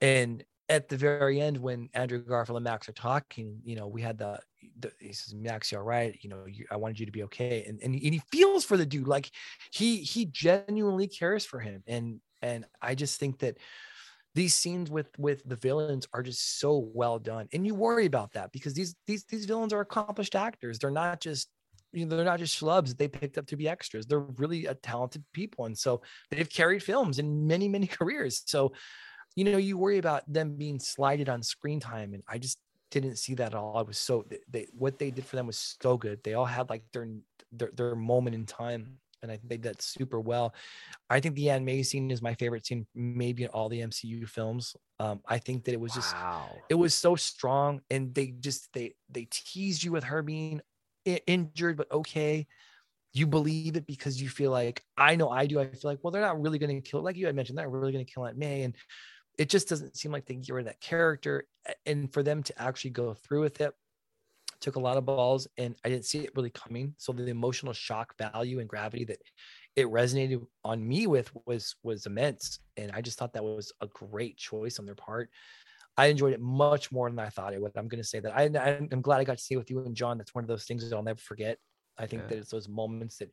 and at the very end, when Andrew Garfield and Max are talking, you know, we had the, the he says, Max, you all right? You know, you, I wanted you to be okay. And, and, and he feels for the dude. Like he, he genuinely cares for him. And, and I just think that these scenes with, with the villains are just so well done. And you worry about that because these, these, these villains are accomplished actors. They're not just, you know, they're not just schlubs that they picked up to be extras. They're really a talented people. And so they've carried films in many, many careers. So, you know, you worry about them being slighted on screen time, and I just didn't see that at all. I was so they, what they did for them was so good. They all had like their their, their moment in time, and I think they did that super well. I think the Aunt May scene is my favorite scene, maybe in all the MCU films. Um, I think that it was just it was so strong, and they just they they teased you with her being injured but okay. You believe it because you feel like I know I do. I feel like well, they're not really going to kill like you had mentioned. They're really going to kill Aunt May, and it just doesn't seem like they get rid of that character. And for them to actually go through with it took a lot of balls, and I didn't see it really coming. So the emotional shock value and gravity that it resonated on me with was was immense, and I just thought that was a great choice on their part. I enjoyed it much more than I thought I would. I'm going to say that I, I'm glad I got to see it with you and John. That's one of those things that I'll never forget. I think Yeah. that it's those moments that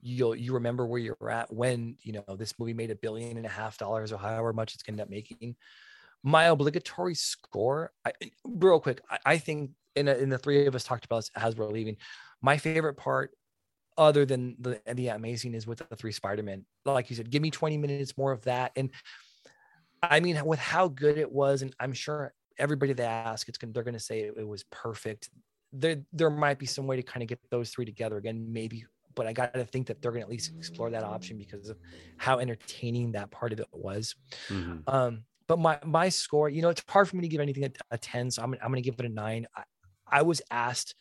you'll you remember where you're at when you know this movie made a billion and a half dollars or however much it's going to end up making. My obligatory score, I, real quick, I, I think, and, and the three of us talked about this as we're leaving. My favorite part, other than the the amazing, is with the three Spider-Man. Like you said, give me 20 minutes more of that. And I mean, with how good it was, and I'm sure everybody they ask, it's gonna they're gonna say it, it was perfect. There, there might be some way to kind of get those three together again, maybe. But I got to think that they're gonna at least explore that option because of how entertaining that part of it was. Mhm. Um, but my my score, you know, it's hard for me to give anything a, a ten, so I'm I'm gonna give it a nine. I, I was asked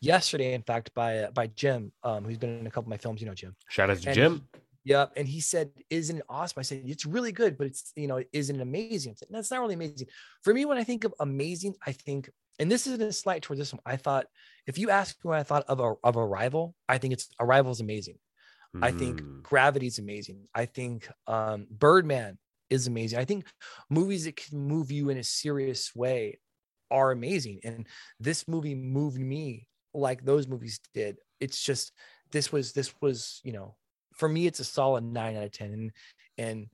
yesterday, in fact, by uh, by Jim, um, who's been in a couple of my films. You know, Jim. shout out to And jim Yep. And he said, Isn't it awesome? I said, It's really good, but it's, you know, isn't it amazing? I said, That's not really amazing. For me, when I think of amazing, I think, and this is a slight towards this one, I thought, if you ask me what I thought of a, of Arrival, I think it's Arrival is amazing. I think Mhm. Gravity is amazing. I think um, Birdman is amazing. I think movies that can move you in a serious way are amazing. And this movie moved me like those movies did. It's just this was this was you know for me it's a solid nine out of ten. And and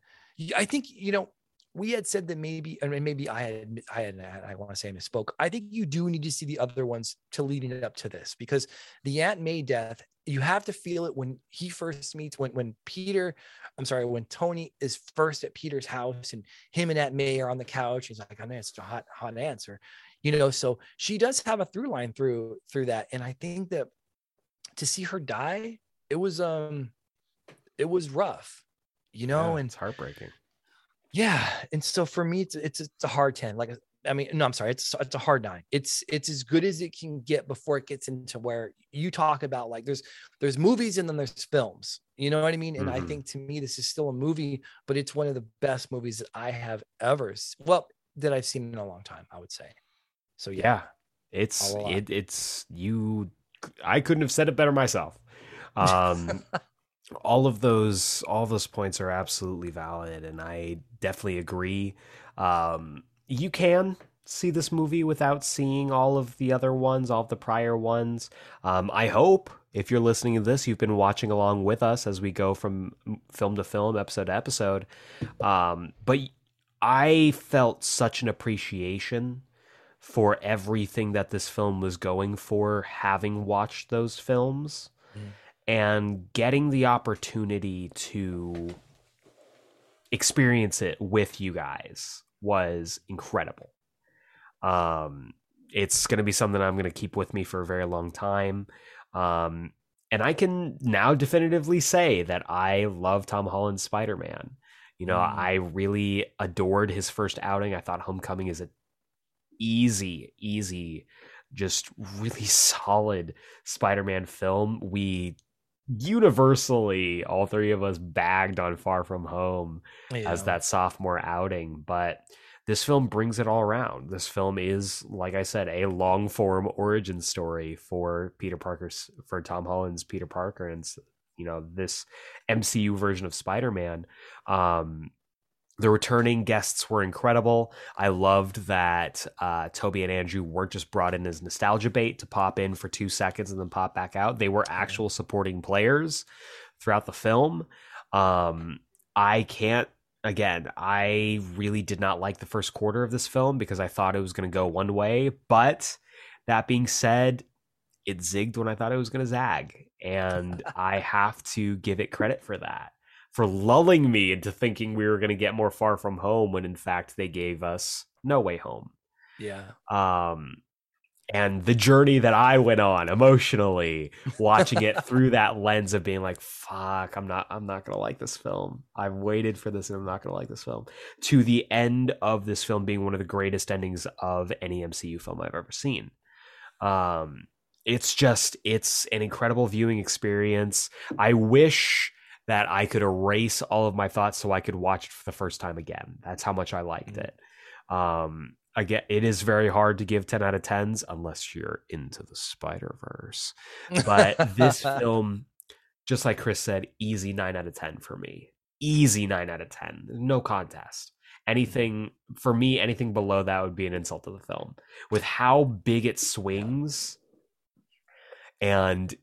i think you know we had said that maybe mean, maybe i had i had i want to say i misspoke. I think you do need to see the other ones to leading it up to this because the aunt may death you have to feel it when he first meets when when peter i'm sorry when tony is first at peter's house and him and aunt may are on the couch he's like i know it's a hot hot answer you know? So she does have a through line through through that. And i think that to see her die it was um it was rough you know Yeah, and it's heartbreaking. yeah and so for me it's it's it's a hard 10 like i mean no i'm sorry it's it's a hard nine. It's it's as good as it can get before it gets into where you talk about like there's there's movies and then there's films you know what i mean? And i Mhm. think to me this is still a movie but it's one of the best movies that i have ever well that i've seen in a long time i would say. So yeah, yeah it's it, it's you i couldn't have said it better myself. Um all of those all those points are absolutely valid and i definitely agree. Um you can see this movie without seeing all of the other ones all of the prior ones. Um i hope if you're listening to this you've been watching along with us as we go from film to film episode to episode. Um but i felt such an appreciation for everything that this film was going for having watched those films. Mm. And getting the opportunity to experience it with you guys was incredible. Um it's going to be something i'm going to keep with me for a very long time. Um and i can now definitively say that i love tom holland's spider-man. You know Mm. i really adored his first outing. I thought homecoming is a easy easy just really solid spider-man film. We universally all three of us bagged on far from home as that sophomore outing but this film brings it all around. This film is like i said a long form origin story for peter parker's for tom holland's peter parker and you know this mcu version of spider-man. Um the returning guests were incredible. I loved that uh, Tobey and Andrew weren't just brought in as nostalgia bait to pop in for two seconds and then pop back out. They were actual supporting players throughout the film. Um, I can't, again, I really did not like the first quarter of this film because I thought it was going to go one way. But that being said, it zigged when I thought it was going to zag. And I have to give it credit for that for lulling me into thinking we were going to get more far from home when in fact they gave us no way home. Yeah. Um and the journey that i went on emotionally watching it through that lens of being like fuck i'm not i'm not going to like this film. I've waited for this and i'm not going to like this film. To the end of this film being one of the greatest endings of any mcu film i've ever seen. Um it's just it's an incredible viewing experience. I wish that I could erase all of my thoughts so I could watch it for the first time again. That's how much I liked Mhm. it. Um, again, it is very hard to give 10 out of 10s unless you're into the Spider Verse. But this film, just like Chris said, easy 9 out of 10 for me. Easy 9 out of 10. No contest. Anything for me, anything below that would be an insult to the film. With how big it swings and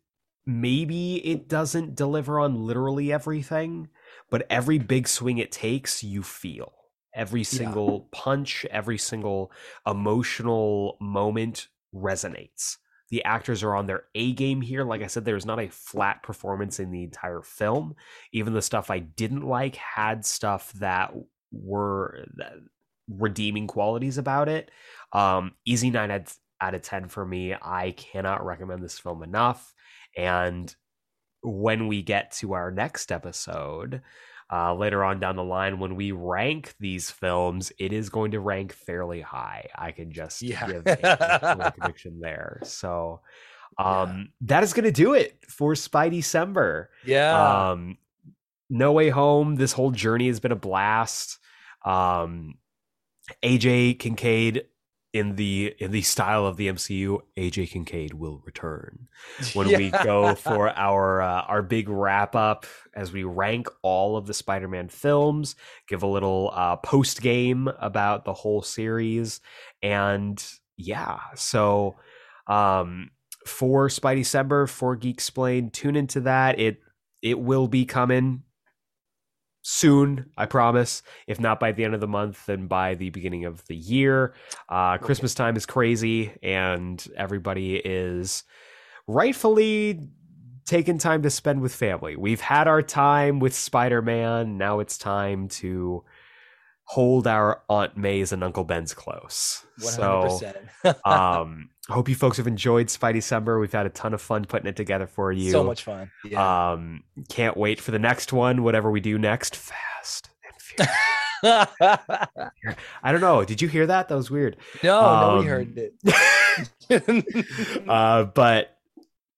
maybe it doesn't deliver on literally everything, but every big swing it takes, you feel. Every single punch, every single emotional moment resonates. The actors are on their A game here. Like I said, there's not a flat performance in the entire film. Even the stuff I didn't like had stuff that were redeeming qualities about it. Um, easy nine out out of 10 for me. I cannot recommend this film enough. And when we get to our next episode, uh, later on down the line, when we rank these films, it is going to rank fairly high. I can just Yeah. give a, prediction there. So um, that is going to do it for Spidey December. yeah Um, no Way Home. This whole journey has been a blast. Um, AJ Kincaid in the in the style of the MCU, AJ Kincaid will return when we go for our uh, our big wrap up as we rank all of the Spider-Man films, give a little uh, post game about the whole series, and yeah, so um, for Spidey December for Geek Explained. Tune into that. It it will be coming soon, I promise. If not by the end of the month, then by the beginning of the year. Uh, Christmas time is crazy, and everybody is rightfully taking time to spend with family. We've had our time with Spider Man. Now it's time to hold our Aunt May's and Uncle Ben's close. So, 100%. um, hope you folks have enjoyed Spidey Summer. We've had a ton of fun putting it together for you. so much fun. Yeah. Um, can't wait for the next one, whatever we do next. Fast and furious. I don't know. Did you hear that? That was weird. no, nobody Um, heard it. Uh, but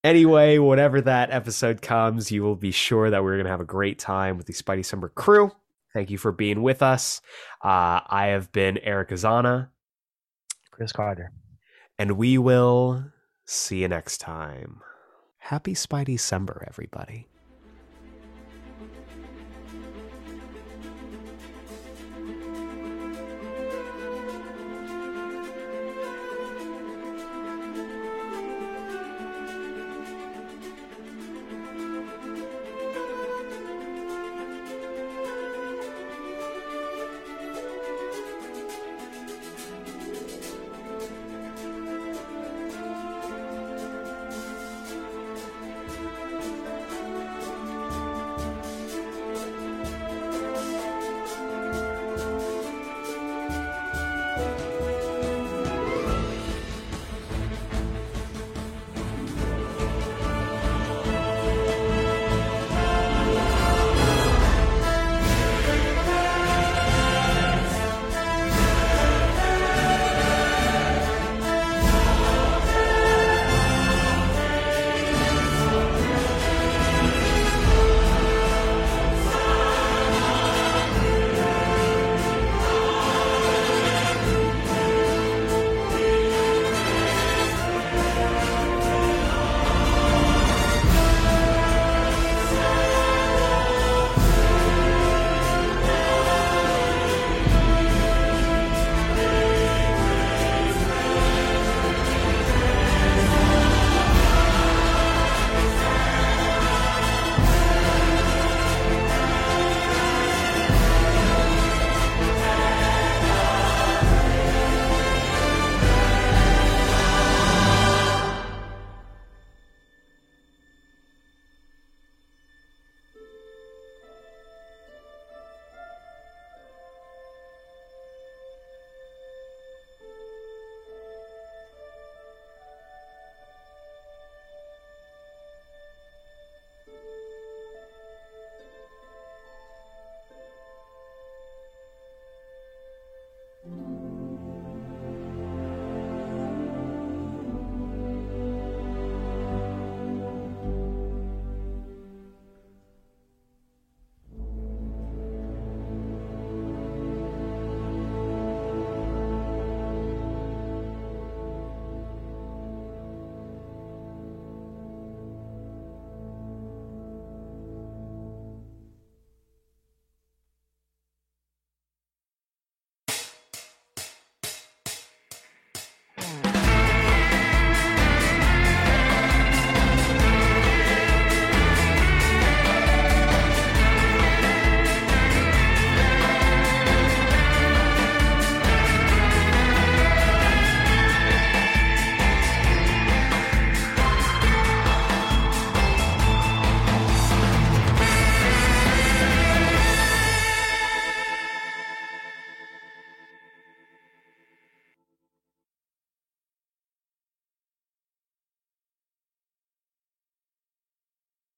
anyway, whenever that episode comes, you will be sure that we're going to have a great time with the Spidey Summer crew. Thank you for being with us. Uh, I have been Eric Azana, Chris Carter. and we will see you next time. Happy Spidey December, everybody.